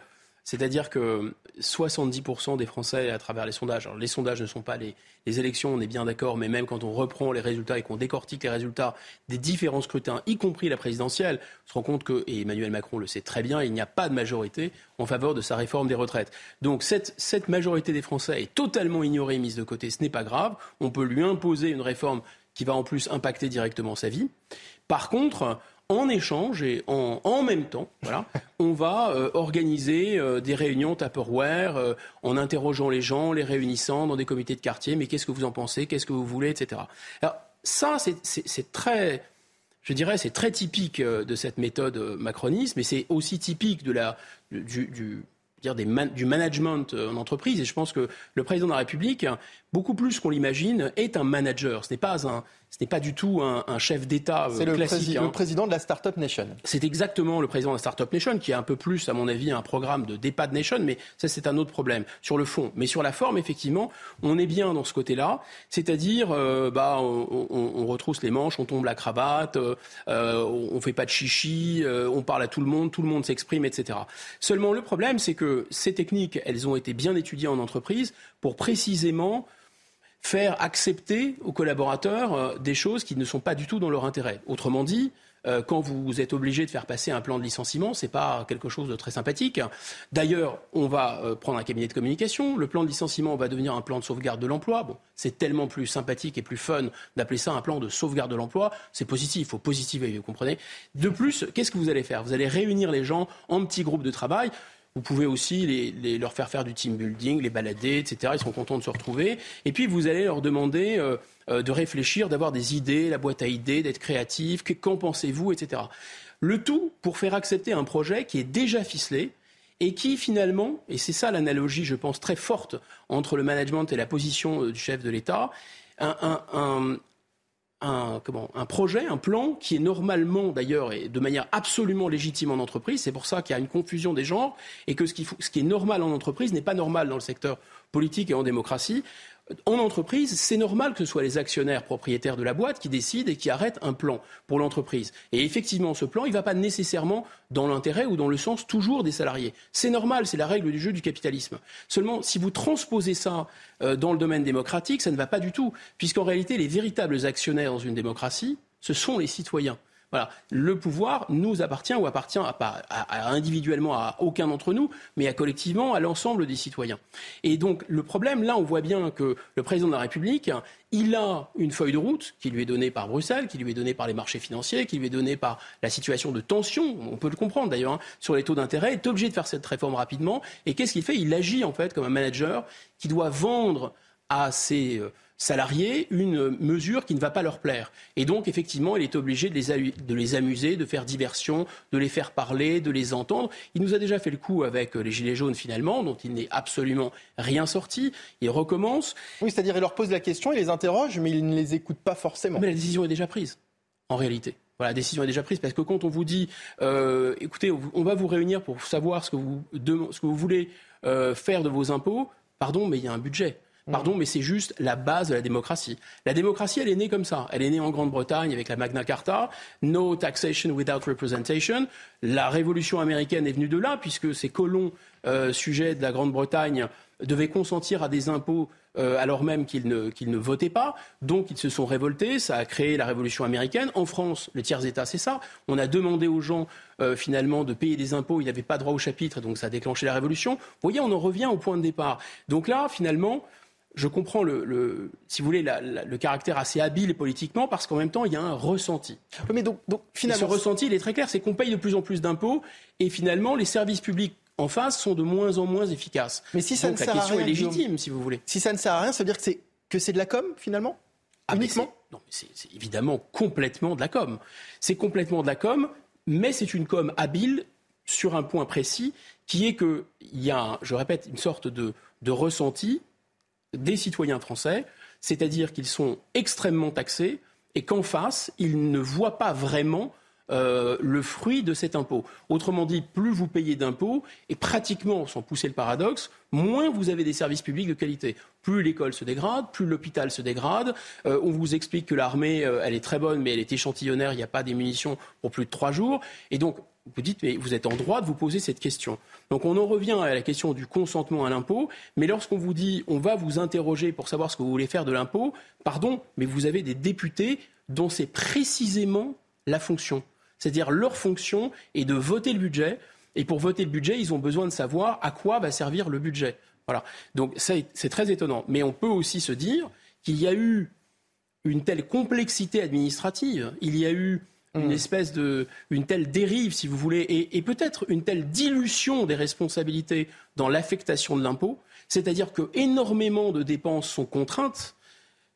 c'est-à-dire que 70% des Français, à travers les sondages, alors les sondages ne sont pas les, élections, on est bien d'accord, mais même quand on reprend les résultats et qu'on décortique les résultats des différents scrutins, y compris la présidentielle, on se rend compte que, et Emmanuel Macron le sait très bien, il n'y a pas de majorité en faveur de sa réforme des retraites. Donc cette, cette majorité des Français est totalement ignorée, mise de côté. Ce n'est pas grave. On peut lui imposer une réforme qui va en plus impacter directement sa vie. Par contre, en échange et en, en même temps, voilà, on va euh, organiser euh, des réunions Tupperware euh, en interrogeant les gens, les réunissant dans des comités de quartier. Mais qu'est-ce que vous en pensez? Qu'est-ce que vous voulez? Etc. Alors ça, c'est très, je dirais, c'est très typique de cette méthode macroniste, mais c'est aussi typique de la, du, du dire des du management en entreprise. Et je pense que le président de la République, beaucoup plus qu'on l'imagine, est un manager. Ce n'est pas un, ce n'est pas du tout un, un chef d'État C'est le, classique. prési- le président de la Startup Nation. C'est exactement le président de la Startup Nation qui est un peu plus, à mon avis, un programme de DEPAD Nation, mais ça c'est un autre problème sur le fond. Mais sur la forme, effectivement, on est bien dans ce côté-là, c'est-à-dire, euh, bah, on, on- on retrousse les manches, on tombe la cravate, euh, euh, on fait pas de chichi, euh, on parle à tout le monde, tout le monde s'exprime, etc. Seulement le problème, c'est que ces techniques, elles ont été bien étudiées en entreprise pour précisément faire accepter aux collaborateurs euh, des choses qui ne sont pas du tout dans leur intérêt. Autrement dit, euh, quand vous êtes obligé de faire passer un plan de licenciement, c'est pas quelque chose de très sympathique. D'ailleurs, on va euh, prendre un cabinet de communication. Le plan de licenciement va devenir un plan de sauvegarde de l'emploi. Bon, c'est tellement plus sympathique et plus fun d'appeler ça un plan de sauvegarde de l'emploi. C'est positif, il faut positiver, vous comprenez. De plus, qu'est-ce que vous allez faire? Vous allez réunir les gens en petits groupes de travail. Vous pouvez aussi les, leur faire faire du team building, les balader, etc. Ils sont contents de se retrouver. Et puis vous allez leur demander euh, euh, de réfléchir, d'avoir des idées, la boîte à idées, d'être créatif. Que- Qu'en pensez-vous, etc. Le tout pour faire accepter un projet qui est déjà ficelé et qui finalement, et c'est ça l'analogie, je pense, très forte entre le management et la position euh, du chef de l'État, un- un- comment, un projet, un plan qui est normalement d'ailleurs et de manière absolument légitime en entreprise. C'est pour ça qu'il y a une confusion des genres et que ce qui, ce qui est normal en entreprise n'est pas normal dans le secteur politique et en démocratie. En entreprise, c'est normal que ce soit les actionnaires propriétaires de la boîte qui décident et qui arrêtent un plan pour l'entreprise. Et effectivement, ce plan, il ne va pas nécessairement dans l'intérêt ou dans le sens toujours des salariés. C'est normal, c'est la règle du jeu du capitalisme. Seulement, si vous transposez ça euh, dans le domaine démocratique, ça ne va pas du tout, puisqu'en réalité, les véritables actionnaires dans une démocratie, ce sont les citoyens. Voilà, le pouvoir nous appartient ou appartient pas individuellement à aucun d'entre nous, mais à collectivement à l'ensemble des citoyens. Et donc le problème, là, on voit bien que le président de la République, il a une feuille de route qui lui est donnée par Bruxelles, qui lui est donnée par les marchés financiers, qui lui est donnée par la situation de tension, on peut le comprendre d'ailleurs, hein, sur les taux d'intérêt, est obligé de faire cette réforme rapidement. Et qu'est-ce qu'il fait? Il agit en fait comme un manager qui doit vendre à ses euh, salariés une mesure qui ne va pas leur plaire. Et donc, effectivement, il est obligé de les, de les, amuser, de faire diversion, de les faire parler, de les entendre. Il nous a déjà fait le coup avec les Gilets jaunes, finalement, dont il n'est absolument rien sorti. Il recommence. Oui, c'est-à-dire, il leur pose la question, il les interroge, mais il ne les écoute pas forcément. Mais la décision est déjà prise, en réalité. Voilà, la décision est déjà prise parce que quand on vous dit, euh, écoutez, on va vous réunir pour savoir ce que vous, ce que vous voulez euh, faire de vos impôts, pardon, mais il y a un budget. Mmh. Pardon, mais c'est juste la base de la démocratie. La démocratie, elle est née comme ça. Elle est née en Grande-Bretagne avec la Magna Carta, no taxation without representation. La Révolution américaine est venue de là, puisque ces colons euh, sujets de la Grande-Bretagne devaient consentir à des impôts euh, alors même qu'ils ne, ne, votaient pas. Donc ils se sont révoltés, ça a créé la Révolution américaine. En France, le tiers-État, c'est ça. On a demandé aux gens euh, finalement de payer des impôts, ils n'avaient pas droit au chapitre, donc ça a déclenché la Révolution. Vous voyez, on en revient au point de départ. Donc là, finalement, je comprends le, si vous voulez, le caractère assez habile politiquement, parce qu'en même temps, il y a un ressenti. Mais donc, donc finalement, ce ressenti, il est très clair, c'est qu'on paye de plus en plus d'impôts, et finalement, les services publics en face sont de moins en moins efficaces. Mais si ça donc, ne la sert question à rien, est légitime, si vous voulez. Si ça ne sert à rien, ça veut dire que c'est que c'est de la com finalement? Ah, Uniquement? Non, mais c'est évidemment complètement de la com. C'est complètement de la com, mais c'est une com habile sur un point précis, qui est qu'il y a, je répète, une sorte de, de ressenti des citoyens français, c'est-à-dire qu'ils sont extrêmement taxés et qu'en face, ils ne voient pas vraiment euh, le fruit de cet impôt. Autrement dit, plus vous payez d'impôts, et pratiquement, sans pousser le paradoxe, moins vous avez des services publics de qualité. Plus l'école se dégrade, plus l'hôpital se dégrade. Euh, on vous explique que l'armée, euh, elle est très bonne, mais elle est échantillonnaire, il n'y a pas des munitions pour plus de trois jours. Et donc, vous dites, mais vous êtes en droit de vous poser cette question. Donc on en revient à la question du consentement à l'impôt, mais lorsqu'on vous dit, on va vous interroger pour savoir ce que vous voulez faire de l'impôt, pardon, mais vous avez des députés dont c'est précisément la fonction. C'est-à-dire leur fonction est de voter le budget, et pour voter le budget, ils ont besoin de savoir à quoi va servir le budget. Voilà. Donc c'est très étonnant. Mais on peut aussi se dire qu'il y a eu une telle complexité administrative, il y a eu une mm. espèce de, une telle dérive, si vous voulez, et, peut-être une telle dilution des responsabilités dans l'affectation de l'impôt, c'est-à-dire que énormément de dépenses sont contraintes.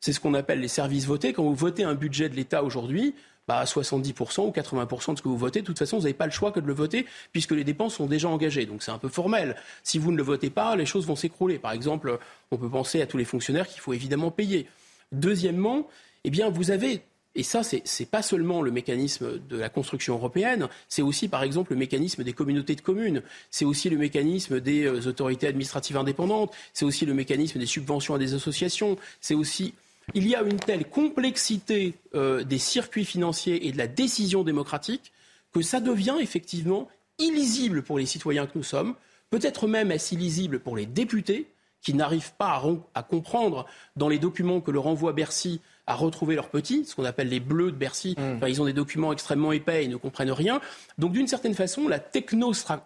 C'est ce qu'on appelle les services votés. Quand vous votez un budget de l'État aujourd'hui, bah, 70% ou 80% de ce que vous votez, de toute façon, vous n'avez pas le choix que de le voter, puisque les dépenses sont déjà engagées. Donc c'est un peu formel. Si vous ne le votez pas, les choses vont s'écrouler. Par exemple, on peut penser à tous les fonctionnaires qu'il faut évidemment payer. Deuxièmement, eh bien, vous avez et ça, ce n'est pas seulement le mécanisme de la construction européenne, c'est aussi, par exemple, le mécanisme des communautés de communes, c'est aussi le mécanisme des euh, autorités administratives indépendantes, c'est aussi le mécanisme des subventions à des associations, c'est aussi... Il y a une telle complexité euh, des circuits financiers et de la décision démocratique que ça devient effectivement illisible pour les citoyens que nous sommes, peut-être même assez illisible pour les députés qui n'arrivent pas à, à, comprendre dans les documents que leur envoie Bercy à retrouver leurs petits, ce qu'on appelle les bleus de Bercy. Mmh. ils ont des documents extrêmement épais, ils ne comprennent rien. Donc d'une certaine façon, la,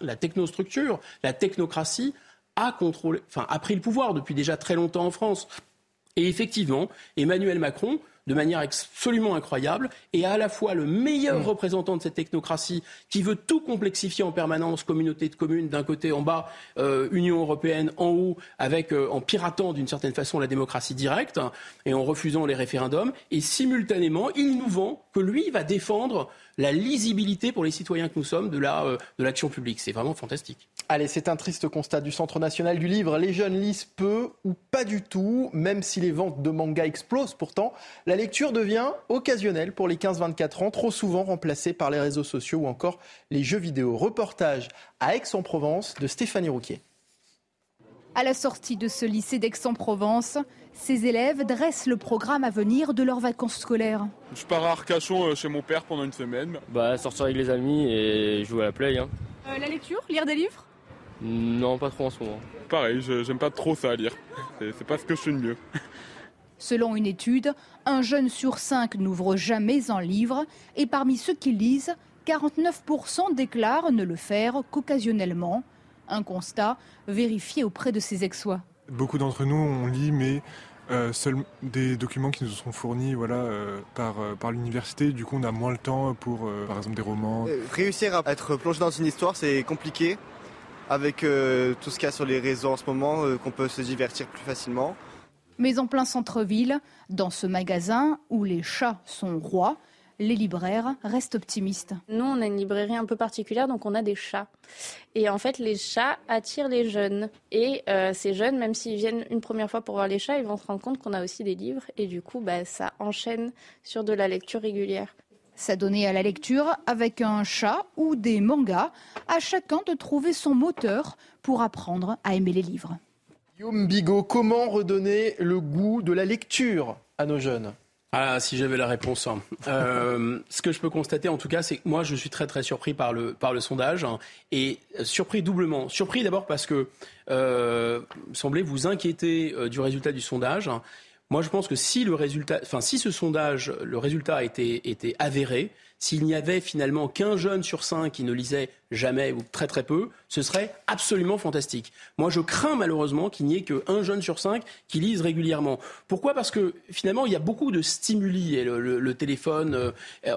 la technostructure, la technocratie a, contrôlé, enfin, a pris le pouvoir depuis déjà très longtemps en France. Et effectivement, Emmanuel Macron de manière absolument incroyable et à la fois le meilleur mmh. représentant de cette technocratie qui veut tout complexifier en permanence, communauté de communes d'un côté en bas, euh, Union européenne en haut, avec euh, en piratant d'une certaine façon la démocratie directe et en refusant les référendums, et simultanément il nous vend que lui va défendre la lisibilité pour les citoyens que nous sommes de la euh, l'action publique. C'est vraiment fantastique. Allez, c'est un triste constat du Centre national du livre. Les jeunes lisent peu ou pas du tout, même si les ventes de mangas explosent pourtant. La lecture devient occasionnelle pour les 15-24 ans, trop souvent remplacée par les réseaux sociaux ou encore les jeux vidéo. Reportage à Aix-en-Provence de Stéphanie Rouquier. À la sortie de ce lycée d'Aix-en-Provence, ces élèves dressent le programme à venir de leurs vacances scolaires. Je pars à Arcachon euh, chez mon père pendant une semaine. Bah, sortir avec les amis et jouer à la play. Hein. Euh, la lecture Lire des livres? Non, pas trop en ce moment. Pareil, j'aime pas trop ça à lire. C'est pas ce que je fais de mieux. Selon une étude, un jeune sur cinq n'ouvre jamais un livre et parmi ceux qui lisent, 49% déclarent ne le faire qu'occasionnellement. Un constat vérifié auprès de ses ex-sois. Beaucoup d'entre nous, on lit, mais euh, seuls des documents qui nous sont fournis voilà, euh, par, euh, par l'université. Du coup, on a moins le temps pour, par exemple, des romans. Réussir à être plongé dans une histoire, c'est compliqué. Avec tout ce qu'il y a sur les réseaux en ce moment, qu'on peut se divertir plus facilement. Mais en plein centre-ville, dans ce magasin où les chats sont rois, les libraires restent optimistes. Nous, on a une librairie un peu particulière, donc on a des chats. Et en fait, les chats attirent les jeunes. Et euh, ces jeunes, même s'ils viennent une première fois pour voir les chats, ils vont se rendre compte qu'on a aussi des livres. Et du coup, bah, ça enchaîne sur de la lecture régulière. S'adonner à la lecture avec un chat ou des mangas, à chacun de trouver son moteur pour apprendre à aimer les livres. Guillaume Bigot, comment redonner le goût de la lecture à nos jeunes? Ah, si j'avais la réponse. Hein. Euh, ce que je peux constater, en tout cas, c'est que moi, je suis très très surpris par le par le sondage hein, et surpris doublement. Surpris d'abord parce que euh, semblez vous inquiéter euh, du résultat du sondage. Moi, je pense que si le résultat, enfin, si ce sondage, le résultat été, été avéré, s'il n'y avait finalement qu'un jeune sur cinq qui ne lisait jamais ou très très peu, ce serait absolument fantastique. Moi, je crains malheureusement qu'il n'y ait qu'un jeune sur cinq qui lise régulièrement. Pourquoi? Parce que finalement, il y a beaucoup de stimuli. Et le, téléphone euh,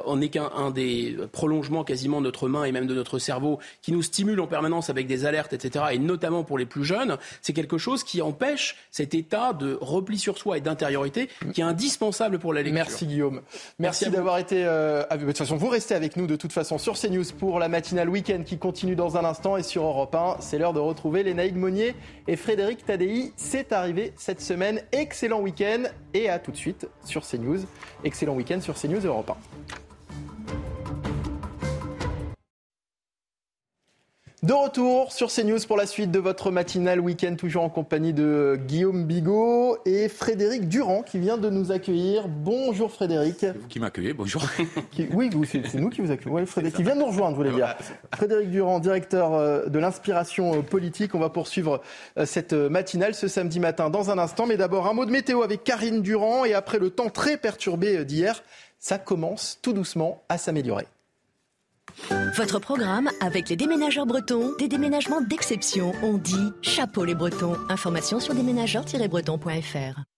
on n'est qu'un des prolongements quasiment de notre main et même de notre cerveau qui nous stimule en permanence avec des alertes, etc. Et notamment pour les plus jeunes, c'est quelque chose qui empêche cet état de repli sur soi et d'intériorité qui est indispensable pour la lecture. Merci Guillaume. Merci, d'avoir été euh, De toute façon, vous restez avec nous de toute façon sur CNews pour la matinale week-end qui continue dans un instant. Et sur Europe 1, c'est l'heure de retrouver Lénaïque Monnier et Frédéric Tadei. C'est arrivé cette semaine. Excellent week-end et à tout de suite sur CNews. Excellent week-end sur CNews Europe 1. De retour sur CNews pour la suite de votre matinale week-end, toujours en compagnie de Guillaume Bigot et Frédéric Durand qui vient de nous accueillir. Bonjour Frédéric. C'est vous qui m'accueillez, bonjour. oui, c'est nous qui vous accueillons. Frédéric qui vient de nous rejoindre, vous voulez dire. Frédéric Durand, directeur euh, de l'inspiration euh, politique. On va poursuivre euh, cette matinale ce samedi matin dans un instant. Mais d'abord, un mot de météo avec Karine Durand. Et après le temps très perturbé d'hier, ça commence tout doucement à s'améliorer. Votre programme avec les déménageurs bretons, des déménagements d'exception. On dit chapeau les bretons. Information sur déménageurs-bretons.fr.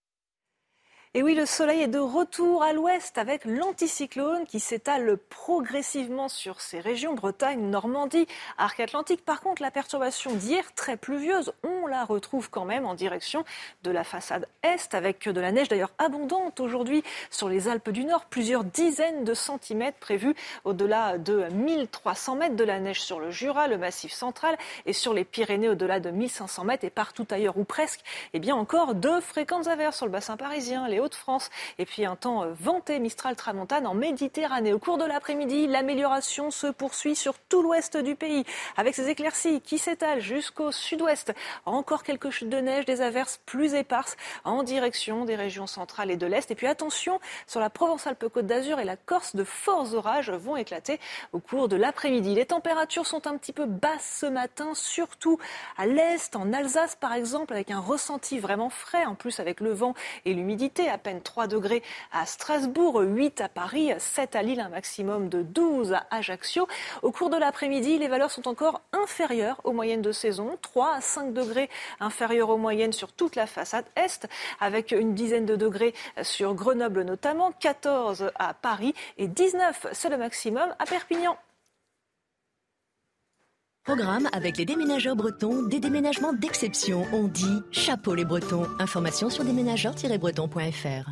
Et oui, le soleil est de retour à l'ouest avec l'anticyclone qui s'étale progressivement sur ces régions, Bretagne, Normandie, Arc Atlantique. Par contre, la perturbation d'hier, très pluvieuse, on la retrouve quand même en direction de la façade est avec de la neige d'ailleurs abondante aujourd'hui sur les Alpes du Nord. Plusieurs dizaines de centimètres prévus au-delà de 1300 mètres de la neige sur le Jura, le Massif central et sur les Pyrénées au-delà de 1500 mètres et partout ailleurs ou presque. Et eh bien encore de fréquentes averses sur le bassin parisien, de france Et puis un temps euh, venté Mistral Tramontane en Méditerranée. Au cours de l'après-midi, l'amélioration se poursuit sur tout l'ouest du pays avec ces éclaircies qui s'étalent jusqu'au sud-ouest. Encore quelques chutes de neige, des averses plus éparses en direction des régions centrales et de l'est. Et puis attention, sur la Provence-Alpes-Côte d'Azur et la Corse, de forts orages vont éclater au cours de l'après-midi. Les températures sont un petit peu basses ce matin, surtout à l'est, en Alsace par exemple, avec un ressenti vraiment frais, en plus avec le vent et l'humidité à peine 3 degrés à Strasbourg, 8 à Paris, 7 à Lille, un maximum de 12 à Ajaccio. Au cours de l'après-midi, les valeurs sont encore inférieures aux moyennes de saison, 3 à 5 degrés inférieures aux moyennes sur toute la façade est, avec une dizaine de degrés sur Grenoble notamment, 14 à Paris et 19, c'est le maximum à Perpignan. Programme avec les déménageurs bretons, des déménagements d'exception. On dit chapeau les bretons. Information sur déménageurs-bretons.fr.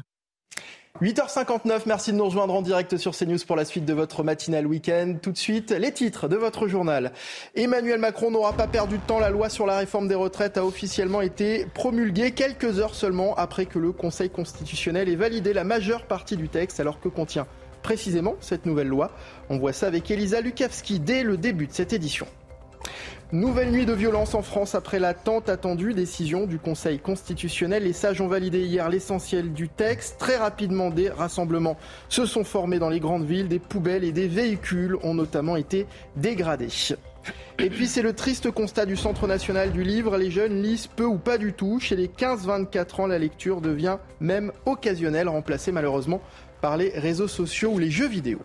8h59, merci de nous rejoindre en direct sur CNews pour la suite de votre matinale week-end. Tout de suite, les titres de votre journal. Emmanuel Macron n'aura pas perdu de temps. La loi sur la réforme des retraites a officiellement été promulguée quelques heures seulement après que le Conseil constitutionnel ait validé la majeure partie du texte alors que contient précisément cette nouvelle loi? On voit ça avec Elisa Lukavski dès le début de cette édition. Nouvelle nuit de violence en France après la tant attendue décision du Conseil constitutionnel. Les sages ont validé hier l'essentiel du texte. Très rapidement, des rassemblements se sont formés dans les grandes villes. Des poubelles et des véhicules ont notamment été dégradés. Et puis c'est le triste constat du Centre national du livre. Les jeunes lisent peu ou pas du tout. Chez les 15-24 ans, la lecture devient même occasionnelle, remplacée malheureusement par les réseaux sociaux ou les jeux vidéo.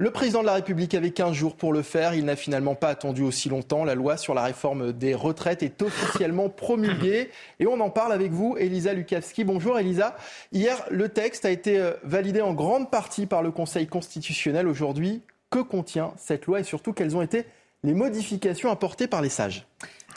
Le président de la République avait 15 jours pour le faire. Il n'a finalement pas attendu aussi longtemps. La loi sur la réforme des retraites est officiellement promulguée. Et on en parle avec vous, Elisa Lukavski. Bonjour Elisa. Hier, le texte a été euh, validé en grande partie par le Conseil constitutionnel. Aujourd'hui, que contient cette loi et surtout quelles ont été les modifications apportées par les sages?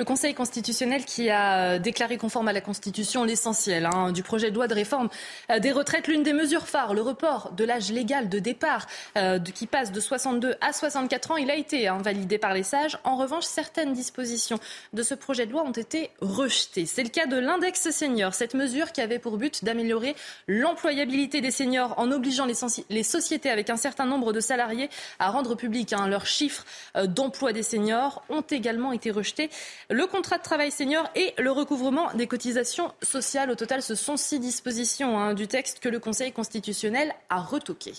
Le Conseil constitutionnel qui a euh, déclaré conforme à la Constitution l'essentiel hein, du projet de loi de réforme euh, des retraites, l'une des mesures phares, le report de l'âge légal de départ euh, qui passe de 62 à 64 ans, il a été invalidé par les sages. En revanche, certaines dispositions de ce projet de loi ont été rejetées. C'est le cas de l'index senior, cette mesure qui avait pour but d'améliorer l'employabilité des seniors en obligeant les, sociétés avec un certain nombre de salariés à rendre public hein, leurs chiffres d'emploi des seniors ont également été rejetés le contrat de travail senior et le recouvrement des cotisations sociales. Au total, ce sont six dispositions hein, du texte que le Conseil constitutionnel a retoqué.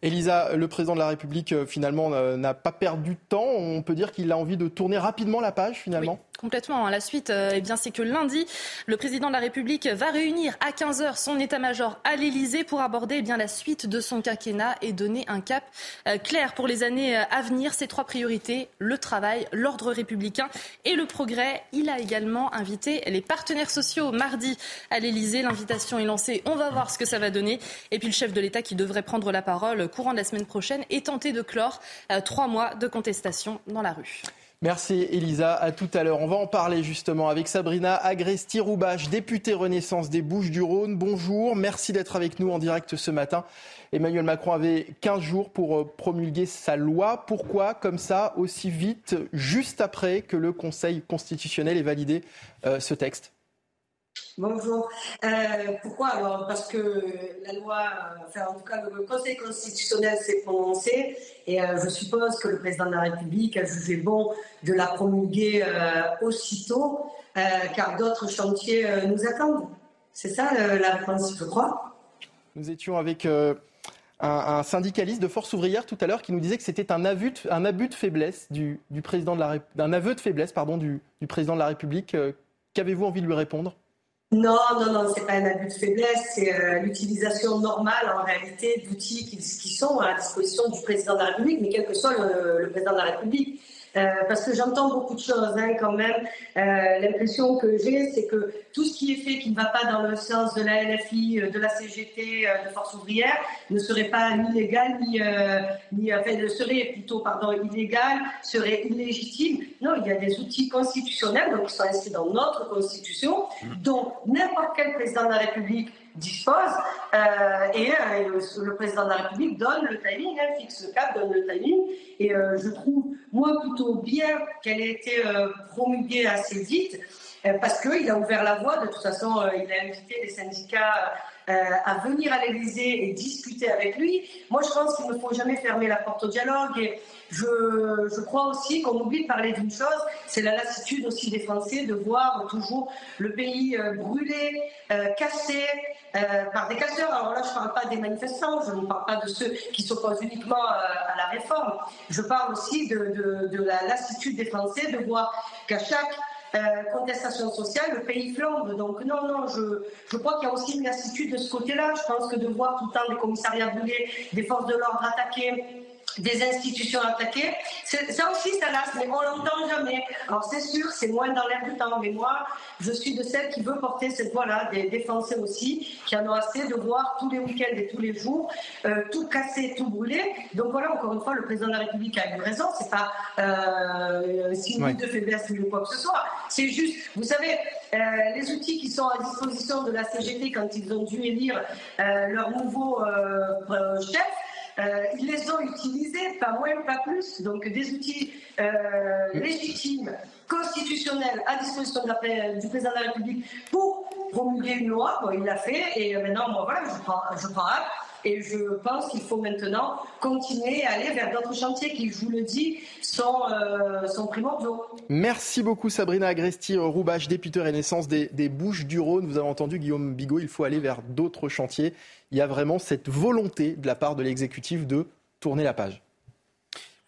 Elisa, le président de la République, euh, finalement, euh, n'a pas perdu de temps. On peut dire qu'il a envie de tourner rapidement la page, finalement Complètement. Hein. La suite, euh, eh bien, c'est que lundi, le président de la République va réunir à 15 h son état-major à l'Élysée pour aborder eh bien la suite de son quinquennat et donner un cap euh, clair pour les années euh, à venir. Ses trois priorités le travail, l'ordre républicain et le progrès. Il a également invité les partenaires sociaux mardi à l'Élysée. L'invitation est lancée. On va voir ce que ça va donner. Et puis le chef de l'État qui devrait prendre la parole courant de la semaine prochaine est tenté de clore trois mois de contestation dans la rue. Merci Elisa, à tout à l'heure. On va en parler justement avec Sabrina Agresti-Roubache, députée Renaissance des Bouches du Rhône. Bonjour, merci d'être avec nous en direct ce matin. Emmanuel Macron avait 15 jours pour euh, promulguer sa loi. Pourquoi, comme ça, aussi vite, juste après que le Conseil constitutionnel ait validé euh, ce texte? Bonjour. Euh, pourquoi alors? Parce que la loi, enfin en tout cas le Conseil constitutionnel s'est prononcé et euh, je suppose que le président de la République a jugé bon de la promulguer euh, aussitôt, car d'autres chantiers nous attendent. C'est ça la réponse, je crois? Nous étions avec un, syndicaliste de Force ouvrière tout à l'heure qui nous disait que c'était un, un abus de faiblesse du, président de la d'un aveu de faiblesse pardon du président de la République. Qu'avez-vous envie de lui répondre? Non, non, non, c'est pas un abus de faiblesse, c'est euh, l'utilisation normale en réalité d'outils qui, sont à disposition du président de la République, mais quel que soit le président de la République. Euh, parce que j'entends beaucoup de choses hein, quand même. Euh, l'impression que j'ai, c'est que tout ce qui est fait qui ne va pas dans le sens de la LFI, euh, de la CGT, de Force ouvrière, ne serait pas ni légal, ni, ni enfin, serait plutôt pardon, illégal, serait illégitime. Non, il y a des outils constitutionnels donc, qui sont inscrits dans notre Constitution, dont n'importe quel président de la République dispose euh, et euh, le président de la République donne le timing, hein, fixe le cap, donne le timing et euh, je trouve moi plutôt bien qu'elle ait été promulguée assez vite parce qu'il a ouvert la voie, de toute façon il a invité les syndicats à venir à l'Élysée et discuter avec lui. Moi je pense qu'il ne faut jamais fermer la porte au dialogue et je, je crois aussi qu'on oublie de parler d'une chose, c'est la lassitude aussi des Français de voir toujours le pays brûler, cassé, euh, par des casseurs. Alors là, je ne parle pas des manifestants, je ne parle pas de ceux qui s'opposent uniquement euh, à la réforme. Je parle aussi de, la lassitude des Français de voir qu'à chaque euh, contestation sociale, le pays flambe. Donc non, non, je, je crois qu'il y a aussi une lassitude de ce côté-là. Je pense que de voir tout le temps des commissariats brûlés, des forces de l'ordre attaquées, des institutions attaquées. Ça aussi, ça lasse, mais on l'entend jamais. Alors c'est sûr, c'est moins dans l'air du temps, mais moi, je suis de celles qui veut porter cette voix-là, des, des, Français aussi, qui en ont assez de voir tous les week-ends et tous les jours euh, tout casser, tout brûler. Donc voilà, encore une fois, le président de la République a eu raison. C'est pas euh, signe de faiblesse ou quoi que ce soit. C'est juste, vous savez, euh, les outils qui sont à disposition de la CGT quand ils ont dû élire euh, leur nouveau euh, chef. Euh, ils les ont utilisés, pas moins, pas plus. Donc des outils euh, légitimes, constitutionnels à disposition du président de la République pour promulguer une loi. Il l'a fait et maintenant, moi, voilà, je prends, je prends. Et je pense qu'il faut maintenant continuer à aller vers d'autres chantiers qui, je vous le dis, sont, euh, sont primordiaux. Merci beaucoup Sabrina Agresti, Roubache, députée Renaissance des Bouches du Rhône. Vous avez entendu Guillaume Bigot, il faut aller vers d'autres chantiers il y a vraiment cette volonté de la part de l'exécutif de tourner la page.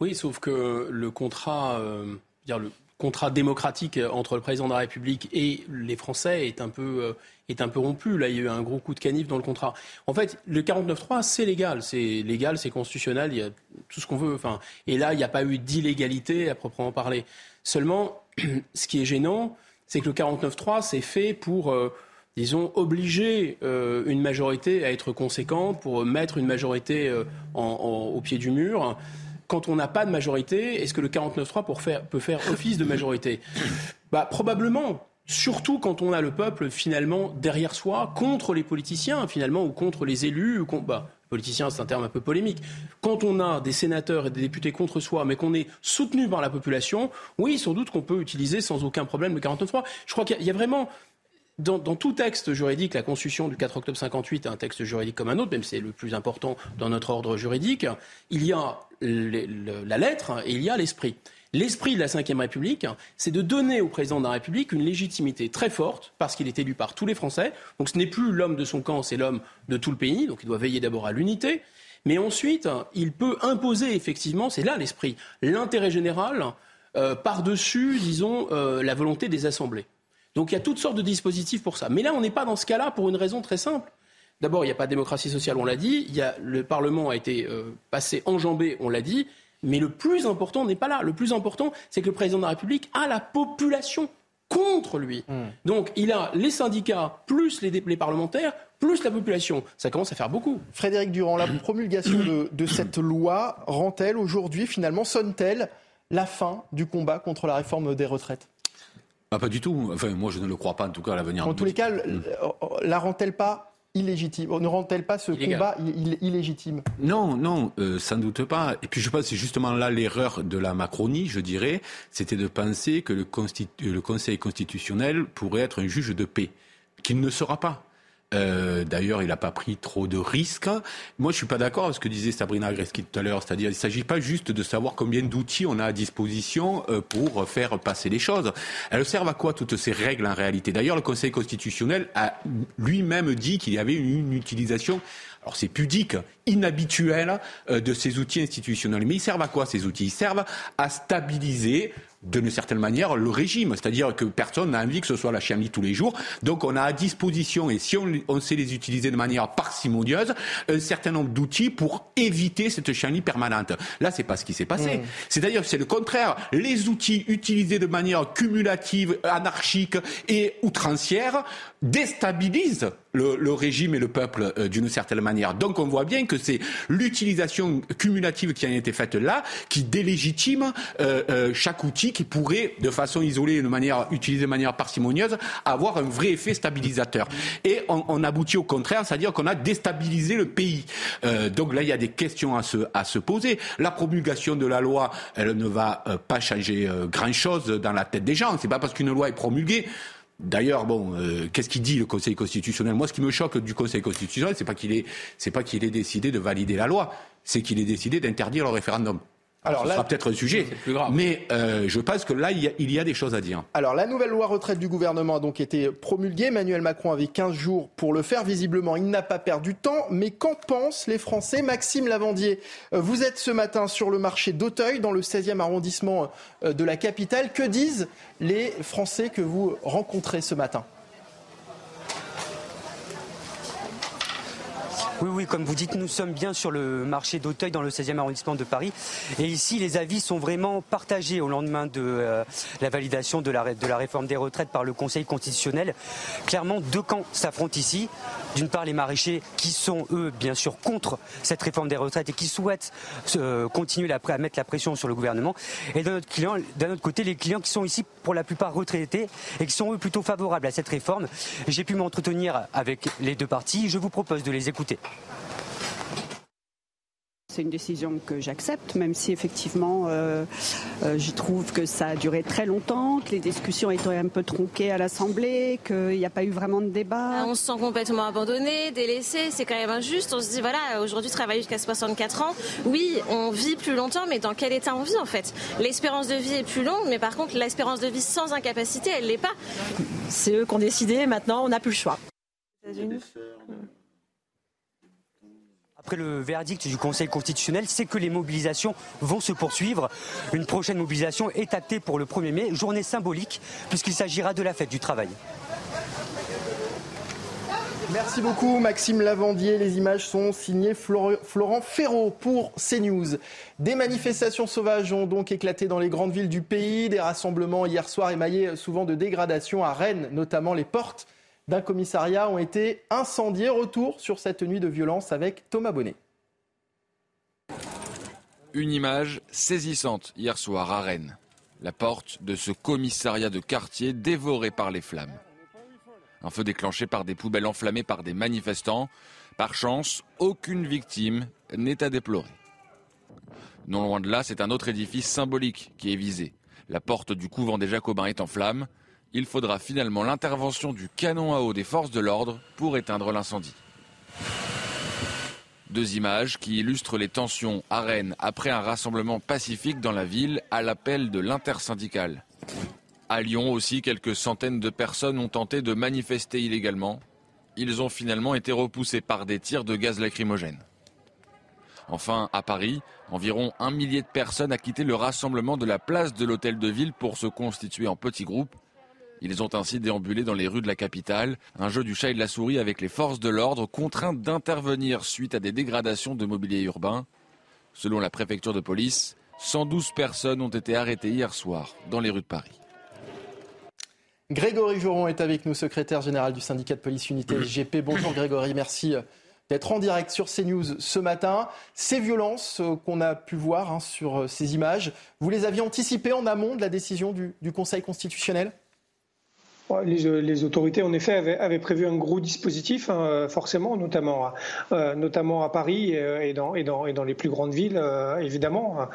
Oui, sauf que le contrat, euh, le contrat démocratique entre le président de la République et les Français est un peu euh, est un peu rompu. Là, il y a eu un gros coup de canif dans le contrat. En fait, le 49.3, c'est légal, c'est légal, c'est constitutionnel, il y a tout ce qu'on veut. Enfin, et là, il n'y a pas eu d'illégalité à proprement parler. Seulement, ce qui est gênant, c'est que le 49.3, c'est fait pour euh, disons, obliger euh, une majorité à être conséquente pour mettre une majorité euh, au pied du mur. Quand on n'a pas de majorité, est-ce que le 49-3 peut faire office de majorité? Bah, Probablement. Surtout quand on a le peuple finalement derrière soi, contre les politiciens finalement, ou contre les élus, ou contre, bah, politicien, c'est un terme un peu polémique. Quand on a des sénateurs et des députés contre soi, mais qu'on est soutenu par la population, oui, sans doute qu'on peut utiliser sans aucun problème le 49.3. Je crois qu'il y a vraiment dans, tout texte juridique, la Constitution du 4 octobre 58 est un texte juridique comme un autre, même c'est le plus important dans notre ordre juridique. Il y a la lettre et il y a l'esprit. L'esprit de la Ve République, c'est de donner au président de la République une légitimité très forte, parce qu'il est élu par tous les Français. Donc ce n'est plus l'homme de son camp, c'est l'homme de tout le pays. Donc il doit veiller d'abord à l'unité. Mais ensuite, il peut imposer effectivement, c'est là l'esprit, l'intérêt général euh, par-dessus, disons, euh, la volonté des assemblées. Donc il y a toutes sortes de dispositifs pour ça. Mais là, on n'est pas dans ce cas-là pour une raison très simple. D'abord, il n'y a pas de démocratie sociale, on l'a dit. Il y a, le Parlement a été euh, passé enjambé, on l'a dit. Mais le plus important n'est pas là. Le plus important, c'est que le président de la République a la population contre lui. Hmm. Donc il a les syndicats, plus les, parlementaires, plus la population. Ça commence à faire beaucoup. Frédéric Durand, la promulgation de, cette loi rend-elle aujourd'hui, finalement, sonne-t-elle la fin du combat contre la réforme des retraites? Ah, Pas du tout. Enfin, moi, je ne le crois pas, en tout cas, à l'avenir. En tous les cas, la rend-elle pas illégitime? Ne rend-elle pas ce combat illégitime? Non, non, euh, sans doute pas. Et puis je pense que c'est justement là l'erreur de la Macronie, je dirais, c'était de penser que le, le Conseil constitutionnel pourrait être un juge de paix, qu'il ne sera pas. Euh, D'ailleurs, il n'a pas pris trop de risques. Moi, je suis pas d'accord avec ce que disait Sabrina Greski tout à l'heure. C'est-à-dire, il ne s'agit pas juste de savoir combien d'outils on a à disposition euh, pour faire passer les choses. Elles servent à quoi toutes ces règles en réalité? D'ailleurs, le Conseil constitutionnel a lui-même dit qu'il y avait une utilisation alors c'est pudique, inhabituel euh, de ces outils institutionnels. Mais ils servent à quoi ces outils? Ils servent à stabiliser d'une certaine manière le régime, c'est-à-dire que personne n'a envie que ce soit la chienlit tous les jours. Donc on a à disposition, et si on, sait les utiliser de manière parcimonieuse, un certain nombre d'outils pour éviter cette chienlit permanente. Là, c'est pas ce qui s'est passé. Mmh. C'est-à-dire que c'est le contraire. Les outils utilisés de manière cumulative, anarchique et outrancière déstabilisent le, régime et le peuple euh, d'une certaine manière. Donc on voit bien que c'est l'utilisation cumulative qui a été faite là qui délégitime euh, euh, chaque outil qui pourrait, de façon isolée, de manière utilisée de manière parcimonieuse, avoir un vrai effet stabilisateur. Et on, aboutit au contraire, c'est-à-dire qu'on a déstabilisé le pays. donc là, il y a des questions à se, poser. La promulgation de la loi, elle ne va pas changer grand-chose dans la tête des gens. C'est pas parce qu'une loi est promulguée D'ailleurs, bon, euh, qu'est-ce qu'il dit le Conseil constitutionnel? Moi, ce qui me choque du Conseil constitutionnel, c'est pas qu'il pas qu'il ait décidé de valider la loi, c'est qu'il ait décidé d'interdire le référendum. Alors, Ce sera peut-être un sujet, mais euh, je pense que là, il y, a, des choses à dire. Alors, la nouvelle loi retraite du gouvernement a donc été promulguée. Emmanuel Macron avait 15 jours pour le faire. Visiblement, il n'a pas perdu de temps. Mais qu'en pensent les Français? Maxime Lavandier, euh, vous êtes ce matin sur le marché d'Auteuil, dans le 16e arrondissement euh, de la capitale. Que disent les Français que vous rencontrez ce matin? Oui, oui, comme vous dites, nous sommes bien sur le marché d'Auteuil dans le 16e arrondissement de Paris. Et ici, les avis sont vraiment partagés au lendemain de euh, la validation de la, de la réforme des retraites par le Conseil constitutionnel. Clairement, deux camps s'affrontent ici. D'une part, les maraîchers qui sont, eux, bien sûr, contre cette réforme des retraites et qui souhaitent euh, continuer à mettre la pression sur le gouvernement. Et d'un autre, côté, les clients qui sont ici, pour la plupart, retraités et qui sont, eux, plutôt favorables à cette réforme. J'ai pu m'entretenir avec les deux parties. Je vous propose de les écouter. C'est une décision que j'accepte, même si effectivement euh, euh, je trouve que ça a duré très longtemps, que les discussions étaient un peu tronquées à l'Assemblée, qu'il n'y a pas eu vraiment de débat. Ah, on se sent complètement abandonné, délaissé, c'est quand même injuste. On se dit voilà, aujourd'hui travailler jusqu'à 64 ans, oui, on vit plus longtemps, mais dans quel état on vit en fait? L'espérance de vie est plus longue, mais par contre l'espérance de vie sans incapacité, elle l'est pas. C'est eux qui ont décidé, maintenant on n'a plus le choix. Après le verdict du Conseil constitutionnel, c'est que les mobilisations vont se poursuivre. Une prochaine mobilisation est actée pour le 1er mai, journée symbolique, puisqu'il s'agira de la fête du travail. Merci beaucoup Maxime Lavandier. Les images sont signées Florent Ferraud pour CNews. Des manifestations sauvages ont donc éclaté dans les grandes villes du pays. Des rassemblements hier soir émaillés souvent de dégradations à Rennes, notamment les portes d'un commissariat ont été incendiés. Retour sur cette nuit de violence avec Thomas Bonnet. Une image saisissante hier soir à Rennes. la porte de ce commissariat de quartier dévoré par les flammes. Un feu déclenché par des poubelles enflammées par des manifestants. Par chance, aucune victime n'est à déplorer. Non loin de là, c'est un autre édifice symbolique qui est visé. La porte du couvent des Jacobins est en flammes. Il faudra finalement l'intervention du canon à eau des forces de l'ordre pour éteindre l'incendie. Deux images qui illustrent les tensions à Rennes après un rassemblement pacifique dans la ville à l'appel de l'intersyndicale. À Lyon aussi, quelques centaines de personnes ont tenté de manifester illégalement. Ils ont finalement été repoussés par des tirs de gaz lacrymogène. Enfin, à Paris, environ un millier de personnes a quitté le rassemblement de la place de l'hôtel de ville pour se constituer en petits groupes. Ils ont ainsi déambulé dans les rues de la capitale, un jeu du chat et de la souris avec les forces de l'ordre contraintes d'intervenir suite à des dégradations de mobilier urbain. Selon la préfecture de police, 112 personnes ont été arrêtées hier soir dans les rues de Paris. Grégory Joron est avec nous, secrétaire général du syndicat de police unité SGP. Bonjour Grégory, merci euh, d'être en direct sur CNews ce matin. Ces violences euh, qu'on a pu voir hein, sur euh, ces images, vous les aviez anticipées en amont de la décision du, du Conseil constitutionnel? Les, autorités, en effet, avaient, prévu un gros dispositif, hein, forcément, notamment, à, euh, Paris euh, et, dans, les plus grandes villes, euh, évidemment.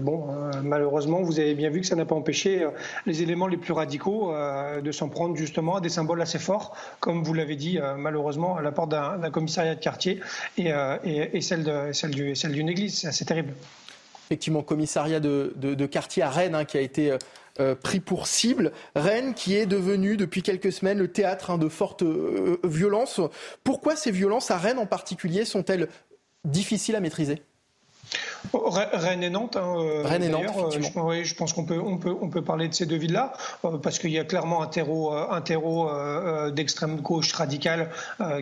bon, malheureusement, vous avez bien vu que ça n'a pas empêché les éléments les plus radicaux de s'en prendre justement à des symboles assez forts, comme vous l'avez dit, malheureusement, à la porte d'un commissariat de quartier et, celle, d'une église. C'est assez terrible. Effectivement, commissariat de, de, quartier à Rennes hein, qui a été euh, pris pour cible. Rennes qui est devenu depuis quelques semaines le théâtre hein, de fortes euh, violences. Pourquoi ces violences à Rennes en particulier sont-elles difficiles à maîtriser? Rennes et Nantes. Hein, euh, Rennes et Nantes, euh, je, oui, je pense qu'on peut, on peut, on peut parler de ces deux villes-là, euh, parce qu'il y a clairement un terreau, un terreau d'extrême gauche radicale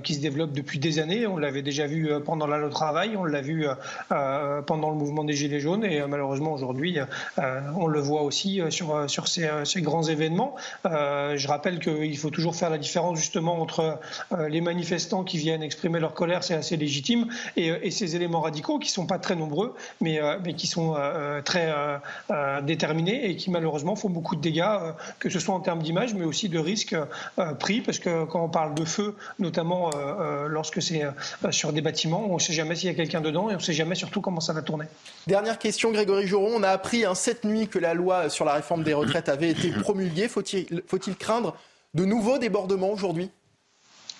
qui se développe depuis des années. On l'avait déjà vu pendant la loi travail, on l'a vu pendant le mouvement des Gilets jaunes, et malheureusement aujourd'hui, on le voit aussi sur, sur ces, ces grands événements. je rappelle qu'il faut toujours faire la différence justement entre les manifestants qui viennent exprimer leur colère, c'est assez légitime, et, et ces éléments radicaux qui sont pas très nombreux, mais, euh, mais qui sont euh, très euh, déterminés et qui malheureusement font beaucoup de dégâts, que ce soit en termes d'image, mais aussi de risques pris, parce que quand on parle de feu, notamment lorsque c'est sur des bâtiments, on ne sait jamais s'il y a quelqu'un dedans et on ne sait jamais surtout comment ça va tourner. Dernière question, Grégory Joron. On a appris hein, cette nuit que la loi sur la réforme des retraites avait été promulguée. Faut-il faut craindre de nouveaux débordements aujourd'hui?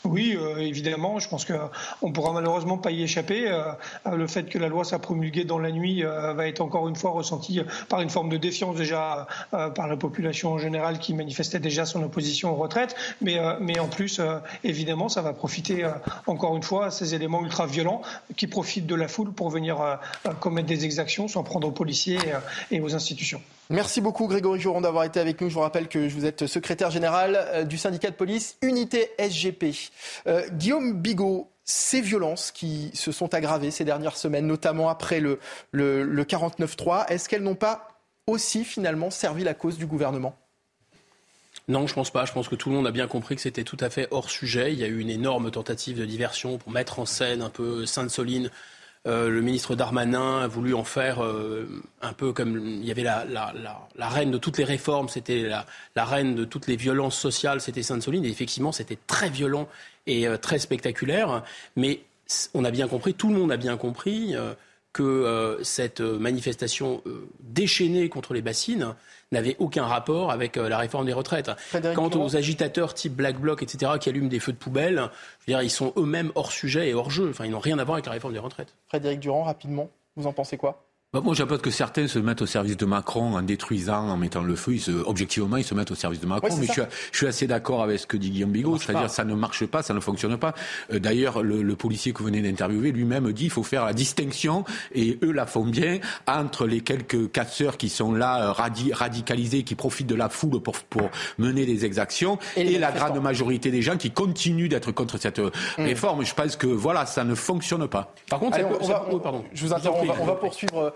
Oui, euh, évidemment. Je pense qu'on ne pourra malheureusement pas y échapper. Euh, le fait que la loi soit promulguée dans la nuit euh, va être encore une fois ressenti par une forme de défiance déjà par la population en général qui manifestait déjà son opposition aux retraites. Mais, mais en plus, évidemment, ça va profiter encore une fois à ces éléments ultra-violents qui profitent de la foule pour venir commettre des exactions, s'en prendre aux policiers et aux institutions. Merci beaucoup Grégory Joron d'avoir été avec nous. Je vous rappelle que vous êtes secrétaire général du syndicat de police Unité SGP. Euh, Guillaume Bigot, ces violences qui se sont aggravées ces dernières semaines, notamment après le, le, 49-3, est-ce qu'elles n'ont pas aussi finalement servi la cause du gouvernement? Non, je pense pas. Je pense que tout le monde a bien compris que c'était tout à fait hors sujet. Il y a eu une énorme tentative de diversion pour mettre en scène un peu Sainte-Soline euh, le ministre Darmanin a voulu en faire euh, un peu comme il y avait la, reine de toutes les réformes, c'était la, reine de toutes les violences sociales, c'était Sainte-Soline. Et effectivement, c'était très violent et euh, très spectaculaire. Mais on a bien compris, tout le monde a bien compris que cette manifestation déchaînée contre les bassines n'avait aucun rapport avec euh, la réforme des retraites. Quant aux agitateurs type Black Bloc, etc., qui allument des feux de poubelle, je veux dire, ils sont eux-mêmes hors sujet et hors jeu. Enfin, ils n'ont rien à voir avec la réforme des retraites. Frédéric Durand, rapidement, vous en pensez quoi? Bah, moi, j'apporte que certains se mettent au service de Macron en détruisant, en mettant le feu. Ils se, objectivement, ils se mettent au service de Macron. mais je suis, je suis, assez d'accord avec ce que dit Guillaume Bigot. C'est-à-dire, ça ne marche pas, ça ne fonctionne pas. Euh, d'ailleurs, le, le, policier que vous venez d'interviewer lui-même dit qu'il faut faire la distinction, et eux la font bien, entre les quelques casseurs qui sont là, euh, radicalisés, qui profitent de la foule pour, pour mener des exactions, et, la grande majorité des gens qui continuent d'être contre cette euh, mm. réforme. Je pense que, voilà, ça ne fonctionne pas. Par contre, on, va, pardon. Je vous interromps, on va poursuivre euh,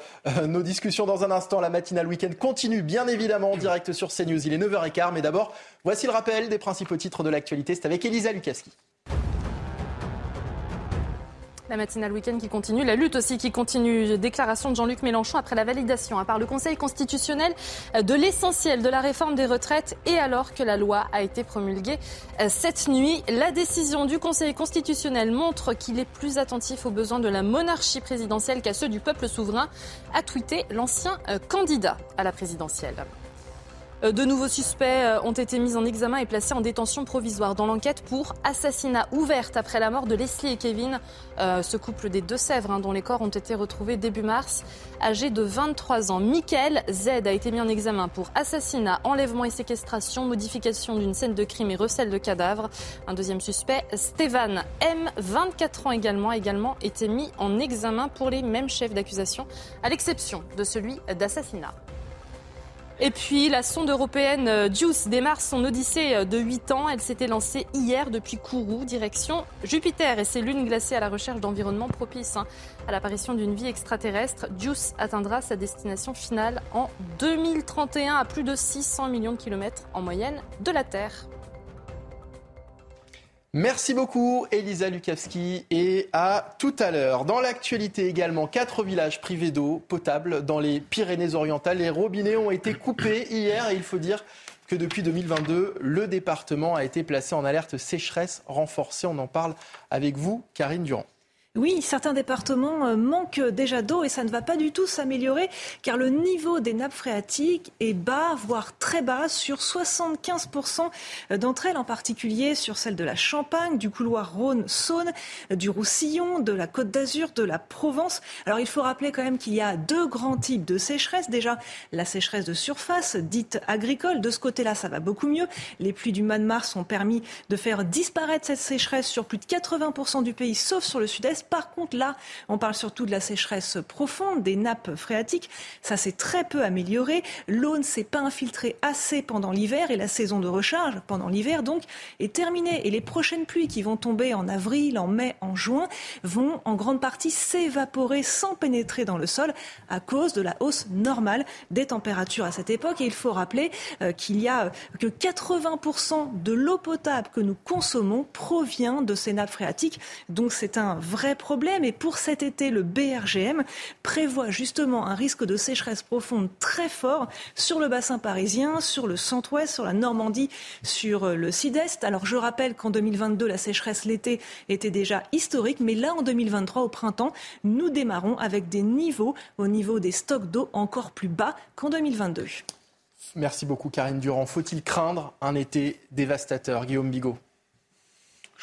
nos discussions dans un instant. La matinale week-end continue bien évidemment en direct sur CNews. Il est 9h15, mais d'abord, voici le rappel des principaux titres de l'actualité. C'est avec Elisa Lukaski. La matinale week-end qui continue, la lutte aussi qui continue. Déclaration de Jean-Luc Mélenchon après la validation hein, par le Conseil constitutionnel euh, de l'essentiel de la réforme des retraites et alors que la loi a été promulguée euh, cette nuit. La décision du Conseil constitutionnel montre qu'il est plus attentif aux besoins de la monarchie présidentielle qu'à ceux du peuple souverain, a tweeté l'ancien euh, candidat à la présidentielle. Euh, de nouveaux suspects euh, ont été mis en examen et placés en détention provisoire dans l'enquête pour assassinat ouverte après la mort de Leslie et Kevin, euh, ce couple des Deux-Sèvres hein, dont les corps ont été retrouvés début mars, âgé de 23 ans. Michael Z a été mis en examen pour assassinat, enlèvement et séquestration, modification d'une scène de crime et recel de cadavres. Un deuxième suspect, Stéphane M, 24 ans également, a également été mis en examen pour les mêmes chefs d'accusation, à l'exception de celui d'assassinat. Et puis la sonde européenne euh, JUICE démarre son odyssée euh, de 8 ans. Elle s'était lancée hier depuis Kourou, direction Jupiter et ses lunes glacées à la recherche d'environnements propices hein, à l'apparition d'une vie extraterrestre. JUICE atteindra sa destination finale en 2031 à plus de 600 millions de kilomètres en moyenne de la Terre. Merci beaucoup Elisa Lukavski et à tout à l'heure. Dans l'actualité également, quatre villages privés d'eau potable dans les Pyrénées-Orientales. Les robinets ont été coupés hier et il faut dire que depuis 2022, le département a été placé en alerte sécheresse renforcée. On en parle avec vous, Karine Durand. Oui, certains départements euh, manquent déjà d'eau et ça ne va pas du tout s'améliorer car le niveau des nappes phréatiques est bas, voire très bas, sur 75% d'entre elles, en particulier sur celle de la Champagne, du couloir Rhône-Saône, du Roussillon, de la Côte d'Azur, de la Provence. Alors il faut rappeler quand même qu'il y a deux grands types de sécheresse. Déjà, la sécheresse de surface, dite agricole. De ce côté-là, ça va beaucoup mieux. Les pluies du mois de mars ont permis de faire disparaître cette sécheresse sur plus de 80% du pays, sauf sur le sud-est. Par contre, là, on parle surtout de la sécheresse profonde des nappes phréatiques. Ça s'est très peu amélioré. L'eau ne s'est pas infiltrée assez pendant l'hiver et la saison de recharge pendant l'hiver, donc, est terminée. Et les prochaines pluies qui vont tomber en avril, en mai, en juin, vont en grande partie s'évaporer sans pénétrer dans le sol à cause de la hausse normale des températures à cette époque. Et il faut rappeler euh, qu'il y a que 80% de l'eau potable que nous consommons provient de ces nappes phréatiques. Donc c'est un vrai problème. Et pour cet été, le BRGM prévoit justement un risque de sécheresse profonde très fort sur le bassin parisien, sur le centre-ouest, sur la Normandie, sur euh, le sud-est. Alors je rappelle qu'en 2022, la sécheresse l'été était déjà historique, mais là, en 2023, au printemps, nous démarrons avec des niveaux au niveau des stocks d'eau encore plus bas qu'en 2022. Merci beaucoup Karine Durand. Faut-il craindre un été dévastateur? Guillaume Bigot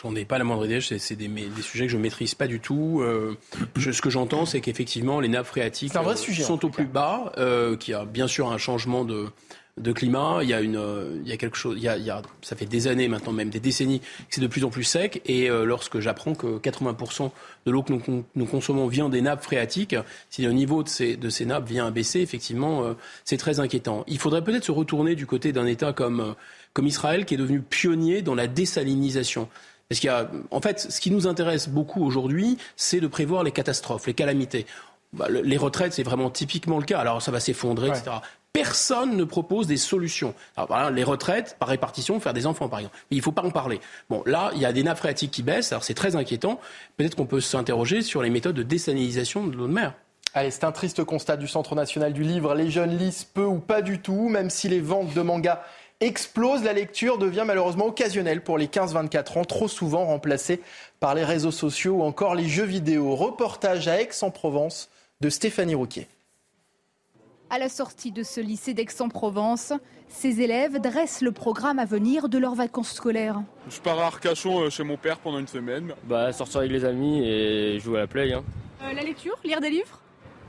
J'en ai pas la moindre idée. C'est des, des, sujets que je maîtrise pas du tout. Euh, je, ce que j'entends, c'est qu'effectivement, les nappes phréatiques euh, sujet, sont au plus bas, euh, qu'il y a bien sûr un changement de, de climat. Il y a une, euh, il y a quelque chose. Il y a, il y a, ça fait des années maintenant, même des décennies, que c'est de plus en plus sec. Et euh, lorsque j'apprends que 80% de l'eau que nous, nous, consommons vient des nappes phréatiques, si le niveau de ces, de ces nappes vient à baisser, effectivement, euh, c'est très inquiétant. Il faudrait peut-être se retourner du côté d'un État comme, comme Israël, qui est devenu pionnier dans la désalinisation. Parce qu'il y a, en fait, ce qui nous intéresse beaucoup aujourd'hui, c'est de prévoir les catastrophes, les calamités. Bah, le, les retraites, c'est vraiment typiquement le cas. Alors, ça va s'effondrer, ouais. etc. Personne ne propose des solutions. Alors, par exemple, les retraites, par répartition, faire des enfants, par exemple. Mais il ne faut pas en parler. Bon, là, il y a des nappes phréatiques qui baissent. Alors, c'est très inquiétant. Peut-être qu'on peut s'interroger sur les méthodes de désalinisation de l'eau de mer. Allez, c'est un triste constat du Centre national du livre. Les jeunes lisent peu ou pas du tout, même si les ventes de mangas explose, la lecture devient malheureusement occasionnelle pour les 15-24 ans, trop souvent remplacée par les réseaux sociaux ou encore les jeux vidéo. Reportage à Aix-en-Provence de Stéphanie Rouquier. À la sortie de ce lycée d'Aix-en-Provence, ces élèves dressent le programme à venir de leurs vacances scolaires. Je pars à Arcachon chez mon père pendant une semaine. Bah, sortir avec les amis et jouer à la play. Hein. Euh, la lecture Lire des livres?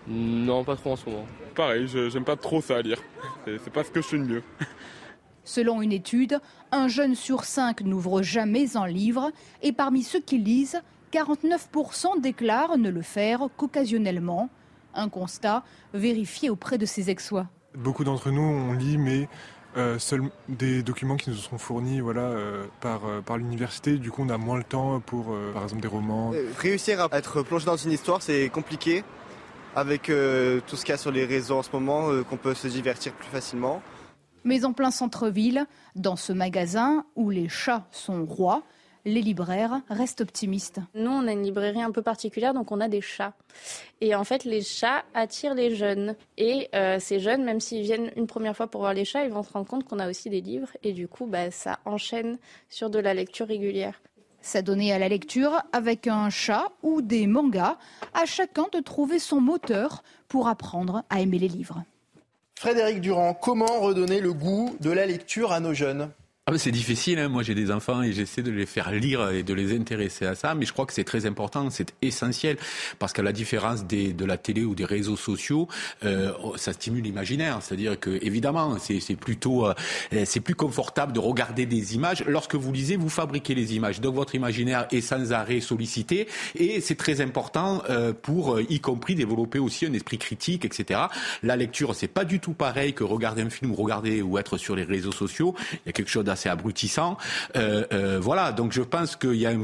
Non, pas trop en ce moment. Pareil, j'aime pas trop ça à lire. C'est pas ce que je fais de mieux. Selon une étude, un jeune sur cinq n'ouvre jamais un livre et parmi ceux qui lisent, 49% déclarent ne le faire qu'occasionnellement. Un constat vérifié auprès de ses ex-sois. Beaucoup d'entre nous, on lit, mais euh, seuls des documents qui nous seront fournis voilà, euh, par, euh, par l'université. Du coup, on a moins le temps pour, euh, par exemple, des romans. Réussir à être plongé dans une histoire, c'est compliqué. Avec euh, tout ce qu'il y a sur les réseaux en ce moment, qu'on peut se divertir plus facilement. Mais en plein centre-ville, dans ce magasin où les chats sont rois, les libraires restent optimistes. Nous, on a une librairie un peu particulière, donc on a des chats. Et en fait, les chats attirent les jeunes. Et euh, ces jeunes, même s'ils viennent une première fois pour voir les chats, ils vont se rendre compte qu'on a aussi des livres. Et du coup, bah, ça enchaîne sur de la lecture régulière. S'adonner à la lecture avec un chat ou des mangas, à chacun de trouver son moteur pour apprendre à aimer les livres. Frédéric Durand, comment redonner le goût de la lecture à nos jeunes? Ah c'est difficile, hein. moi j'ai des enfants et j'essaie de les faire lire et de les intéresser à ça, mais je crois que c'est très important, c'est essentiel, parce qu'à la différence des, de la télé ou des réseaux sociaux, euh, ça stimule l'imaginaire, c'est-à-dire que évidemment c'est plutôt, euh, c'est plus confortable de regarder des images. Lorsque vous lisez, vous fabriquez les images, donc votre imaginaire est sans arrêt sollicité et c'est très important euh, pour, y compris, développer aussi un esprit critique, etc. La lecture, c'est pas du tout pareil que regarder un film ou regarder ou être sur les réseaux sociaux. Il y a quelque chose assez abrutissant. Euh, euh, voilà, donc je pense qu'il y a,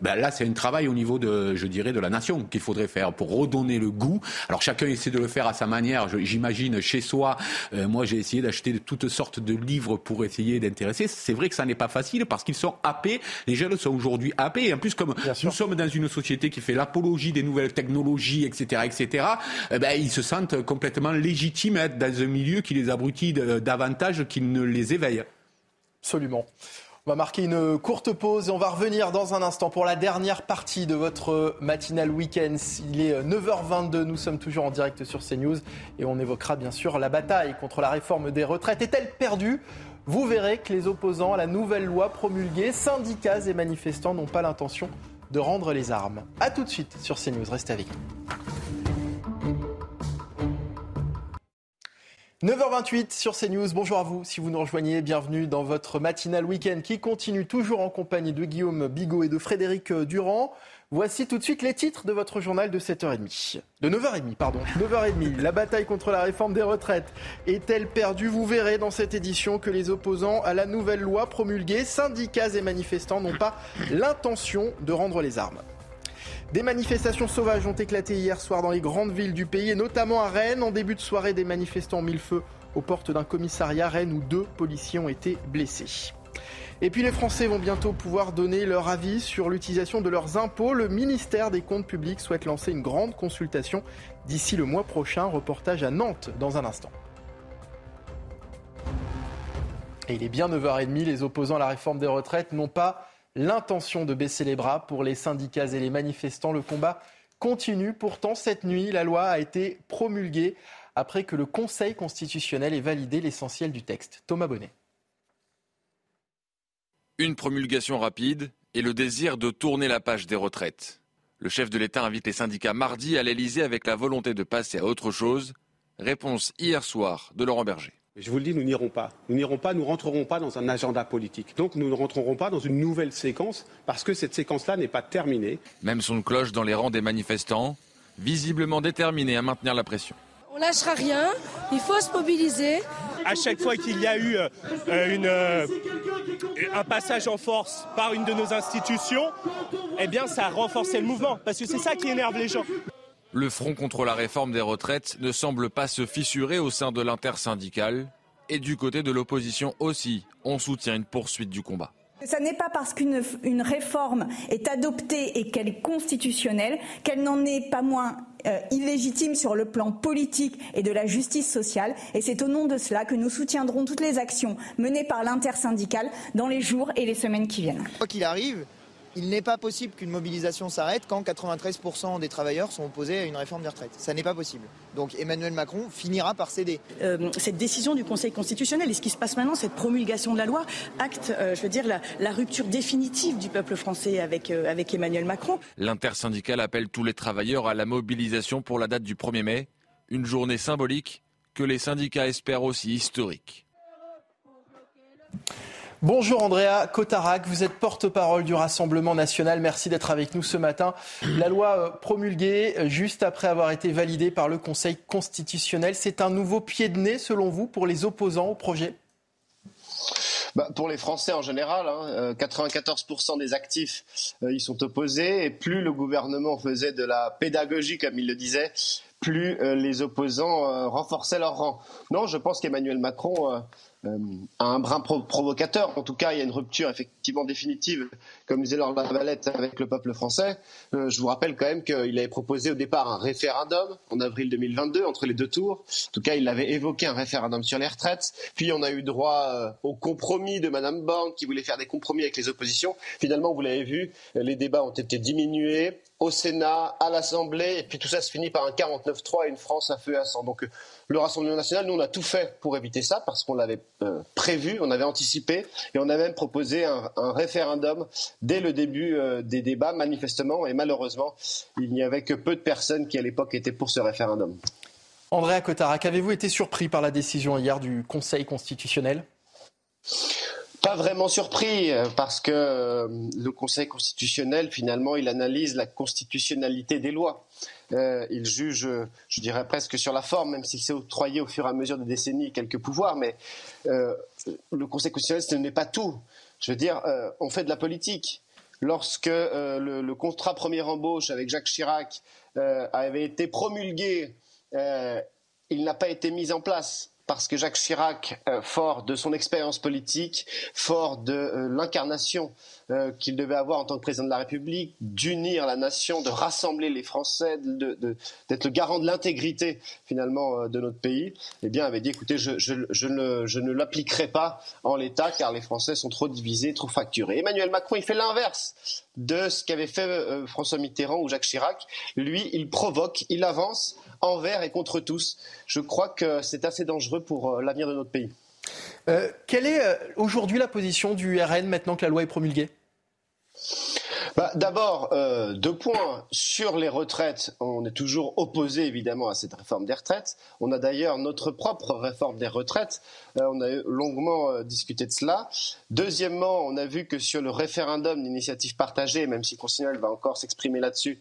ben là c'est un travail au niveau de, je dirais, de la nation qu'il faudrait faire pour redonner le goût. Alors chacun essaie de le faire à sa manière. J'imagine chez soi, euh, moi j'ai essayé d'acheter toutes sortes de livres pour essayer d'intéresser. C'est vrai que ça n'est pas facile parce qu'ils sont happés. Les jeunes sont aujourd'hui happés. Et en plus, comme nous sommes dans une société qui fait l'apologie des nouvelles technologies, etc., etc., eh ben, ils se sentent complètement légitimes à être dans un milieu qui les abrutit davantage qu'il ne les éveille. Absolument. On va marquer une courte pause et on va revenir dans un instant pour la dernière partie de votre matinal week-end. Il est 9h22, nous sommes toujours en direct sur CNews et on évoquera bien sûr la bataille contre la réforme des retraites. Est-elle perdue? Vous verrez que les opposants à la nouvelle loi promulguée, syndicats et manifestants n'ont pas l'intention de rendre les armes. A tout de suite sur CNews, restez avec nous. 9h28 sur CNews. Bonjour à vous. Si vous nous rejoignez, bienvenue dans votre matinal week-end qui continue toujours en compagnie de Guillaume Bigot et de Frédéric Durand. Voici tout de suite les titres de votre journal de 7h30. De 9h30, pardon. 9h30. La bataille contre la réforme des retraites est-elle perdue? Vous verrez dans cette édition que les opposants à la nouvelle loi promulguée, syndicats et manifestants n'ont pas l'intention de rendre les armes. Des manifestations sauvages ont éclaté hier soir dans les grandes villes du pays et notamment à Rennes. En début de soirée, des manifestants ont mis le feu aux portes d'un commissariat Rennes où deux policiers ont été blessés. Et puis les Français vont bientôt pouvoir donner leur avis sur l'utilisation de leurs impôts. Le ministère des Comptes publics souhaite lancer une grande consultation d'ici le mois prochain. Reportage à Nantes dans un instant. Et il est bien 9h30, les opposants à la réforme des retraites n'ont pas l'intention de baisser les bras pour les syndicats et les manifestants. Le combat continue. Pourtant, cette nuit, la loi a été promulguée après que le Conseil constitutionnel ait validé l'essentiel du texte. Thomas Bonnet. Une promulgation rapide et le désir de tourner la page des retraites. Le chef de l'État invite les syndicats mardi à l'Elysée avec la volonté de passer à autre chose. Réponse hier soir de Laurent Berger. Je vous le dis, nous n'irons pas. Nous n'irons pas, nous rentrerons pas dans un agenda politique. Donc nous ne rentrerons pas dans une nouvelle séquence parce que cette séquence-là n'est pas terminée. Même son cloche dans les rangs des manifestants, visiblement déterminés à maintenir la pression. On lâchera rien, il faut se mobiliser. À chaque fois qu'il y a eu euh, euh, un passage en force par une de nos institutions, eh bien ça a renforcé le mouvement parce que c'est ça qui énerve les gens. Le front contre la réforme des retraites ne semble pas se fissurer au sein de l'intersyndicale. Et du côté de l'opposition aussi, on soutient une poursuite du combat. Ce n'est pas parce qu'une réforme est adoptée et qu'elle est constitutionnelle qu'elle n'en est pas moins euh, illégitime sur le plan politique et de la justice sociale. Et c'est au nom de cela que nous soutiendrons toutes les actions menées par l'intersyndicale dans les jours et les semaines qui viennent. Quoi qu'il arrive, il n'est pas possible qu'une mobilisation s'arrête quand 93% des travailleurs sont opposés à une réforme des retraites. Ça n'est pas possible. Donc Emmanuel Macron finira par céder. Euh, cette décision du Conseil constitutionnel et ce qui se passe maintenant, cette promulgation de la loi, acte, euh, je veux dire, la, rupture définitive du peuple français avec, euh, avec Emmanuel Macron. L'intersyndicale appelle tous les travailleurs à la mobilisation pour la date du 1er mai, une journée symbolique que les syndicats espèrent aussi historique. Bonjour Andrea Cotarac, vous êtes porte-parole du Rassemblement national. Merci d'être avec nous ce matin. La loi euh, promulguée euh, juste après avoir été validée par le Conseil constitutionnel, c'est un nouveau pied de nez selon vous pour les opposants au projet? Bah, pour les Français en général, hein, 94% euh, des actifs y sont opposés et plus le gouvernement faisait de la pédagogie, comme il le disait, plus les opposants renforçaient leur rang. Non, je pense qu'Emmanuel Macron euh, un brin provocateur. En tout cas, il y a une rupture effectivement définitive, comme disait Laure Lavalette, avec le peuple français. Euh, je vous rappelle quand même qu'il avait proposé au départ un référendum en avril 2022 entre les deux tours. En tout cas, il avait évoqué un référendum sur les retraites. Puis on a eu droit euh, au compromis de Madame Borne qui voulait faire des compromis avec les oppositions. Finalement, vous l'avez vu, les débats ont été diminués au Sénat, à l'Assemblée, et puis tout ça se finit par un 49-3 et une France à feu et à sang. Donc le Rassemblement national, nous, on a tout fait pour éviter ça, parce qu'on l'avait euh, prévu, on avait anticipé, et on a même proposé un, référendum dès le début euh, des débats, manifestement, et malheureusement, il n'y avait que peu de personnes qui, à l'époque, étaient pour ce référendum. Andrea Cotarac, avez-vous été surpris par la décision hier du Conseil constitutionnel? Pas vraiment surpris euh, parce que euh, le Conseil constitutionnel, finalement, il analyse la constitutionnalité des lois. Euh, il juge, je dirais presque sur la forme, même s'il s'est octroyé au fur et à mesure des décennies quelques pouvoirs. Mais le Conseil constitutionnel, ce n'est pas tout. Je veux dire, on fait de la politique. Lorsque le, le, contrat première embauche avec Jacques Chirac avait été promulgué, il n'a pas été mis en place parce que Jacques Chirac, euh, fort de son expérience politique, fort de euh, l'incarnation euh, qu'il devait avoir en tant que président de la République, d'unir la nation, de rassembler les Français, d'être le garant de l'intégrité finalement de notre pays, eh bien avait dit écoutez, je, ne, je ne l'appliquerai pas en l'état car les Français sont trop divisés, trop fracturés. Emmanuel Macron, il fait l'inverse de ce qu'avait fait François Mitterrand ou Jacques Chirac. Lui, il provoque, il avance envers et contre tous. Je crois que c'est assez dangereux pour euh, l'avenir de notre pays. Euh, quelle est euh, aujourd'hui la position du RN maintenant que la loi est promulguée? Bah, D'abord, euh, deux points. Sur les retraites, on est toujours opposé évidemment à cette réforme des retraites. On a d'ailleurs notre propre réforme des retraites. Euh, on a longuement euh, discuté de cela. Deuxièmement, on a vu que sur le référendum d'initiative partagée, même si Constitutionnel va encore s'exprimer là-dessus,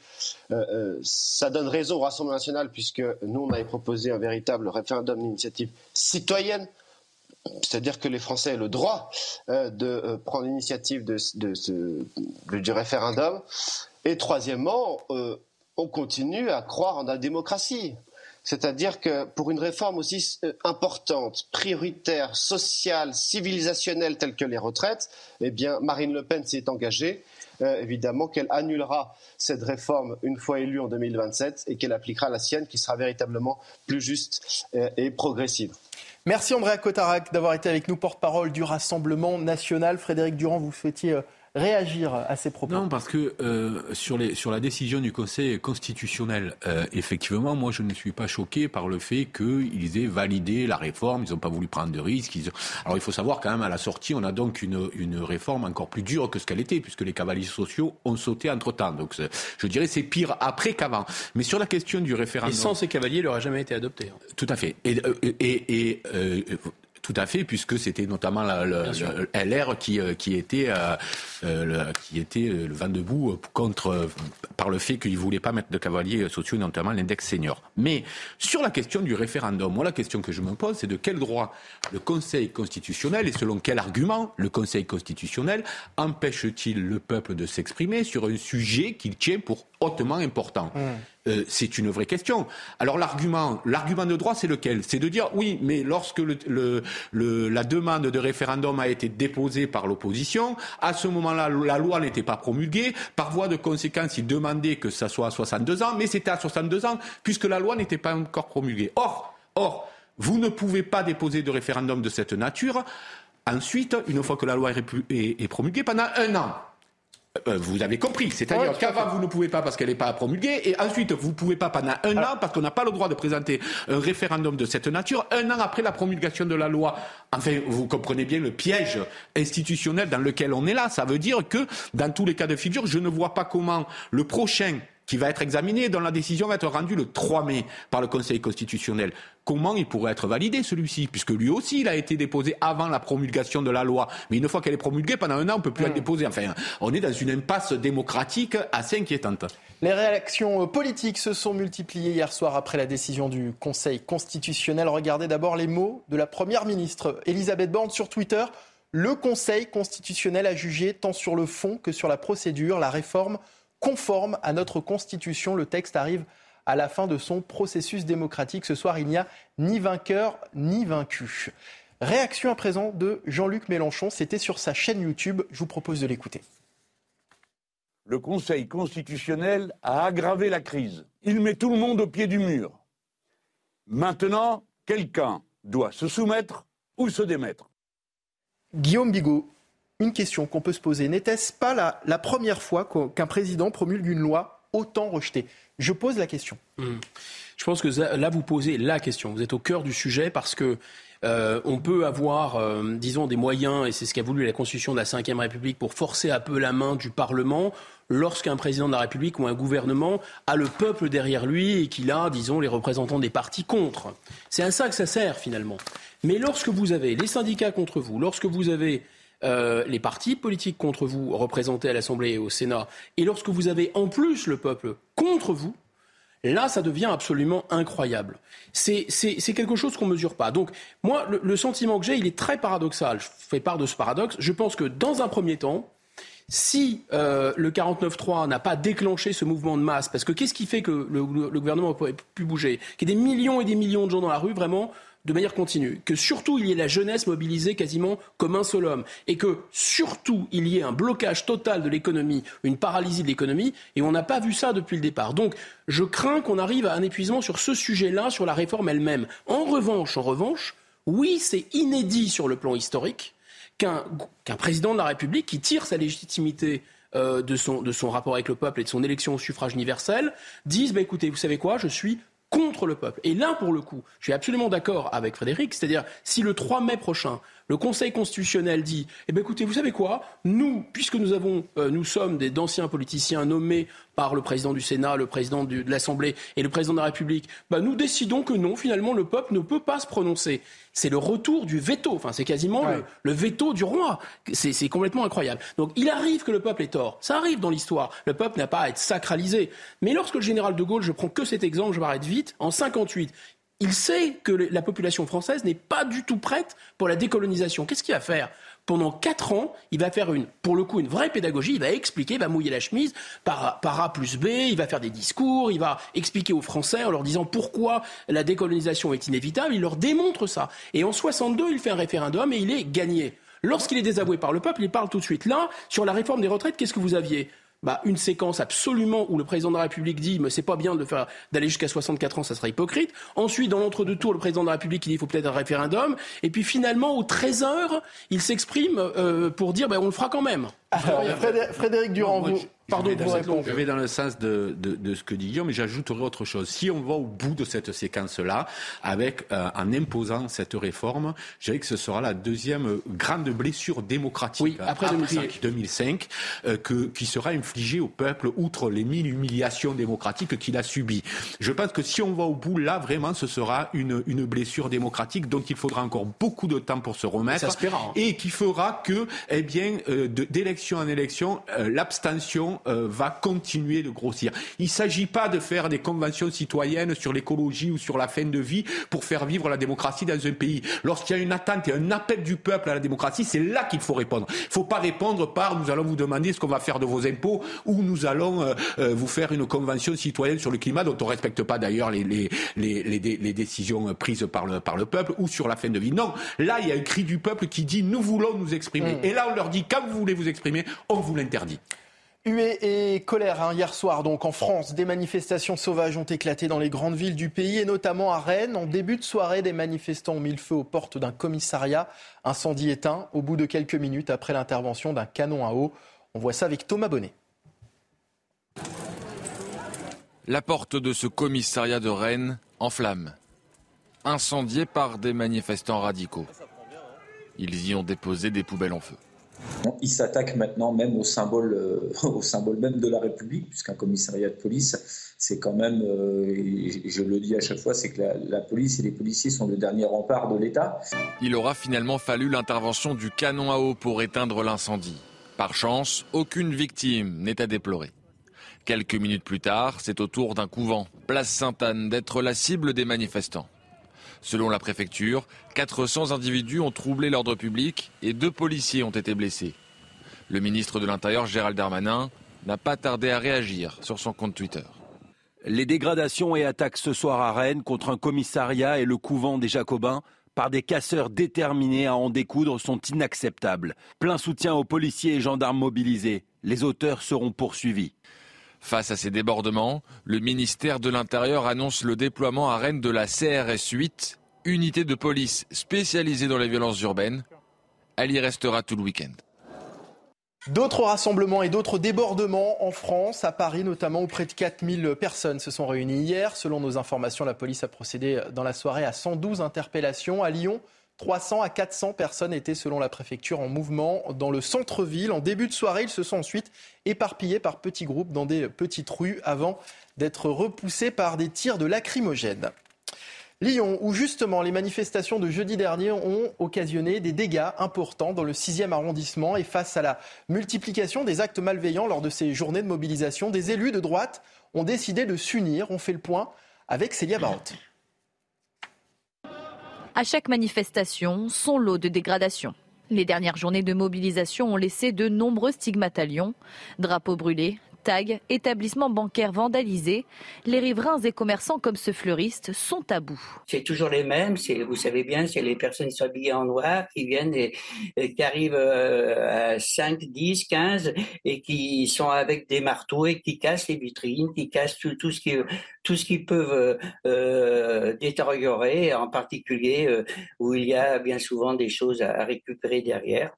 ça donne raison au Rassemblement national puisque nous, on avait proposé un véritable référendum d'initiative citoyenne c'est-à-dire que les Français ont le droit euh, de euh, prendre l'initiative du référendum. Et troisièmement, euh, on continue à croire en la démocratie. C'est-à-dire que pour une réforme aussi importante, prioritaire, sociale, civilisationnelle telle que les retraites, eh bien, Marine Le Pen s'est engagée, évidemment, qu'elle annulera cette réforme une fois élue en 2027 et qu'elle appliquera la sienne qui sera véritablement plus juste et progressive. Merci Andrea Cotarac d'avoir été avec nous, porte-parole du Rassemblement national. Frédéric Durand, vous souhaitiez euh, réagir à ces propos Non, parce que euh, sur, les, sur la décision du Conseil constitutionnel, euh, effectivement, moi je ne suis pas choqué par le fait qu'ils aient validé la réforme, ils n'ont pas voulu prendre de risques. Alors il faut savoir quand même, à la sortie, on a donc une, une réforme encore plus dure que ce qu'elle était, puisque les cavaliers sociaux ont sauté entre-temps. Donc je dirais c'est pire après qu'avant. Mais sur la question du référendum... Et sans ces cavaliers, il n'aurait jamais été adopté. Hein. Tout à fait. Et, et, et tout à fait, puisque c'était notamment la, LR qui, euh, qui était, euh, euh, le, qui était le vent debout contre, par le fait qu'il ne voulait pas mettre de cavaliers sociaux, notamment l'index senior. Mais sur la question du référendum, moi la question que je me pose, c'est de quel droit le Conseil constitutionnel et selon quel argument le Conseil constitutionnel empêche-t-il le peuple de s'exprimer sur un sujet qu'il tient pour hautement important. Mmh. Euh, c'est une vraie question. Alors l'argument, l'argument de droit, c'est lequel? C'est de dire oui, mais lorsque le, le, la demande de référendum a été déposée par l'opposition, à ce moment-là, la loi n'était pas promulguée. Par voie de conséquence, il demandait que ça soit à 62 ans, mais c'était à 62 ans puisque la loi n'était pas encore promulguée. Or, or, vous ne pouvez pas déposer de référendum de cette nature. Ensuite, une fois que la loi est promulguée, pendant un an. Euh, vous avez compris, c'est-à-dire qu'avant vous ne pouvez pas parce qu'elle n'est pas promulguée, et ensuite vous ne pouvez pas pendant un an parce qu'on n'a pas le droit de présenter un référendum de cette nature un an après la promulgation de la loi. Enfin, vous comprenez bien le piège institutionnel dans lequel on est là. Ça veut dire que dans tous les cas de figure, je ne vois pas comment le prochain qui va être examiné, dont la décision va être rendue le 3 mai par le Conseil constitutionnel. Comment il pourrait être validé celui-ci? Puisque lui aussi, il a été déposé avant la promulgation de la loi. Mais une fois qu'elle est promulguée, pendant un an, on ne peut plus la hmm. déposer. Enfin, on est dans une impasse démocratique assez inquiétante. Les réactions politiques se sont multipliées hier soir après la décision du Conseil constitutionnel. Regardez d'abord les mots de la Première ministre Elisabeth Borne sur Twitter. Le Conseil constitutionnel a jugé, tant sur le fond que sur la procédure, la réforme conforme à notre Constitution. Le texte arrive à la fin de son processus démocratique. Ce soir, il n'y a ni vainqueur ni vaincu. Réaction à présent de Jean-Luc Mélenchon, c'était sur sa chaîne YouTube, je vous propose de l'écouter. Le Conseil constitutionnel a aggravé la crise. Il met tout le monde au pied du mur. Maintenant, quelqu'un doit se soumettre ou se démettre. Guillaume Bigot, une question qu'on peut se poser. N'était-ce pas la, première fois qu'un président promulgue une loi autant rejetée? Je pose la question. Hmm. Je pense que là, vous posez la question. Vous êtes au cœur du sujet parce que euh, on peut avoir, euh, disons, des moyens, et c'est ce qu'a voulu la Constitution de la Ve République, pour forcer un peu la main du Parlement lorsqu'un président de la République ou un gouvernement a le peuple derrière lui et qu'il a, disons, les représentants des partis contre. C'est à ça que ça sert finalement. Mais lorsque vous avez les syndicats contre vous, lorsque vous avez euh, les partis politiques contre vous représentés à l'Assemblée et au Sénat, et lorsque vous avez en plus le peuple contre vous, Là, ça devient absolument incroyable. C'est quelque chose qu'on ne mesure pas. Donc, moi, le, le sentiment que j'ai, il est très paradoxal. Je fais part de ce paradoxe. Je pense que, dans un premier temps, si euh, le 49-3 n'a pas déclenché ce mouvement de masse, parce que qu'est-ce qui fait que le, gouvernement a pu bouger? Qu'il y ait des millions et des millions de gens dans la rue, vraiment, de manière continue, que surtout il y ait la jeunesse mobilisée quasiment comme un seul homme, et que surtout il y ait un blocage total de l'économie, une paralysie de l'économie, et on n'a pas vu ça depuis le départ. Donc je crains qu'on arrive à un épuisement sur ce sujet-là, sur la réforme elle-même. En revanche, en revanche, oui, c'est inédit sur le plan historique qu'un président de la République qui tire sa légitimité euh, de, son, de, son, rapport avec le peuple et de son élection au suffrage universel dise bah, écoutez, vous savez quoi, je suis contre le peuple. Et là, pour le coup, je suis absolument d'accord avec Frédéric, c'est-à-dire si le 3 mai prochain, le Conseil constitutionnel dit eh bien, écoutez, vous savez quoi? Nous, puisque nous, avons, euh, nous sommes d'anciens politiciens nommés par le président du Sénat, le président de l'Assemblée et le président de la République, bah, nous décidons que non, finalement, le peuple ne peut pas se prononcer. C'est le retour du veto. Enfin, c'est quasiment le, veto du roi. C'est complètement incroyable. Donc, il arrive que le peuple ait tort. Ça arrive dans l'histoire. Le peuple n'a pas à être sacralisé. Mais lorsque le général de Gaulle, je prends que cet exemple, je m'arrête vite, en 58, il sait que la population française n'est pas du tout prête pour la décolonisation. Qu'est-ce qu'il va faire? Pendant quatre ans, il va faire une, pour le coup, une vraie pédagogie. Il va expliquer, il va mouiller la chemise par, par A plus B. Il va faire des discours. Il va expliquer aux Français en leur disant pourquoi la décolonisation est inévitable. Il leur démontre ça. Et en 62, il fait un référendum et il est gagné. Lorsqu'il est désavoué par le peuple, il parle tout de suite. Là, sur la réforme des retraites, qu'est-ce que vous aviez? Bah, une séquence absolument où le président de la République dit mais c'est pas bien de faire d'aller jusqu'à 64 ans, ça serait hypocrite. Ensuite, dans l'entre-deux tours, le président de la République dit il faut peut-être un référendum. Et puis finalement, au 13 heures, il s'exprime euh, pour dire ben, on le fera quand même. Frédéric Durand, vous, je vais, dans le sens de, ce que dit Guillaume, mais j'ajouterai autre chose. Si on va au bout de cette séquence-là, avec euh, en imposant cette réforme, je dirais que ce sera la deuxième grande blessure démocratique après, 2005, euh, que, qui sera infligée au peuple, outre les mille humiliations démocratiques qu'il a subies. Je pense que si on va au bout, là, vraiment, ce sera une, une blessure démocratique dont il faudra encore beaucoup de temps pour se remettre. Hein. Et qui fera que, eh bien, euh, d'élection en élection, l'abstention euh, va continuer de grossir. Il ne s'agit pas de faire des conventions citoyennes sur l'écologie ou sur la fin de vie pour faire vivre la démocratie dans un pays. Lorsqu'il y a une attente et un appel du peuple à la démocratie, c'est là qu'il faut répondre. Il ne faut pas répondre par nous allons vous demander ce qu'on va faire de vos impôts ou nous allons euh, euh, vous faire une convention citoyenne sur le climat dont on ne respecte pas d'ailleurs les, les, les, les, décisions prises par le, par le peuple ou sur la fin de vie. Non, là il y a un cri du peuple qui dit nous voulons nous exprimer. Mmh. Et là on leur dit quand vous voulez vous exprimer, on vous l'interdit. Huée et colère hein, hier soir donc en France, des manifestations sauvages ont éclaté dans les grandes villes du pays et notamment à Rennes. En début de soirée, des manifestants ont mis le feu aux portes d'un commissariat. Incendie éteint au bout de quelques minutes après l'intervention d'un canon à eau. On voit ça avec Thomas Bonnet. La porte de ce commissariat de Rennes en flammes, incendiée par des manifestants radicaux. Ils y ont déposé des poubelles en feu. Il s'attaque maintenant même au symbole, euh, au symbole même de la République, puisqu'un commissariat de police, c'est quand même, euh, je le dis à chaque fois, c'est que la, police et les policiers sont le dernier rempart de l'État. Il aura finalement fallu l'intervention du canon à eau pour éteindre l'incendie. Par chance, aucune victime n'est à déplorer. Quelques minutes plus tard, c'est au tour d'un couvent, place Sainte-Anne, d'être la cible des manifestants. Selon la préfecture, 400 individus ont troublé l'ordre public et deux policiers ont été blessés. Le ministre de l'Intérieur, Gérald Darmanin, n'a pas tardé à réagir sur son compte Twitter. Les dégradations et attaques ce soir à Rennes contre un commissariat et le couvent des Jacobins par des casseurs déterminés à en découdre sont inacceptables. Plein soutien aux policiers et gendarmes mobilisés. Les auteurs seront poursuivis. Face à ces débordements, le ministère de l'Intérieur annonce le déploiement à Rennes de la CRS 8, unité de police spécialisée dans les violences urbaines. Elle y restera tout le week-end. D'autres rassemblements et d'autres débordements en France, à Paris notamment, où près de 4000 personnes se sont réunies hier. Selon nos informations, la police a procédé dans la soirée à 112 interpellations. À Lyon, 300 à 400 personnes étaient, selon la préfecture, en mouvement dans le centre-ville. En début de soirée, ils se sont ensuite éparpillés par petits groupes dans des petites rues avant d'être repoussés par des tirs de lacrymogènes. Lyon, où justement les manifestations de jeudi dernier ont occasionné des dégâts importants dans le 6e arrondissement et face à la multiplication des actes malveillants lors de ces journées de mobilisation, des élus de droite ont décidé de s'unir. On fait le point avec Célia Barotte. À chaque manifestation, son lot de dégradation. Les dernières journées de mobilisation ont laissé de nombreux stigmates à Lyon. Drapeaux brûlés, tags, établissements bancaires vandalisés, les riverains et commerçants comme ce fleuriste sont à bout. C'est toujours les mêmes, vous savez bien, c'est les personnes qui sont habillées en noir, qui viennent et, qui arrivent euh, à 5, 10, 15 et qui sont avec des marteaux et qui cassent les vitrines, qui cassent tout, ce qui tout ce qu'ils peuvent euh, détériorer, en particulier euh, où il y a bien souvent des choses à récupérer derrière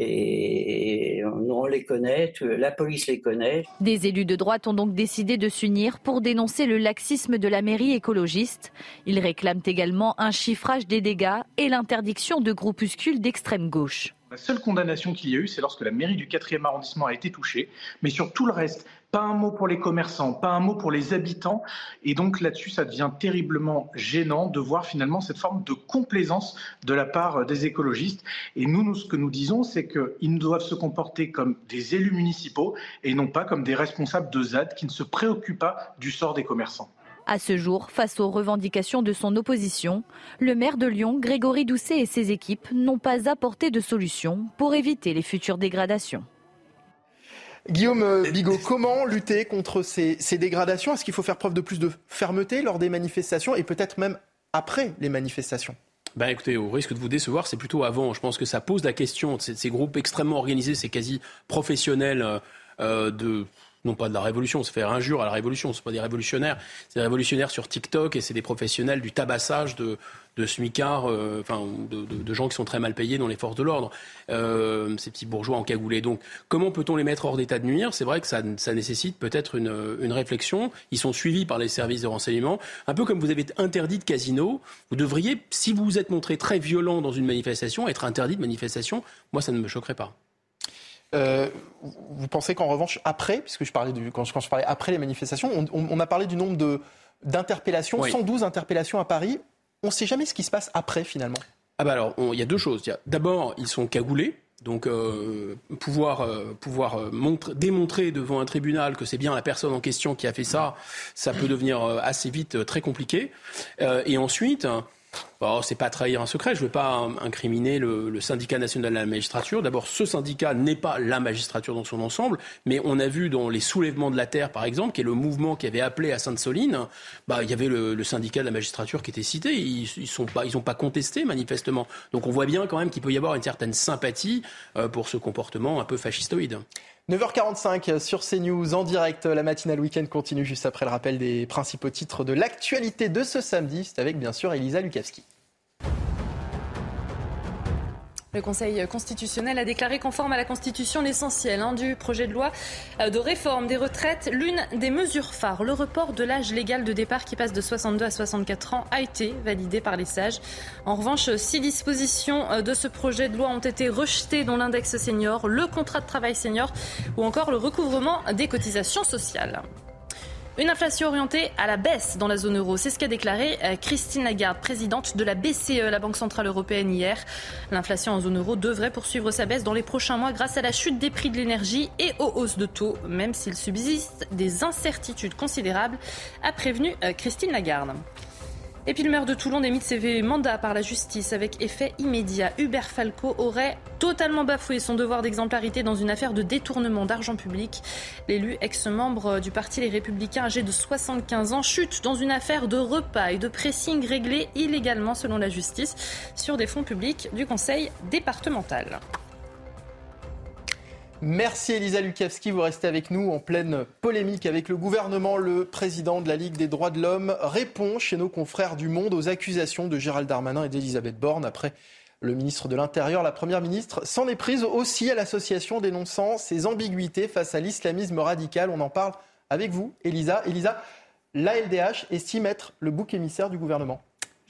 et on les connaît, la police les connaît. Des élus de droite ont donc décidé de s'unir pour dénoncer le laxisme de la mairie écologiste. Ils réclament également un chiffrage des dégâts et l'interdiction de groupuscules d'extrême gauche. La seule condamnation qu'il y a eu, c'est lorsque la mairie du 4e arrondissement a été touchée. Mais sur tout le reste, pas un mot pour les commerçants, pas un mot pour les habitants. Et donc là-dessus, ça devient terriblement gênant de voir finalement cette forme de complaisance de la part des écologistes. Et nous, nous ce que nous disons, c'est qu'ils doivent se comporter comme des élus municipaux et non pas comme des responsables de ZAD qui ne se préoccupent pas du sort des commerçants. À ce jour, face aux revendications de son opposition, le maire de Lyon, Grégory Doucet et ses équipes n'ont pas apporté de solution pour éviter les futures dégradations. Guillaume euh, Bigot, comment lutter contre ces, dégradations? Est-ce qu'il faut faire preuve de plus de fermeté lors des manifestations et peut-être même après les manifestations? Ben écoutez, au risque de vous décevoir, c'est plutôt avant. Je pense que ça pose la question. Ces, groupes extrêmement organisés, ces quasi professionnels euh, euh, de non pas de la révolution, se faire injure à la révolution, ce pas des révolutionnaires, c'est des révolutionnaires sur TikTok et c'est des professionnels du tabassage de, de smicards, euh, enfin de, gens qui sont très mal payés dans les forces de l'ordre, euh, ces petits bourgeois encagoulés. Donc comment peut-on les mettre hors d'état de nuire? C'est vrai que ça, ça nécessite peut-être une, une, réflexion. Ils sont suivis par les services de renseignement, un peu comme vous avez interdit de casino. Vous devriez, si vous vous êtes montré très violent dans une manifestation, être interdit de manifestation. Moi, ça ne me choquerait pas. Euh, vous pensez qu'en revanche, après, puisque je parlais du, quand, je, parlais après les manifestations, on, a parlé du nombre de, d'interpellations, 112 interpellations à Paris. On ne sait jamais ce qui se passe après, finalement. Ah bah alors, il y a deux choses. D'abord, ils sont cagoulés. Donc euh, pouvoir euh, pouvoir démontrer devant un tribunal que c'est bien la personne en question qui a fait ça, ça peut devenir assez vite très compliqué. et ensuite, Bon, c'est pas trahir un secret. Je ne veux pas incriminer le, syndicat national de la magistrature. D'abord, ce syndicat n'est pas la magistrature dans son ensemble, mais on a vu dans les soulèvements de la terre, par exemple, qui est le mouvement qui avait appelé à Sainte-Soline, bah, il y avait le, syndicat de la magistrature qui était cité. Ils, pas, ils ont pas contesté manifestement. Donc on voit bien quand même qu'il peut y avoir une certaine sympathie euh, pour ce comportement un peu fascistoïde. 9h45 sur CNews en direct. La matinale week-end continue juste après le rappel des principaux titres de l'actualité de ce samedi. C'est avec bien sûr Elisa Lukavski. Le Conseil constitutionnel a déclaré conforme à la Constitution l'essentiel hein, du projet de loi euh, de réforme des retraites. L'une des mesures phares, le report de l'âge légal de départ qui passe de 62 à 64 ans, a été validé par les sages. En revanche, six dispositions euh, de ce projet de loi ont été rejetées, dont l'index senior, le contrat de travail senior ou encore le recouvrement des cotisations sociales. Une inflation orientée à la baisse dans la zone euro, c'est ce qu'a déclaré euh, Christine Lagarde, présidente de la BCE, la Banque Centrale Européenne, hier. L'inflation en zone euro devrait poursuivre sa baisse dans les prochains mois grâce à la chute des prix de l'énergie et aux hausses de taux, même s'il subsiste des incertitudes considérables, a prévenu euh, Christine Lagarde. Et puis le maire de Toulon démite ses mandats par la justice avec effet immédiat. Hubert Falco aurait totalement bafoué son devoir d'exemplarité dans une affaire de détournement d'argent public. L'élu, ex-membre du parti Les Républicains, âgé de 75 ans, chute dans une affaire de repas et de pressing réglé illégalement selon la justice sur des fonds publics du conseil départemental. Merci Elisa Lukavski, vous restez avec nous en pleine polémique avec le gouvernement. Le président de la Ligue des droits de l'homme répond chez nos confrères du Monde aux accusations de Gérald Darmanin et d'Elisabeth Borne après le ministre de l'Intérieur. La Première ministre s'en est prise aussi à l'association dénonçant ses ambiguïtés face à l'islamisme radical. On en parle avec vous, Elisa. Elisa, l'ALDH estime être le bouc émissaire du gouvernement.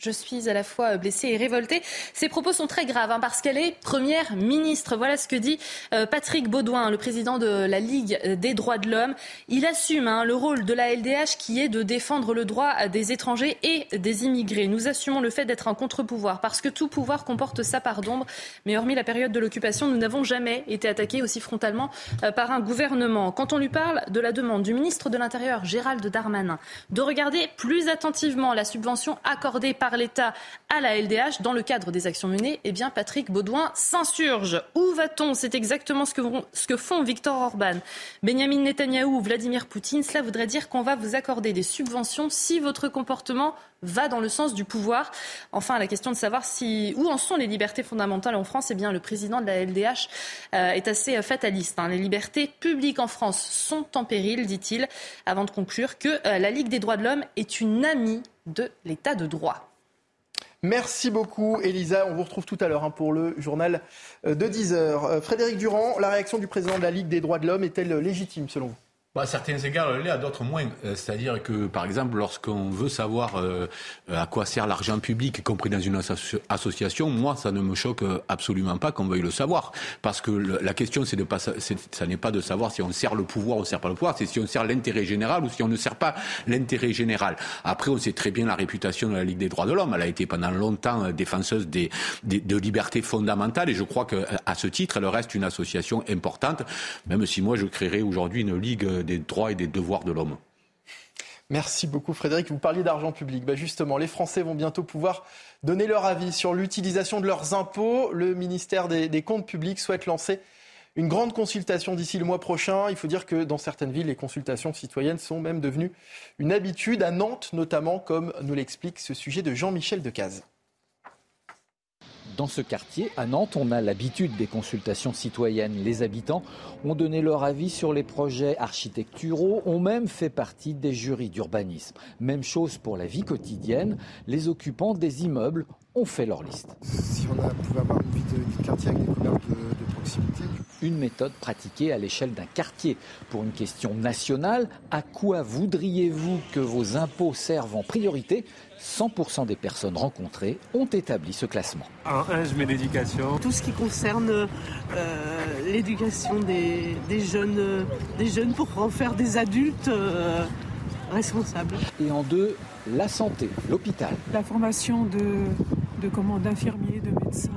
Je suis à la fois blessée et révoltée. Ces propos sont très graves hein, parce qu'elle est première ministre. Voilà ce que dit euh, Patrick Baudouin, le président de la Ligue des droits de l'homme. Il assume hein, le rôle de la LDH qui est de défendre le droit des étrangers et des immigrés. Nous assumons le fait d'être un contre-pouvoir parce que tout pouvoir comporte sa part d'ombre. Mais hormis la période de l'occupation, nous n'avons jamais été attaqués aussi frontalement euh, par un gouvernement. Quand on lui parle de la demande du ministre de l'Intérieur, Gérald Darmanin, de regarder plus attentivement la subvention accordée par l'État à la LDH dans le cadre des actions menées, eh bien Patrick Baudouin s'insurge. Où va-t-on? C'est exactement ce que, font Viktor Orban, Benjamin Netanyahou ou Vladimir Poutine. Cela voudrait dire qu'on va vous accorder des subventions si votre comportement va dans le sens du pouvoir. Enfin, la question de savoir si, où en sont les libertés fondamentales en France, eh bien, le président de la LDH euh, est assez euh, fataliste. Hein. Les libertés publiques en France sont en péril, dit-il, avant de conclure que euh, la Ligue des droits de l'homme est une amie de l'état de droit. Merci beaucoup, Elisa. On vous retrouve tout à l'heure hein, pour le journal euh, de 10 heures. Euh, Frédéric Durand, la réaction du président de la Ligue des droits de l'homme est-elle légitime selon vous? Bah, à certains égards, elle l'est, à d'autres moins. Euh, c'est-à-dire que, par exemple, lorsqu'on veut savoir euh, à quoi sert l'argent public, y compris dans une association, moi, ça ne me choque absolument pas qu'on veuille le savoir. Parce que la question, c'est de pas, ça n'est pas de savoir si on sert le pouvoir ou on sert pas le pouvoir, c'est si on sert l'intérêt général ou si on ne sert pas l'intérêt général. Après, on sait très bien la réputation de la Ligue des droits de l'homme. Elle a été pendant longtemps euh, défenseuse des, des, de libertés fondamentales et je crois qu'à ce titre, elle reste une association importante, même si moi, je créerais aujourd'hui une Ligue des droits et des devoirs de l'homme. Merci beaucoup Frédéric. Vous parliez d'argent public. Bah justement, les Français vont bientôt pouvoir donner leur avis sur l'utilisation de leurs impôts. Le ministère des, des, Comptes publics souhaite lancer une grande consultation d'ici le mois prochain. Il faut dire que dans certaines villes, les consultations citoyennes sont même devenues une habitude, à Nantes notamment, comme nous l'explique ce sujet de Jean-Michel Decaze. Dans ce quartier, à Nantes, on a l'habitude des consultations citoyennes. Les habitants ont donné leur avis sur les projets architecturaux, ont même fait partie des jurys d'urbanisme. Même chose pour la vie quotidienne, les occupants des immeubles ont fait leur liste. Si on a, pouvait avoir une vie de, quartier avec des couleurs de, de proximité. Une méthode pratiquée à l'échelle d'un quartier. Pour une question nationale, à quoi voudriez-vous que vos impôts servent en priorité? 100% des personnes rencontrées ont établi ce classement. En 1, je mets l'éducation. Tout ce qui concerne euh, l'éducation des, des, jeunes, des jeunes pour en faire des adultes euh, responsables. Et en deux, la santé, l'hôpital. La formation de, de comment d'infirmiers, de médecins.